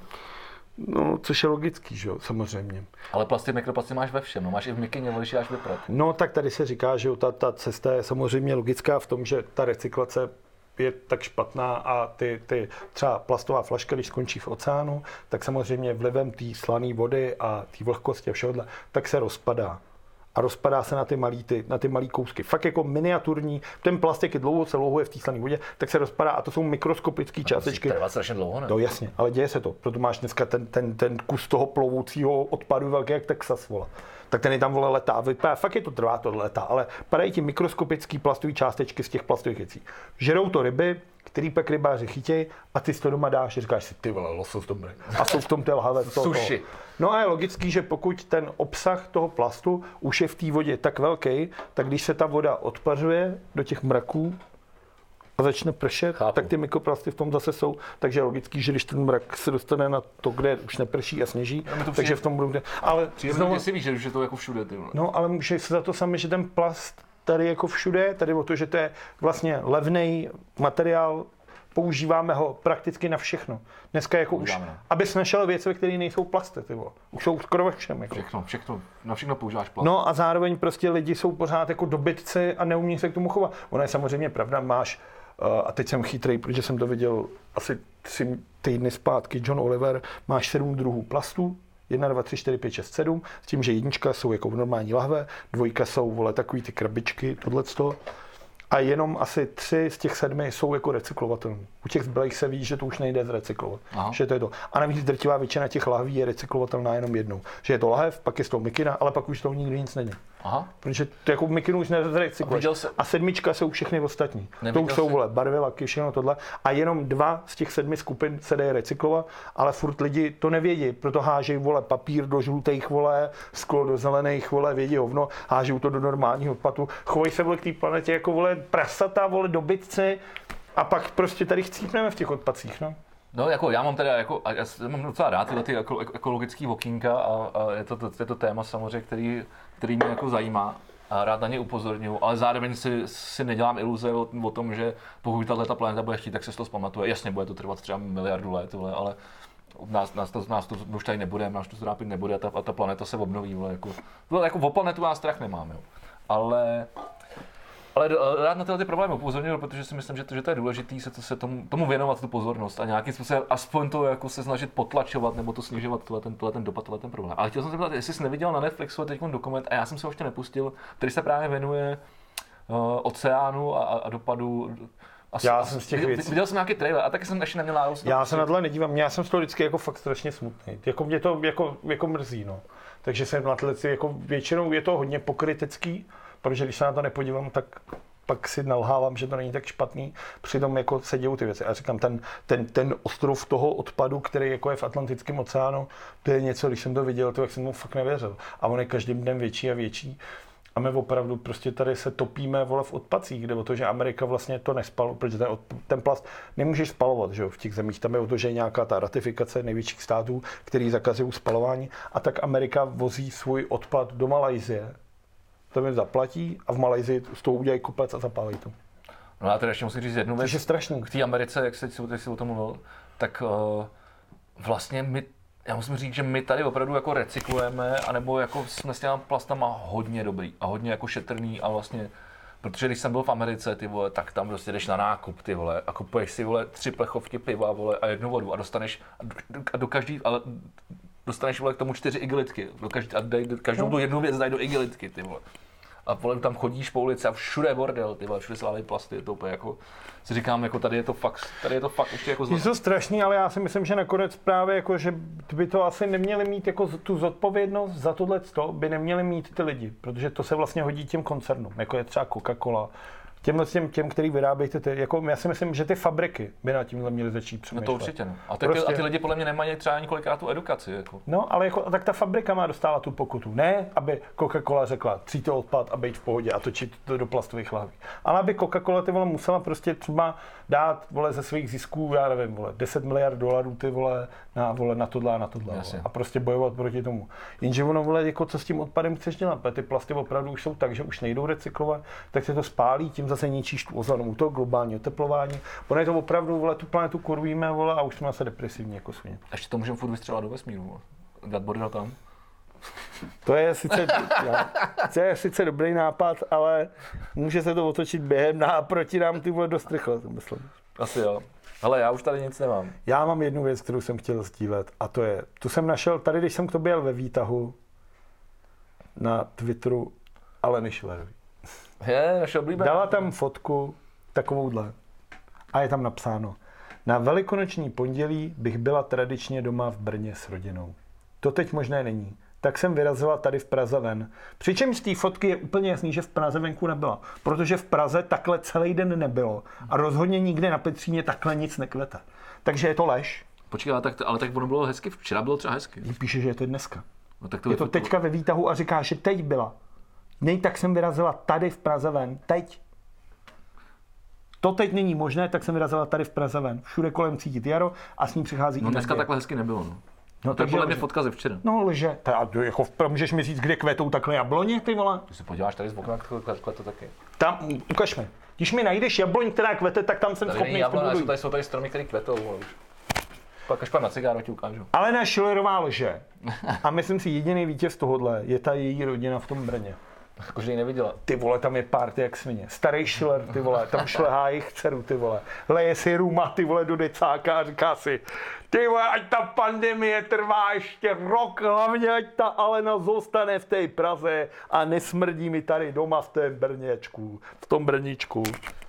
No, což je logický, že jo, samozřejmě. Ale plasty, mikroplasty máš ve všem, no máš i v mikině, když dáš vyprat. No, tak tady se říká, že jo, ta, ta cesta je samozřejmě logická v tom, že ta recyklace je tak špatná a ty, ty třeba plastová flaška, když skončí v oceánu, tak samozřejmě vlivem té slané vody a té vlhkosti a všeho, tak se rozpadá. A rozpadá se na ty malý, ty, na ty malý kousky. Fakt jako miniaturní, ten plastik je dlouho se louhuje v té slané vodě, tak se rozpadá a to jsou mikroskopické částečky. Trvá strašně dlouho, ne? No jasně, ale děje se to. Proto máš dneska ten, ten, ten kus toho plovoucího odpadu velký jak Texas, vole. Tak ten je tam vole letá. Vypadá, fakt je to trvá to letá, ale padají ti mikroskopické plastové částečky z těch plastových věcí. Žerou to ryby, který pak rybáři chytějí a ty si to doma dáš a říkáš si, ty vole, losos dobrý. A jsou v tom ty lhavé. to- Sushi. toho. No a je logický, že pokud ten obsah toho plastu už je v té vodě tak velký, tak když se ta voda odpařuje do těch mraků, a začne pršet, Chápu. tak ty mikroplasty v tom zase jsou. Takže je logický, že když ten mrak se dostane na to, kde už neprší a sněží, to takže přijde- v tom budou... Ale Přijde znovu, si víš, že už je to jako všude, ty no, ale může se za to sami, že ten plast tady jako všude, tady o to, že to je vlastně levný materiál, používáme ho prakticky na všechno. Dneska jako už, Používáme, no. abys našel věci, které nejsou plasty, ty vole. Už jsou skoro ve všem. Jako. Všechno, všechno, na všechno používáš plast. No a zároveň prostě lidi jsou pořád jako dobytci a neumí se k tomu chovat. Ona je samozřejmě pravda, máš, a teď jsem chytrý, protože jsem to viděl asi tři týdny zpátky, John Oliver, máš sedm druhů plastů, 1, 2, 3, 4, 5, 6, 7, s tím, že jednička jsou jako v normální lahve, dvojka jsou, vole, takový ty krabičky, tohleto. a jenom asi tři z těch sedmi jsou jako recyklovatelné. U těch zbylých se ví, že to už nejde zrecyklovat. Aha. Že to je to. A navíc drtivá většina těch lahví je recyklovatelná jenom jednou. Že je to lahev, pak je z toho mikina, ale pak už toho nikdy nic není. Aha. Protože to jako mikinu už A nerecykluješ. viděl jsi- A sedmička jsou všechny ostatní. To Neviděl už jsou vole, barvy, laky, všechno tohle. A jenom dva z těch sedmi skupin se dají recyklovat, ale furt lidi to nevědí, proto hážejí vole papír do žlutých vole, sklo do zelených vole, vědí hovno, hážou to do normálního odpadu, chovají se vole k té planetě jako vole prasata, vole dobytci a pak prostě tady chcípneme v těch odpadcích, no. No, jako já mám teda, jako, a já mám docela rád tyhle ty eko, ekologický okýnka a, a je, to, to, je to téma samozřejmě, který, který mě jako zajímá a rád na ně upozorňuji, ale zároveň si, si nedělám iluze o, o tom, že pokud tahle ta planeta bude chtít, tak se to zpamatuje. Jasně, bude to trvat třeba miliardu let, vole, ale nás, nás, to, nás to už tady nebude, nás to trápit nebude a ta, a ta planeta se obnoví. Vole, jako, vole, jako o planetu já strach nemám, jo. Ale ale do- rád na tyhle ty problémy upozorňuji, protože si myslím, že to, že to je důležité se, to, se tomu, tomu věnovat tu pozornost a nějakým způsobem aspoň to jako se snažit potlačovat nebo to snižovat tenhle ten, tenhle ten dopad, tenhle ten problém. Ale chtěl jsem se zeptat, jestli jsi neviděl na Netflixu teď dokument, a já jsem se ho ještě nepustil, který se právě věnuje uh, oceánu a, a, dopadu asi, Já jsem z těch viděl, věcí- viděl jsem nějaký trailer a taky jsem ještě neměl náhodou. Já se na tohle nedívám, já jsem z toho vždycky jako fakt strašně smutný. Jako mě to jako, jako mrzí, no. Takže jsem na tyhle, ty- jako většinou je to hodně pokrytecký, protože když se na to nepodívám, tak pak si nalhávám, že to není tak špatný. Přitom jako se dějou ty věci. Já říkám, ten, ten, ten ostrov toho odpadu, který jako je v Atlantickém oceánu, to je něco, když jsem to viděl, to jak jsem mu fakt nevěřil. A on je každým dnem větší a větší. A my opravdu prostě tady se topíme vole v odpacích, jde o to, že Amerika vlastně to nespalo, protože ten, ten plast nemůžeš spalovat že jo, v těch zemích. Tam je o to, že je nějaká ta ratifikace největších států, který zakazují spalování. A tak Amerika vozí svůj odpad do Malajzie. To jim zaplatí a v Malajzii z toho udělají kopec a zapálí to. No já teda ještě musím říct jednu věc. Což je strašný. k té Americe, jak jsi, jak jsi o tom mluvil, tak uh, vlastně my, já musím říct, že my tady opravdu jako recyklujeme, anebo jako jsme s těma plastama hodně dobrý a hodně jako šetrný a vlastně Protože když jsem byl v Americe, ty vole, tak tam prostě jdeš na nákup, ty vole, a kupuješ si, vole, tři plechovky piva, vole, a jednu vodu a dostaneš, a do, a do každý, ale dostaneš, vole, k tomu čtyři igelitky, do každý, a dej, každou tu jednu věc daj do igelitky, ty vole. A vole, tam chodíš po ulici a všude je bordel, ty vole, všude se lávají plasty, je to úplně jako, si říkám, jako tady je to fakt, tady je to fakt ještě jako Je zlo. to strašný, ale já si myslím, že nakonec právě jako, že by to asi neměli mít jako tu zodpovědnost za tohle by neměli mít ty lidi, protože to se vlastně hodí těm koncernům, jako je třeba Coca-Cola, těm, těm, těm který vyrábějí ty, ty, jako já si myslím, že ty fabriky by na tímhle měly začít No přemýšlet. to určitě, no. A ty, Prostě- a ty lidi podle mě nemají třeba ani kolikrát tu edukaci, jako. No, ale jako, tak ta fabrika má dostávat tu pokutu. Ne, aby Coca-Cola řekla, tříte odpad a být v pohodě a točit to do plastových lahví. Ale aby Coca-Cola ty vole musela prostě třeba dát vole ze svých zisků, já nevím, vole, 10 miliard dolarů ty vole na, vole, na tohle a na tohle. Jasně. A prostě bojovat proti tomu. Jenže ono, vole, jako co s tím odpadem chceš dělat? Ty plasty opravdu už jsou tak, že už nejdou recyklovat, tak se to spálí, tím zase ničíš tu ozonu, to globální oteplování. Ono je to opravdu, vole, tu planetu kurvíme, vole, a už jsme zase depresivní jako svině. Ještě to můžeme furt vystřelovat do vesmíru, vole. Dát bordel tam. To je sice, jo, to je sice dobrý nápad, ale může se to otočit během a proti nám ty vole dost rychle, to myslím. Asi jo. Ale já už tady nic nemám. Já mám jednu věc, kterou jsem chtěl sdílet a to je, tu jsem našel tady, když jsem k tobě jel ve výtahu na Twitteru Aleny Schillerový. Je, naše oblíbená. Dala tam fotku takovouhle a je tam napsáno na velikonoční pondělí bych byla tradičně doma v Brně s rodinou. To teď možné není. Tak jsem vyrazila tady v Praze ven. Přičemž z té fotky je úplně jasný, že v Praze venku nebyla. Protože v Praze takhle celý den nebylo. A rozhodně nikde na Petříně takhle nic nekvete. Takže je to lež. Počkej, ale tak, ale tak ono bylo hezky, včera bylo třeba hezky. Píše, že je to dneska. No, tak to Je to teďka ve výtahu a říká, že teď byla. Nej, tak jsem vyrazila tady v Praze ven. Teď. To teď není možné, tak jsem vyrazila tady v Praze ven. Všude kolem cítit jaro a s ním přichází No dneska naděje. takhle hezky nebylo, no. No, To je takže podle mě fotka ze včera. No lže. Ta, jako, můžeš mi říct, kde kvetou takhle jabloně, ty vole? Když se podíváš tady z okna, tak to taky. Tam, ukaž mi. Když mi najdeš jabloň, která kvete, tak tam jsem Tady schopný v tom jsou tady, jsou tady stromy, které kvetou, vole, už. Pak až pak na cigáro ti ukážu. Alena Schillerová lže. A myslím si, jediný vítěz tohohle je ta její rodina v tom Brně. Jakože ji neviděla. Ty vole, tam je party jak svině. Starý Schiller, ty vole, tam šlehá jejich dceru, ty vole. Leje si ruma, ty vole, do decáka a říká si, ty vole, ať ta pandemie trvá ještě rok, hlavně ať ta Alena zůstane v té Praze a nesmrdí mi tady doma v tom Brněčku, v tom Brničku.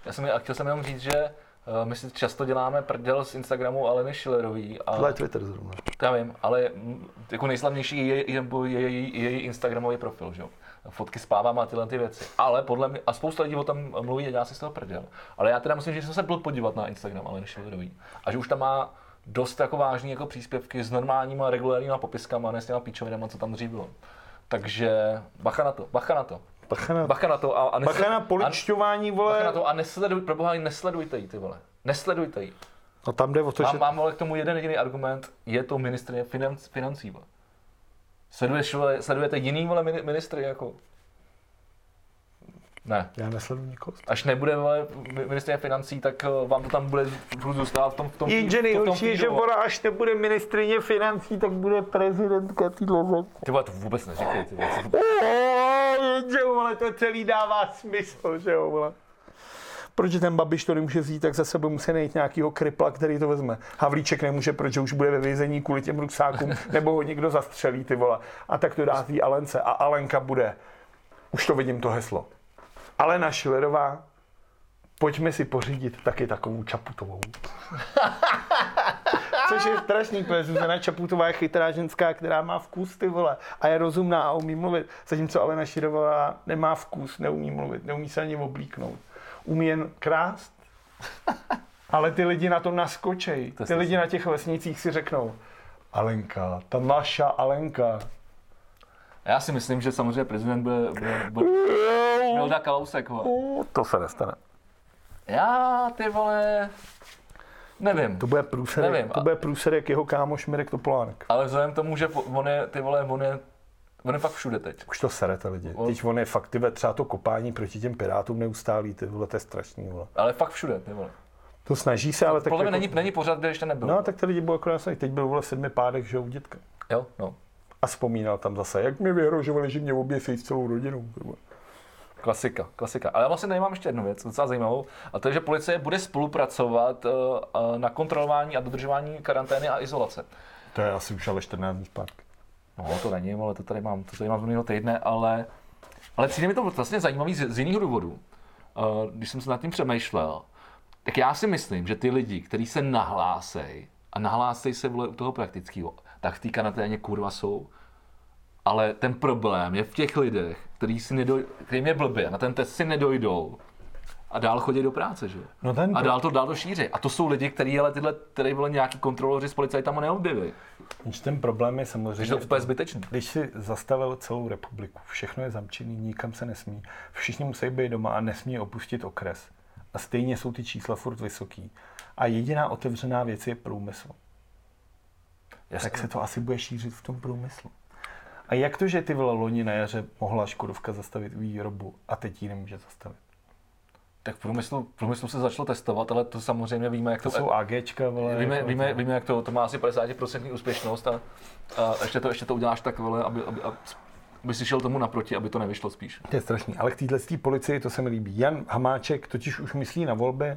Já jsem, a chtěl jsem jenom říct, že uh, my si často děláme prdel z Instagramu Aleny Schillerový. A, Tohle je Twitter zrovna. já vím, ale mm, jako nejslavnější je, je, je, je, je její Instagramový profil, že jo. Fotky s pávama a tyhle ty věci. Ale podle mě, a spousta lidí o tom mluví a dělá si z toho prdel. Ale já teda musím že jsem se byl podívat na Instagram Aleny Schillerový. A že už tam má dost jako vážný jako příspěvky s normálníma regulárníma popiskama, ne s těma píčovinama, co tam dřív bylo. Takže bacha na to, bacha na to. Bacha na, Bacha na to a, a, bacha na a, poličťování, bacha na vole. to a nesleduj, pro boha, nesledujte jí, ty vole. Nesledujte jí. No tam jde o to, že... Mám, mám ale k tomu jeden jediný argument, je to ministrině financ, financí. Vole. Sleduješ, vole, sledujete jiný vole mini- ministry jako? Ne. Já nesleduji nikoho. Až nebude vole, mi- ministrině financí, tak eh, vám to tam bude zůstávat v tom, v tom, Jenže nejhorší je, že vole. ona až nebude ministrině financí, tak bude prezidentka týhle země. Ty vole, to vůbec neříkej, ty věci. Jenže, vole, to celý dává smysl, že jo, vole. Proč ten Babiš to nemůže vzít, tak za sebou musí najít nějakýho kripla, který to vezme. Havlíček nemůže, protože už bude ve vězení kvůli těm ruksákům, [laughs] nebo ho někdo zastřelí, ty vole. A tak to dá té Alence. A Alenka bude, už to vidím, to heslo. Alena Šilerová, pojďme si pořídit taky takovou Čaputovou. [laughs] Což je strašný, protože Zuzana Čaputová je chytrá ženská, která má vkus, ty vole, a je rozumná a umí mluvit. Zatímco Alena Širová nemá vkus, neumí mluvit, neumí se ani oblíknout. Umí jen krást. Ale ty lidi na to naskočej. To Ty lidi na těch vesnicích si řeknou, Alenka, ta naša Alenka. Já si myslím, že samozřejmě prezident bude, bude, bude Milda Kalousek. Vole. To se nestane. Já, ty vole, nevím. To bude průserek, Nevím, to bude průserek jeho kámoš Mirek Topolánek. Ale vzhledem k tomu, že on je, ty vole, on je, on je fakt všude teď. Už to serete lidi. On- Teď on je fakt, ty třeba to kopání proti těm pirátům neustálý, ty vole, to je strašný, vole. Ale fakt všude, ty vole. To snaží se, ale tak Podle jako, není, není pořád, kde ještě nebyl. No, tak ty lidi budou akorát teď byl vole v sedmi pádech, že u dětka. Jo, no. A vzpomínal tam zase, jak mi vyhrožovali, že mě oběsí s celou vole. Klasika, klasika. Ale já vlastně tady mám ještě jednu věc, docela zajímavou, a to je, že policie bude spolupracovat uh, na kontrolování a dodržování karantény a izolace. To je asi už ale 14 dní zpátky. No, to není, ale to tady mám, to tady mám z minulého týdne, ale, ale přijde mi to vlastně zajímavý z, z jiného důvodu. Uh, když jsem se nad tím přemýšlel, tak já si myslím, že ty lidi, kteří se nahlásejí a nahlásejí se vole u toho praktického, tak v té karanténě kurva jsou. Ale ten problém je v těch lidech, který si nedoj, kterým je blbě, na ten test si nedojdou a dál chodí do práce, že? No ten A dál to dál to šíří. A to jsou lidi, kteří ale tyhle, který vole nějaký kontroloři s policajtama neobjevili. Víš, ten problém je samozřejmě, to je úplně zbytečný. když si zastavil celou republiku, všechno je zamčený, nikam se nesmí, všichni musí být doma a nesmí opustit okres. A stejně jsou ty čísla furt vysoký. A jediná otevřená věc je průmysl. Jasně. tak se to asi bude šířit v tom průmyslu. A jak to, že ty vole loni na jaře mohla Škodovka zastavit výrobu a teď ji nemůže zastavit? Tak v průmyslu, v průmyslu se začalo testovat, ale to samozřejmě víme, jak To to, jsou AGčka, vole. víme, jako víme, víme, jak to, to má asi 50% úspěšnost a, a ještě, to, ještě to uděláš tak, vole, aby, aby, aby, si šel tomu naproti, aby to nevyšlo spíš. To je strašný. Ale k téhle policii to se mi líbí. Jan Hamáček totiž už myslí na volby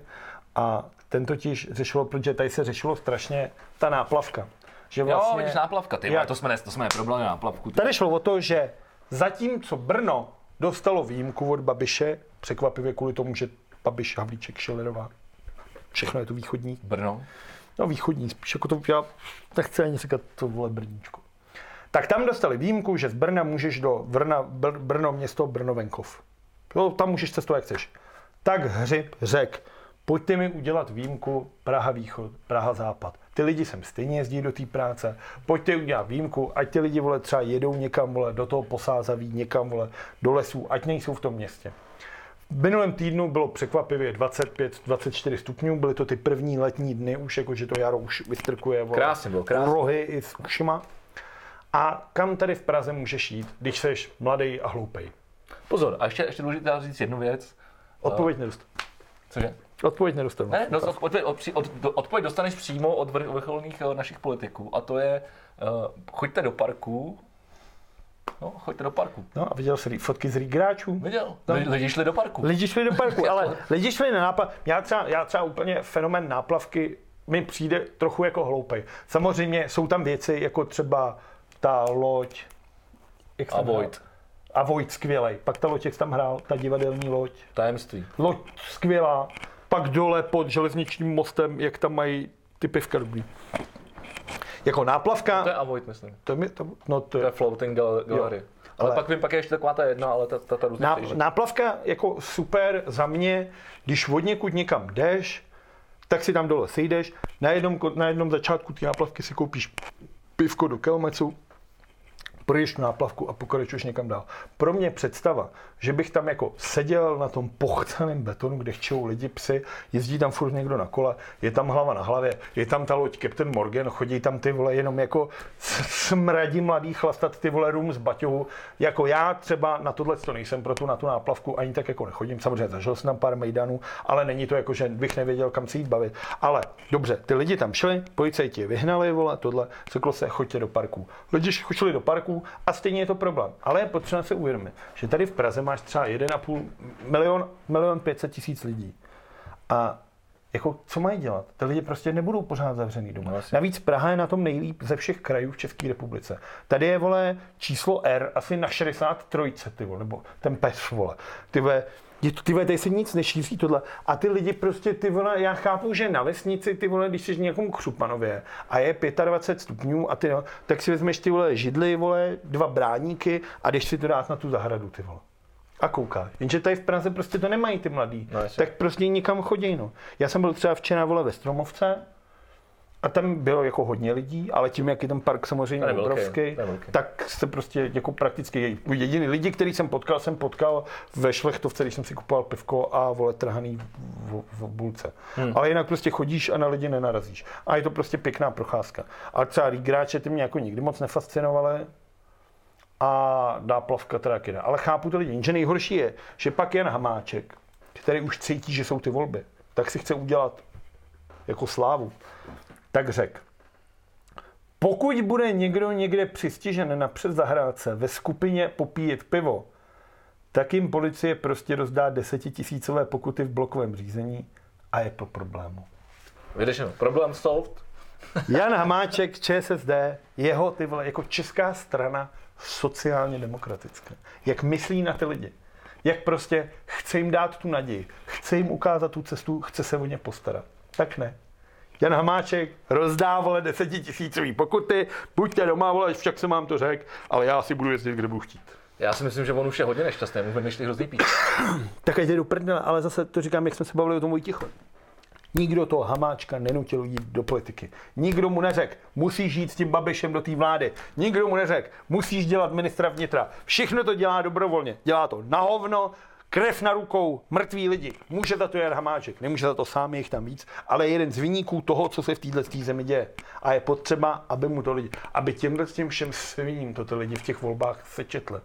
a ten totiž řešilo, protože tady se řešilo strašně ta náplavka. Že Vlastně, jo, vidíš náplavka, ty, Jak? to jsme, ne, to jsme neprobrali náplavku. Ty. Tady šlo o to, že zatímco Brno dostalo výjimku od Babiše, překvapivě kvůli tomu, že Babiš, Havlíček, Šilerová, všechno je to východní, Brno. No východní, spíš jako to, já nechci ani říkat to vole Brníčko. Tak tam dostali výjimku, že z Brna můžeš do Brna, Br, Brno město Brno venkov. Jo, tam můžeš cestovat, jak chceš. Tak Hřib řek, pojďte mi udělat výjimku Praha východ, Praha západ. Ty lidi sem stejně jezdí do té práce, pojďte udělat výjimku, ať ty lidi vole třeba jedou někam vole, do toho posázaví, někam vole, do lesů, ať nejsou v tom městě. V minulém týdnu bylo překvapivě 25-24 stupňů, byly to ty první letní dny, už jako, že to jaro už vystrkuje vole, Krásně bylo, krásně. rohy i s ušima. A kam tady v Praze můžeš jít, když jsi mladý a hloupej? Pozor, a ještě, ještě důležité říct jednu věc. Odpověď nedostanu. Cože? Odpověď nedostanu. Ne, no, odpověď, od, od, od, odpověď dostaneš přímo od vrch- vrcholných eh, našich politiků a to je, uh, choďte do parku No, choďte do parku. No a viděl jsi fotky z hráčů? Viděl? No. Lidi, šli do parku. Lidi šli do parku, ale [laughs] lidi šli na náplav. Já třeba, já třeba úplně fenomen náplavky mi přijde trochu jako hloupej. Samozřejmě jsou tam věci jako třeba ta loď. Jak A? Vojt. A Vojt skvělej. Pak ta loď, jak tam hrál, ta divadelní loď. Tajemství. Loď skvělá. Pak dole pod železničním mostem, jak tam mají ty pivka dobrý. Jako náplavka, To je Avoid, myslím. to je, to, no to To je, je Floating gal- Gallery. Ale, ale- pak vím, pak je ještě taková ta jedna, ale ta, ta, ta různá Ná, náplavka jako super za mě, když od někud někam jdeš, tak si tam dole sejdeš, na jednom, na jednom začátku té náplavky si koupíš pivko do kelmecu, projdeš náplavku a pokračuješ někam dál. Pro mě představa, že bych tam jako seděl na tom pochcaném betonu, kde chčou lidi, psy, jezdí tam furt někdo na kole, je tam hlava na hlavě, je tam ta loď Captain Morgan, chodí tam ty vole jenom jako smradí mladý chlastat ty vole rum z baťohu. Jako já třeba na tohle to nejsem pro tu, na tu náplavku, ani tak jako nechodím. Samozřejmě zažil jsem tam pár mejdanů, ale není to jako, že bych nevěděl, kam se jít bavit. Ale dobře, ty lidi tam šli, policajti je vyhnali, vole, tohle, řeklo se, choďte do parku. Lidi šli do parku a stejně je to problém. Ale je potřeba si uvědomit, že tady v Praze máš třeba 1,5 milion, milion 500 tisíc lidí. A jako, co mají dělat? Ty lidi prostě nebudou pořád zavřený doma. Asi. Navíc Praha je na tom nejlíp ze všech krajů v České republice. Tady je, vole, číslo R asi na 63, ty vole, nebo ten pes, vole. Ty vole, je to, ty vole, tady se nic nešíří tohle. A ty lidi prostě, ty vole, já chápu, že na vesnici, ty vole, když jsi v nějakom Křupanově a je 25 stupňů a ty, no, tak si vezmeš ty vole židly, vole, dva bráníky a jdeš si to dát na tu zahradu, ty vole. A kouká. Jenže tady v Praze prostě to nemají ty mladí. No, tak prostě nikam chodí. No. Já jsem byl třeba včera vole ve Stromovce a tam bylo jako hodně lidí, ale tím, jak je ten park samozřejmě Ten obrovský, velký. tak se prostě jako prakticky jediný lidi, který jsem potkal, jsem potkal ve Šlechtovce, když jsem si kupoval pivko a vole trhaný v, v bulce. Hmm. Ale jinak prostě chodíš a na lidi nenarazíš. A je to prostě pěkná procházka. A třeba hráče ty mě jako nikdy moc nefascinovaly, a náplavka teda taky ne. Ale chápu to lidi. Jenže nejhorší je, že pak Jan Hamáček, který už cítí, že jsou ty volby, tak si chce udělat jako slávu, tak řek. Pokud bude někdo někde přistižen na předzahrádce ve skupině popíjet pivo, tak jim policie prostě rozdá desetitisícové pokuty v blokovém řízení a je po problému. Vyřešeno. Problém solved. [laughs] Jan Hamáček, ČSSD, jeho ty vole, jako česká strana sociálně demokratická. Jak myslí na ty lidi. Jak prostě chce jim dát tu naději. Chce jim ukázat tu cestu, chce se o ně postarat. Tak ne. Jan Hamáček rozdá, vole, desetitisícový pokuty, buďte doma, vole, však jsem vám to řekl, ale já si budu jezdit, kde budu chtít. Já si myslím, že on už je hodně nešťastný, mu vymýšlí hrozný píč. [clears throat] Tak ať jde do prdele, ale zase to říkám, jak jsme se bavili o tom Vojtichu. Nikdo toho Hamáčka nenutil jít do politiky. Nikdo mu neřekl, musíš jít s tím Babišem do té vlády. Nikdo mu neřekl, musíš dělat ministra vnitra. Všechno to dělá dobrovolně. Dělá to na hovno, krev na rukou, mrtví lidi. Může za to Jan Hamáček, nemůže za to sám, je jich tam víc, ale je jeden z vyníků toho, co se v této zemi děje. A je potřeba, aby mu to lidi, aby těmhle s tím všem sviním to ty lidi v těch volbách sečetli.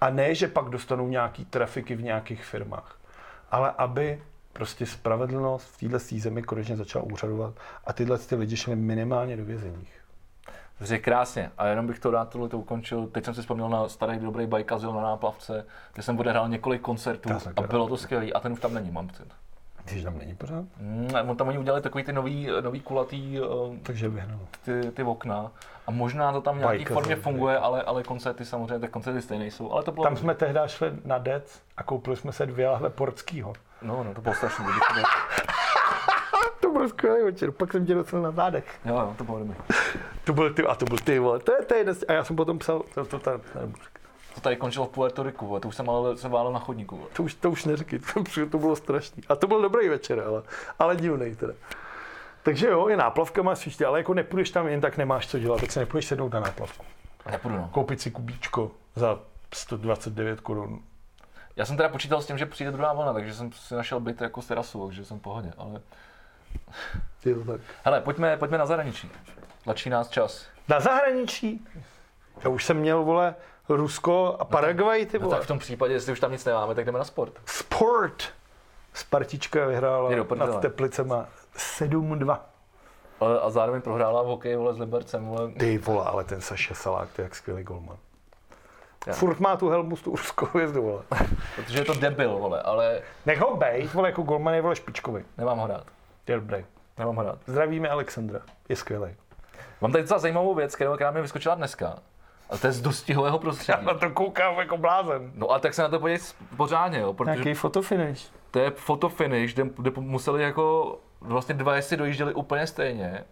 A ne, že pak dostanou nějaký trafiky v nějakých firmách, ale aby prostě spravedlnost v této zemi konečně začala úřadovat a tyhle ty lidi šli minimálně do vězeních. Dobře, krásně. A jenom bych to rád tohle to ukončil. Teď jsem si vzpomněl na starý dobrý Bajkazil na náplavce, kde jsem odehrál několik koncertů jsem a bylo to skvělé. A ten už tam není, mám pocit. Když tam není pořád, Mm, on tam oni udělali takový ty nový, nový kulatý uh, takže vyhnal. ty, ty okna. A možná to tam v nějaký Bajkazil, formě tak. funguje, ale, ale koncerty samozřejmě, tak koncerty stejné jsou. Ale to bylo, Tam jsme tehdy šli na Dec a koupili jsme se dvě lahve portskýho. no, no, to bylo kdybych [laughs] to byl- skvělý večer, pak jsem tě dostal na zádech. Jo, jo, to bylo dobrý. To byl ty, a to byl ty, vole, to je, to je, a já jsem potom psal, to, to, to, to, To tady končilo v Puerto Riku, vole, to už jsem ale se válel na chodníku. vole. to už, to už neříkej, [laughs] to, to bylo strašný. A to byl dobrý večer, ale, ale divný teda. Takže jo, je náplavka máš příště, ale jako nepůjdeš tam jen tak, nemáš co dělat, tak se nepůjdeš sednout na náplavku. Nepůjdu, no. Koupit si kubíčko za 129 korun. Já jsem teda počítal s tím, že přijde druhá vlna, takže jsem si našel byt jako s terasou, takže jsem v pohodě. Ale... Je to tak. Hele, pojďme, pojďme na zahraničí. Tlačí nás čas. Na zahraničí? Já už jsem měl, vole, Rusko a Paraguay, ty No vole. tak v tom případě, jestli už tam nic nemáme, tak jdeme na sport. Sport. Spartička vyhrála nad Teplicema 7-2. Ale, a zároveň prohrála v hokeji vole, s Libercem. Vole. Ty vole, ale ten Saša Salák, to je jak skvělý golman. Já. Furt má tu helmu s tu ruskou hvězdu, vole. [laughs] Protože je to debil, vole, ale Nech ho bejt, vole, jako golman je, vole, špičkový. nemám ho rád. Je dobrý. Nemám ho rád. Zdravíme Alexandra, je skvělý. Mám tady docela zajímavou věc, kterou, která mi vyskočila dneska. A to je z dostihového prostředí. Na to koukám jako blázen. No a tak se na to podívej pořádně, jo, protože Nějaký fotofinish. to je fotofinish, kde, kde museli jako vlastně dva jezdci dojížděli úplně stejně.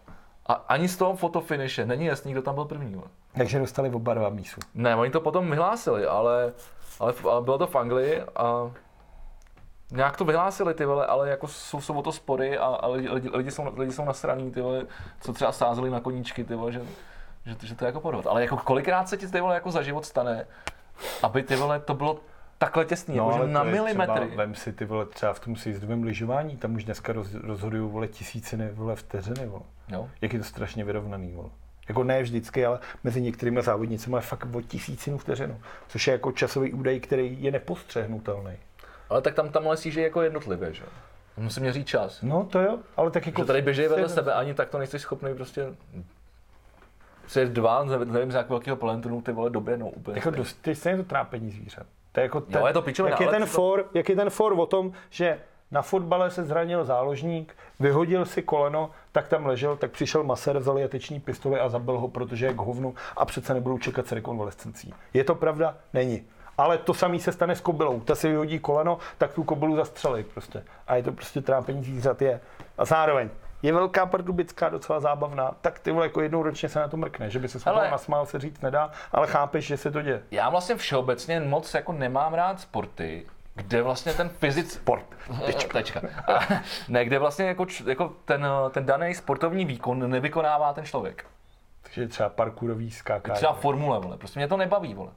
A ani z toho fotofiniše není jasný, kdo tam byl první. jo. Takže dostali oba dva mísu. Ne, oni to potom vyhlásili, ale, ale, ale bylo to v Anglii a nějak to vyhlásili ty vole, ale jako jsou, jsou o to spory a, a lidi, lidi, lidi, jsou, lidi jsou nasraný ty vole, co třeba sázeli na koníčky ty vole, že, že, že, to je jako podvod. Ale jako kolikrát se ti ty vole jako za život stane, aby ty vole to bylo takhle těsný, no, jako, že na milimetry. Třeba, vem si ty vole třeba v tom sjezdovém lyžování, tam už dneska roz, rozhodují vole tisíciny vole vteřiny, vole. Jo. Jak je to strašně vyrovnaný, vole. Jako ne vždycky, ale mezi některými závodnicemi je fakt o tisícinu vteřinu, což je jako časový údaj, který je nepostřehnutelný. Ale tak tam, tam lesí, že jako jednotlivě, že? jo. Musím měřit čas. No to jo, ale tak jako... Že tady běží vedle se- sebe, ani tak to nejsi schopný prostě se dva, nevím z jak velkého plentonu, ty vole doběhnou úplně. Jako dost, je stejně to trápení zvířat. To je jako ten, Jo, je to pičovina, jak, je ten to- for, jak je ten for o tom, že na fotbale se zranil záložník, vyhodil si koleno, tak tam ležel, tak přišel masér, vzal jateční pistoli a zabil ho, protože je k hovnu a přece nebudou čekat s rekonvalescencí. Je to pravda? Není. Ale to samé se stane s kobylou. Ta si vyhodí koleno, tak tu kobylu zastřelí prostě. A je to prostě trápení zvířat je. A zároveň je velká pardubická, docela zábavná, tak ty vole, jako jednou ročně se na to mrkne, že by se Ale- nasmál se říct nedá, ale chápeš, že se to děje. Já vlastně všeobecně moc jako nemám rád sporty, kde vlastně ten fyzic... Sport. [laughs] Tečka. Tečka. [laughs] A, ne, kde vlastně jako, jako ten, ten daný sportovní výkon nevykonává ten člověk. Takže třeba parkourový skákání. Třeba formule, vole. Prostě mě to nebaví, vole.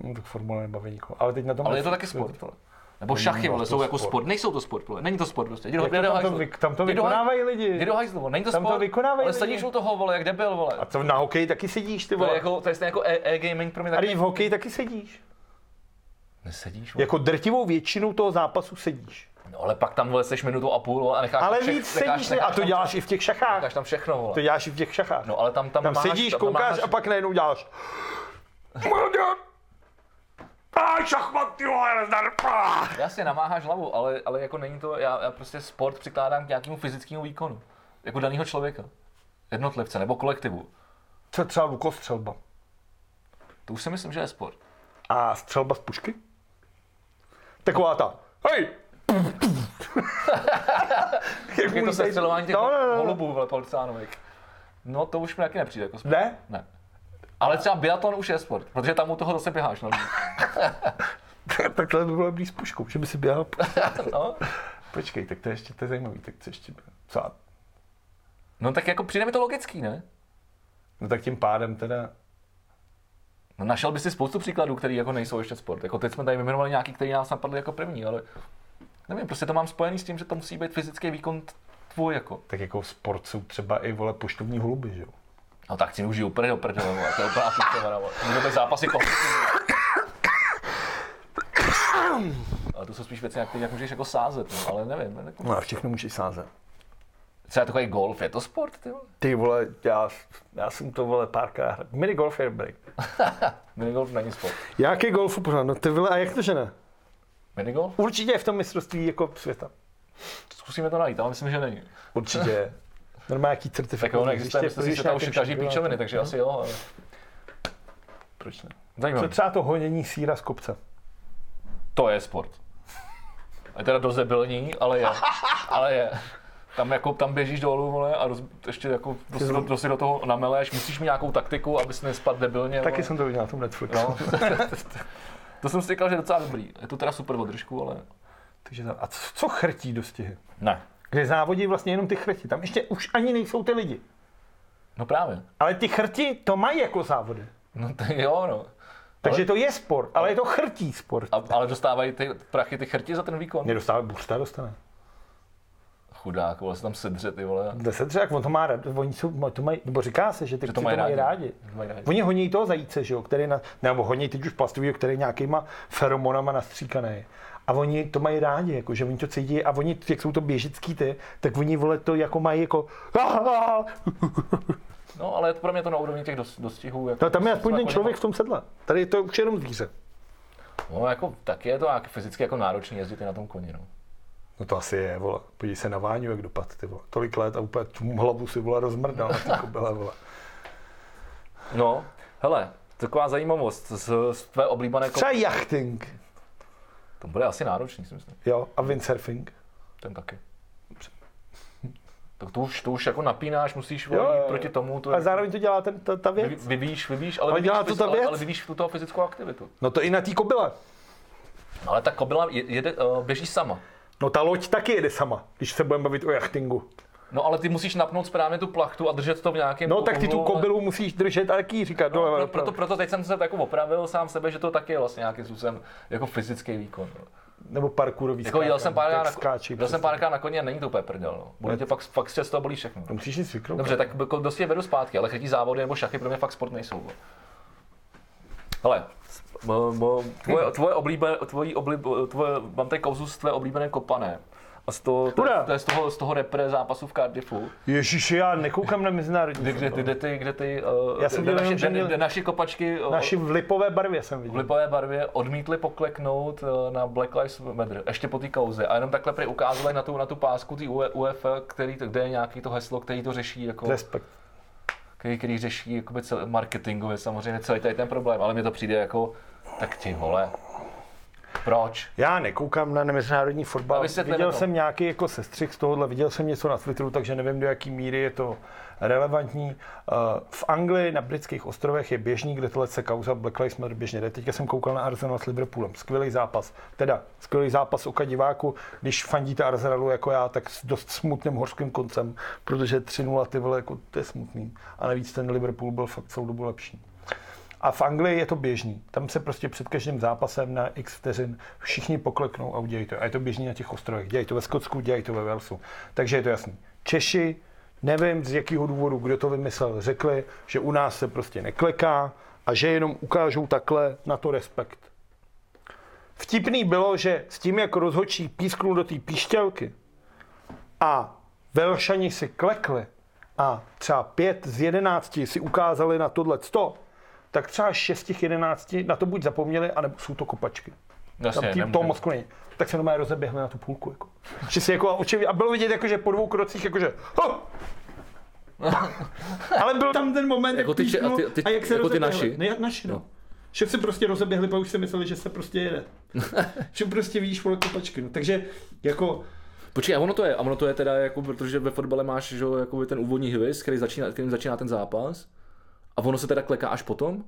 No, tak formule nebaví nikoho. Ale teď na tom... Ale je to taky sport, vole. Nebo šachy, vole, jsou jako sport. Nejsou to sport, vole. Není to sport, prostě. Jdi do, to jdi tam, to, vy, tam to vykonávají lidi. Jdi do hajzlu, vole. Není to Tam to sport, vykonávají ale sedíš u toho, vole, jak debil, vole. A co na hokeji taky sedíš, ty To je vole. jako, to je jako e- e-gaming pro mě A taky. teď v hokeji taky sedíš. Nesedíš, vole. Jako drtivou většinu toho zápasu sedíš. No, ale pak tam, vole, seš minutu a půl, vole, a necháš Ale tam vše- víc necháš- sedíš, necháš a to tam- děláš i v těch šachách. Necháš tam všechno, vole. To děláš i v těch šachách. No, ale tam, tam, Tam máš, sedíš, tam koukáš máš- a pak najednou děláš. Mladě! A šachmat, ty vole, nezdar. Ah! Jasně, namáháš hlavu, ale, ale jako není to, já, já prostě sport přikládám k nějakému fyzickému výkonu. Jako daného člověka. Jednotlivce nebo kolektivu. Co třeba lukostřelba? To už si myslím, že je sport. A střelba z pušky? Taková ta. Hej! [laughs] Jak Je to sestřelování těch no, no, no. holubů, vole, policánovek. No to už mi taky nepřijde jako sport. Ne? Ne. Ale třeba biatlon už je sport, protože tam u toho zase běháš. No, [laughs] [laughs] Takhle by bylo blíž s puškou, že by si běhal. [laughs] no. Počkej, tak to je ještě to je zajímavý, tak co ještě? Co? no tak jako přijde mi to logický, ne? No tak tím pádem teda, No, našel by si spoustu příkladů, které jako nejsou ještě sport. Jako teď jsme tady vyjmenovali nějaký, který nás napadly jako první, ale nevím, prostě to mám spojený s tím, že to musí být fyzický výkon tvůj jako. tak jako sport jsou třeba i vole poštovní holuby, že jo? No tak si užiju úplně do prdele, vole, to je vole. Můžu být zápasy Ale to jsou spíš věci, na které jak můžeš jako sázet, no, ale nevím. Jako, No a všechno můžeš sázet. třeba takový golf, je to sport, ty vole? Ty vole, já, já jsem to vole párkrát. Minigolf je dobrý. [laughs] Minigolf není sport. Jaký golfu pořád? No ty vole, a jak to že ne? Minigolf? Určitě je v tom mistrovství jako světa. Zkusíme to najít, ale myslím, že není. Určitě. [laughs] Normálně jaký Tak certifikát. ono existuje, myslím si, že tam už je každý píčoviny, takže asi jo. Ale... Proč ne? Co Zajímavé. třeba to honění síra z kopce? To je sport. Je teda debilní, ale je. Ale je. Tam, jako, tam běžíš dolů, vole, a roz, ještě jako, do, dost si do toho nameleš, musíš mít nějakou taktiku, abys nespadl debilně. Taky vole. jsem to viděl na tom Netflixu. No. [laughs] to jsem si říkal, že je docela dobrý. Je to teda super od držku, ale... Takže tam, a co, co chrtí dostihy? Ne. Kde závodí vlastně jenom ty chrti. Tam ještě už ani nejsou ty lidi. No právě. Ale ty chrti to mají jako závody. No to jo, no. Takže to je sport, ale je to chrtí sport. A, ale dostávají ty prachy, ty chrti za ten výkon? Mě dostává bursta, dostane. Chudák, vole, se tam sedře, ty vole. Deset dřek, on to má rád, oni jsou, to mají, nebo říká se, že ty Že to to mají rádi. rádi. To mají rádi. Oni honí toho zajíce, že jo, který na, nebo honí teď už plastový, který nějakýma feromonama nastříkaný. A oni to mají rádi, jako, že oni to cítí a oni, jak jsou to běžický ty, tak oni vole to jako mají jako No, ale pro mě to na úrovni těch dos, dostihů. Jako, No, tam je aspoň ten jako člověk v tom sedle. Tady je to už jenom zvíře. No, jako, tak je to jak fyzicky jako náročný jezdit na tom koni, no. No to asi je, vole. Podívej se na Váňu, jak dopad, ty vole. Tolik let a úplně tu hlavu si, vole, rozmrdal na ty [laughs] kobyle, vole. No, hele, taková zajímavost z, z tvé oblíbené Třeba jachting, To bude asi náročný, si myslím. jo, a windsurfing. Ten taky. Tak to už, to už jako napínáš, musíš Jo, jo, jo, proti tomu. To A zároveň to dělá ten, ta, ta vy, věc. vyvíjíš, vyvíjíš, ale, Ale vyvíjíš, dělá to ta ale, věc. ale vyvíjíš tu toho fyzickou aktivitu. No to i na té kobyle. No, ale ta kobila je- jede, uh, běží sama. No ta loď taky jede sama, když se budeme bavit o jachtingu. No ale ty musíš napnout správně tu plachtu a držet to v nějakém No tak ty tu úhlu, ale- kobylu musíš držet a jaký říkat No, dole. pro, proto, proto teď jsem se jako opravil sám sebe, že to taky je vlastně nějakým způsobem jako fyzický výkon. No. Nebo parkourový Jako jel jsem párkrát na, skáčí jel jsem přes- párkrát na koni a není to úplně prdel. No. Bude tě fakt, fakt z toho bolí všechno. To musíš jít. Dobře, tak jako dost je vedu zpátky, ale chytí závody nebo šachy pro mě fakt sport nejsou. bo. Hele, tvoje, tvoje oblíbe, tvojí oblíbe, tvoje, mám tady kauzu z tvé oblíbené kopané. A z toho, to, to, je z toho, z toho repre zápasu v Cardiffu, Ježiši, já nekoukám na mezinárodní kde, kde, kde, ty, kde ty, uh, Já jsem kde, naši, že kde, naši kopačky uh, Naši v lipové barvě jsem v viděl. lipové barvě odmítli pokleknout eh, na Black Lives Matter, ještě po té kauze. A jenom takhle prý ukázali na tu, na tu pásku té UEFA, který, kde je nějaký to heslo, který to řeší, jako, Respekt. který, který řeší jakoby cel, marketingově samozřejmě celý tady ten problém, ale mi to přijde jako, tak ty vole, proč? Já nekoukám na mezinárodní fotbal. Viděl to. jsem nějaký jako sestřih z tohohle, viděl jsem něco na Twitteru, takže nevím, do jaký míry je to relevantní. Eh, V Anglii na britských ostrovech je běžný, kde tohle se kauza Black Lives Matter běžně jde. Teďka jsem koukal na Arsenal s Liverpoolem. Skvělý zápas. Teda skvělý zápas oka diváku. Když fandíte Arsenalu jako já, tak s dost smutným horským koncem, protože 3-0 ty vole, jako to je smutný. A navíc ten Liverpool byl fakt celou dobu lepší. A v Anglii je to běžný. Tam se prostě před každým zápasem na x vteřin všichni pokleknou a udělají to. A je to běžný na těch ostrovech. Dělají to ve Skotsku, dělají to ve Walesu. Takže je to jasný. Češi, nevím z jakého důvodu, kdo to vymyslel, řekli, že u nás se prostě nekleká a že jenom ukážou takhle na to respekt. Vtipný bylo, že s tím, jak rozhodčí písknul do té píšťalky a Velšani si klekli a třeba pět z jedenácti si ukázali na tohle 100, tak třeba šest z těch jedenácti na to buď zapomněli, anebo jsou to kopačky. Jasně, Tam nemůže- toho mozku není. Tak se normálně rozeběhli na tu půlku. Jako. Že si jako očivě, a bylo vidět, jako, že po dvou krocích, jakože, ho! [laughs] Ale byl tam ten moment, Jako jak ty če- a ty- ty- a jak se jako ty naši? Ne, naši, no. No. Že se prostě rozeběhli, pak už si mysleli, že se prostě jede. [laughs] že prostě vidíš vole kopačky. No. Takže jako, Počkej, a ono to je, a ono to je teda jako, protože ve fotbale máš že, jo, jakoby ten úvodní hvězd, který začíná, kterým začíná ten zápas. A ono se teda kleká až potom?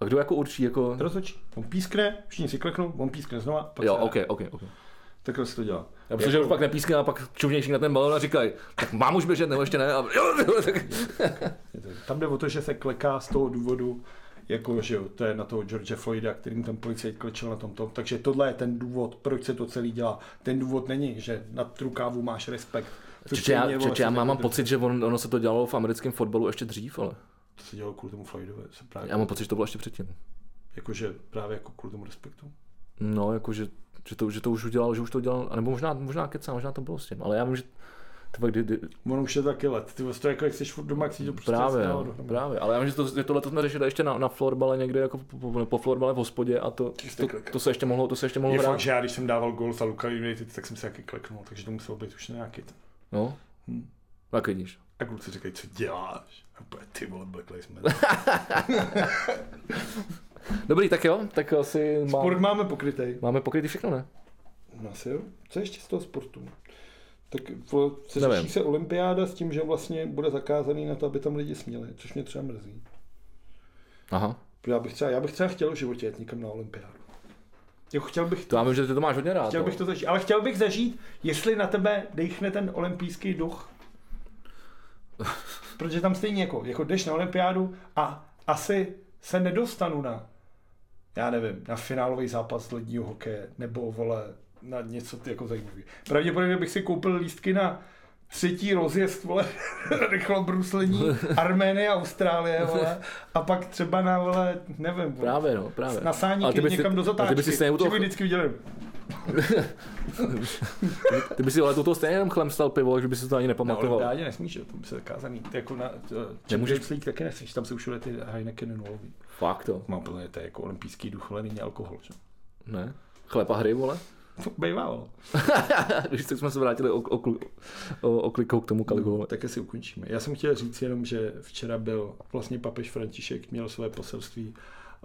A kdo jako určí, jako... rozhodčí. On pískne, všichni si kleknou, on pískne znova, pak Jo, se ok, ok, ok. Takhle se to dělá. Já myslím, že už pak nepískne a pak čumější na ten balon a říkají, tak mám už běžet, nebo ještě ne? A, jo, jo, tak... Tam jde o to, že se kleká z toho důvodu, jako, že jo, to je na toho George Floyda, kterým ten policajt klečel na tom tom. Takže tohle je ten důvod, proč se to celý dělá. Ten důvod není, že na rukávu máš respekt. Čeče, já, čeče, já mám, mám pocit, že on, ono se to dělalo v americkém fotbalu ještě dřív, ale To se dělalo kvůli tomu Floydovi, právě, já mám pocit, že to bylo ještě předtím. jakože právě jako kvůli tomu respektu. No, jako, že, to, že to už udělal, že už to udělal, nebo možná, možná kecá, možná to bylo s tím, ale já vím, že Tyba, kdy, kdy, Ono už je taky let. Ty vlastně to jako, jak jsi furt doma, jak si to prostě právě, no, právě, ale já vím, že, to, tohle to jsme řešili ještě na, na florbale někde, jako po, po, po florbale v hospodě a to, to, to, se ještě mohlo, to se ještě mohlo Je hrát. fakt, že já když jsem dával gol za Luka United, tak jsem se taky kleknul, takže to muselo být už nějaký. ten- No, Hm. tak vidíš. A kluci říkají, co děláš? A úplně, ty vole, Black Lives Matter. Dobrý, tak jo, tak asi má, Sport máme pokrytej. máme pokrytý všechno, ne? No asi jo. Co ještě z toho sportu? Tak se Nevím. řeší se olympiáda s tím, že vlastně bude zakázaný na to, aby tam lidi směli, což mě třeba mrzí. Aha. Já bych třeba, já bych třeba chtěl v životě jet někam na olympiádu. Jako chtěl bych To já vím, že ty to máš hodně rád. Chtěl no. bych to zažít, ale chtěl bych zažít, jestli na tebe dechne ten olympijský duch. [laughs] Protože tam stejně jako, jako jdeš na olympiádu a asi se nedostanu na, já nevím, na finálový zápas ledního hokeje, nebo vole, na něco ty jako zajímavý. Pravděpodobně bych si koupil lístky na třetí rozjezd, vole, [laughs] rychlobruslení, [laughs] Arménie, Austrálie, vole, a pak třeba na, vole, nevím, vole, Právě, no, právě. na sání Ale ty bys si- někam do ale zatáčky. ty bys si stejně toho- vždycky viděl, [laughs] Ty by si ale toto stejně jenom chlemstal pivo, že by si to ani nepamatoval. olympiádě nesmíš, jo, to by se zakázaný. Je jako na Nemůžeš- League taky nesmíš, tam se už ty Heineken nulový. Fakt to. Mám plně, to je jako olympijský duch, ale není alkohol, že? Ne? Chleb a hry, vole? Bejvalo. Když [laughs] tak jsme se vrátili o, o, o, o klikou k tomu Kaligula. Tak si ukončíme. Já jsem chtěl říct jenom, že včera byl vlastně papež František, měl své poselství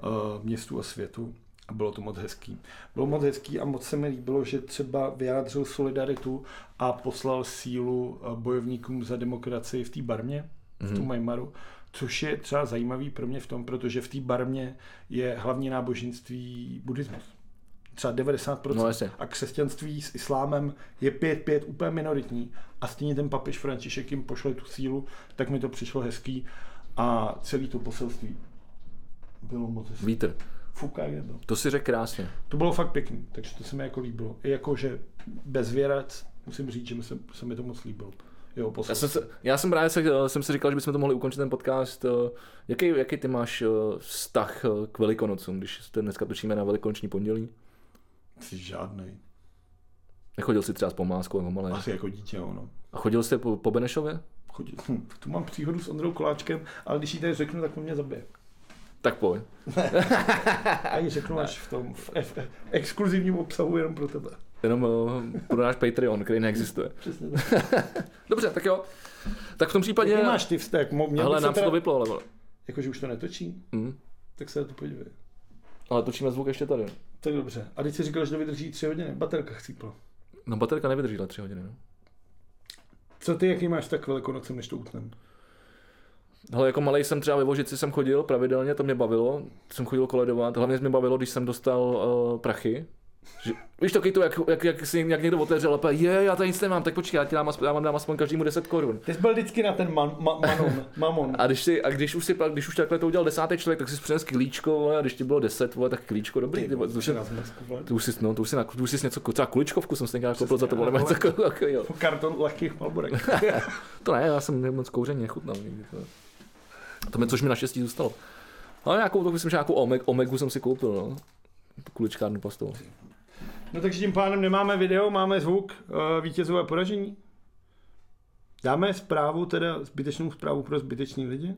uh, městu a světu a bylo to moc hezký. Bylo moc hezký a moc se mi líbilo, že třeba vyjádřil solidaritu a poslal sílu eh, bojovníkům za demokracii v té barmě, v tom Majmaru, což je třeba zajímavý pro mě v tom, protože v té barmě je hlavní náboženství buddhismus. Třeba 90%. No, jasně. a křesťanství s islámem je 5-5 úplně minoritní a stejně ten papež František jim pošle tu sílu, tak mi to přišlo hezký a celý to poselství bylo moc hezký. Vítr. Fuka jedno. To si řekl krásně. To bylo fakt pěkný, takže to se mi jako líbilo. I jako, že bezvěrec, musím říct, že mi se, se mi to moc líbilo. Jo, Já jsem, se, já jsem právě se, jsem si říkal, že bychom to mohli ukončit ten podcast. Eh, Jaký, jaký ty máš eh, vztah eh, k Velikonocům, když to dneska točíme na Velikonoční pondělí? Jsi žádnej. Nechodil jsi třeba s pomáskou jako malé? Asi jako dítě, ono. A chodil jsi po, po Benešově? Chodil. Hm, tu mám příhodu s Ondrou Koláčkem, ale když ji tady řeknu, tak on mě zabije. Tak pojď. [laughs] A ji řeknu až v tom v, v, v exkluzivním obsahu jenom pro tebe. Jenom uh, pro náš Patreon, který neexistuje. [laughs] Přesně tak. [laughs] Dobře, tak jo. Tak v tom případě... Jaký máš ty vztek? Bych nám se to vyplo, ale vole. Jakože už to netočí? Hm. Tak se na to podívej. Ale točíme zvuk ještě tady. Tak dobře. A teď si říkal, že to vydrží tři hodiny. Baterka chcípla. No baterka nevydržela tři hodiny. No. Co ty, jaký máš tak velikonocem, než to utnem? Hele, jako malý jsem třeba ve Vožici jsem chodil pravidelně, to mě bavilo. Jsem chodil koledovat. Hlavně mě bavilo, když jsem dostal uh, prachy. Že, víš taky to, jak, jak, jak, si, jak někdo otevřel a je, já tady nic nemám, tak počkej, já ti dám, já vám dám aspoň každému 10 korun. Ty jsi byl vždycky na ten man, ma, manon, [laughs] mamon. A když, si, a když už si pak, když už takhle to udělal desátý člověk, tak si přines klíčko, a když ti bylo 10, vole, tak klíčko dobrý. Ty, vole, to, zmrzku, vole. to už si, no, to už si, na, to už si něco, třeba kuličkovku jsem si tenkrát koupil za to, vole, nebo něco takového. Karton lehkých malborek. [laughs] To ne, já jsem moc kouření nechutnal nikdy. To, to mi, což mi naštěstí zůstalo. Ale nějakou, to myslím, že nějakou omeg, omegu jsem si koupil, no. Kuličkárnu pastou. No takže tím pádem nemáme video, máme zvuk, uh, vítězové poražení. Dáme zprávu, teda zbytečnou zprávu pro zbytečný lidi?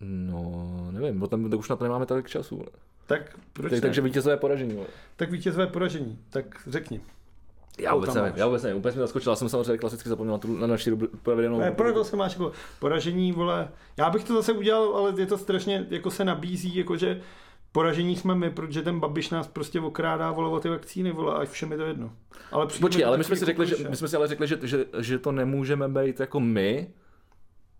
No, nevím, bo tam tak už na to nemáme tolik času. vole. Tak proč Tak, ne? takže vítězové poražení. vole. Tak vítězové poražení, tak řekni. Já vůbec nevím, máš? já vůbec nevím, úplně jsem zaskočil, já jsem samozřejmě klasicky zapomněl na, tu, na naši pravidelnou... Ne, proto se máš jako poražení, vole. Já bych to zase udělal, ale je to strašně, jako se nabízí, jakože poražení jsme my, protože ten Babiš nás prostě okrádá, vole, o ty vakcíny, vole, a všem je to jedno. Ale Počkej, ale my jsme si řekli, že, my jsme si ale řekli, že, že, že to nemůžeme být jako my,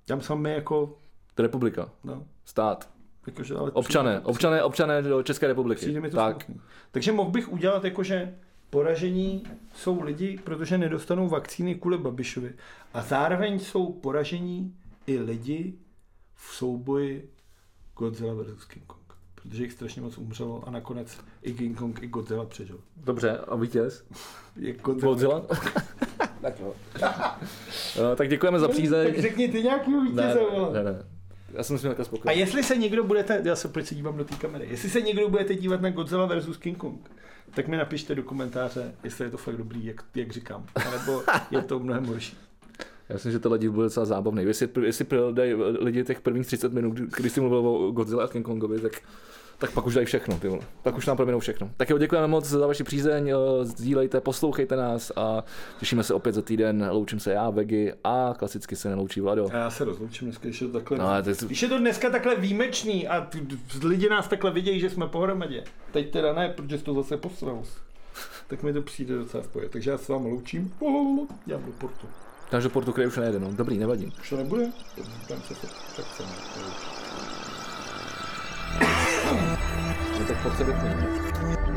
Já myslím, my jako, republika, no, stát, jakože, ale občané, přijde- občané, občané do České republiky. Přijde mi to tak, smutný. Takže mohl bych udělat jakože poražení jsou lidi, protože nedostanou vakcíny kvůli Babišovi. A zároveň jsou poražení i lidi v souboji Godzilla vs. King Kong. Protože jich strašně moc umřelo a nakonec i King Kong, i Godzilla přežil. dobře, a vítěz? Je Godzilla. Godzilla? [laughs] tak jo. No, tak děkujeme za přízeň. Tak řekni ty nějakýho vítěze, vole. ne, ne. Já jsem s tím takhle A spokojený. jestli se někdo budete, já se proč se dívám do té kamery, jestli se někdo budete dívat na Godzilla vs. King Kong, tak mi napište do komentáře, jestli je to fakt dobrý, jak, jak říkám, nebo je to mnohem horší. Já myslím, že tohle díl bude docela zábavný. Jestli, jestli lidi těch prvních 30 minut, když jsi mluvil o Godzilla a King Kongovi, tak, tak pak už dají všechno, ty vole. Pak už nám proměnou všechno. Tak jo, děkujeme moc za vaši přízeň, eh, sdílejte, poslouchejte nás a těšíme se opět za týden. Loučím se já, Vegy a klasicky se neloučí Vlado. A já se rozloučím dneska, když je to takhle. No, to- Když je to dneska takhle výjimečný a lidi nás takhle vidějí, že jsme pohromadě. Teď teda ne, protože jsi to zase posral. Tak mi to přijde docela v pohodě. Takže já se vám loučím. Já do portu. Takže Portu, který už nejde, no. Dobrý, nevadí. Už to nebude? Tam se to, tak se No tak pojď se vypnout.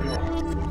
Dobrý.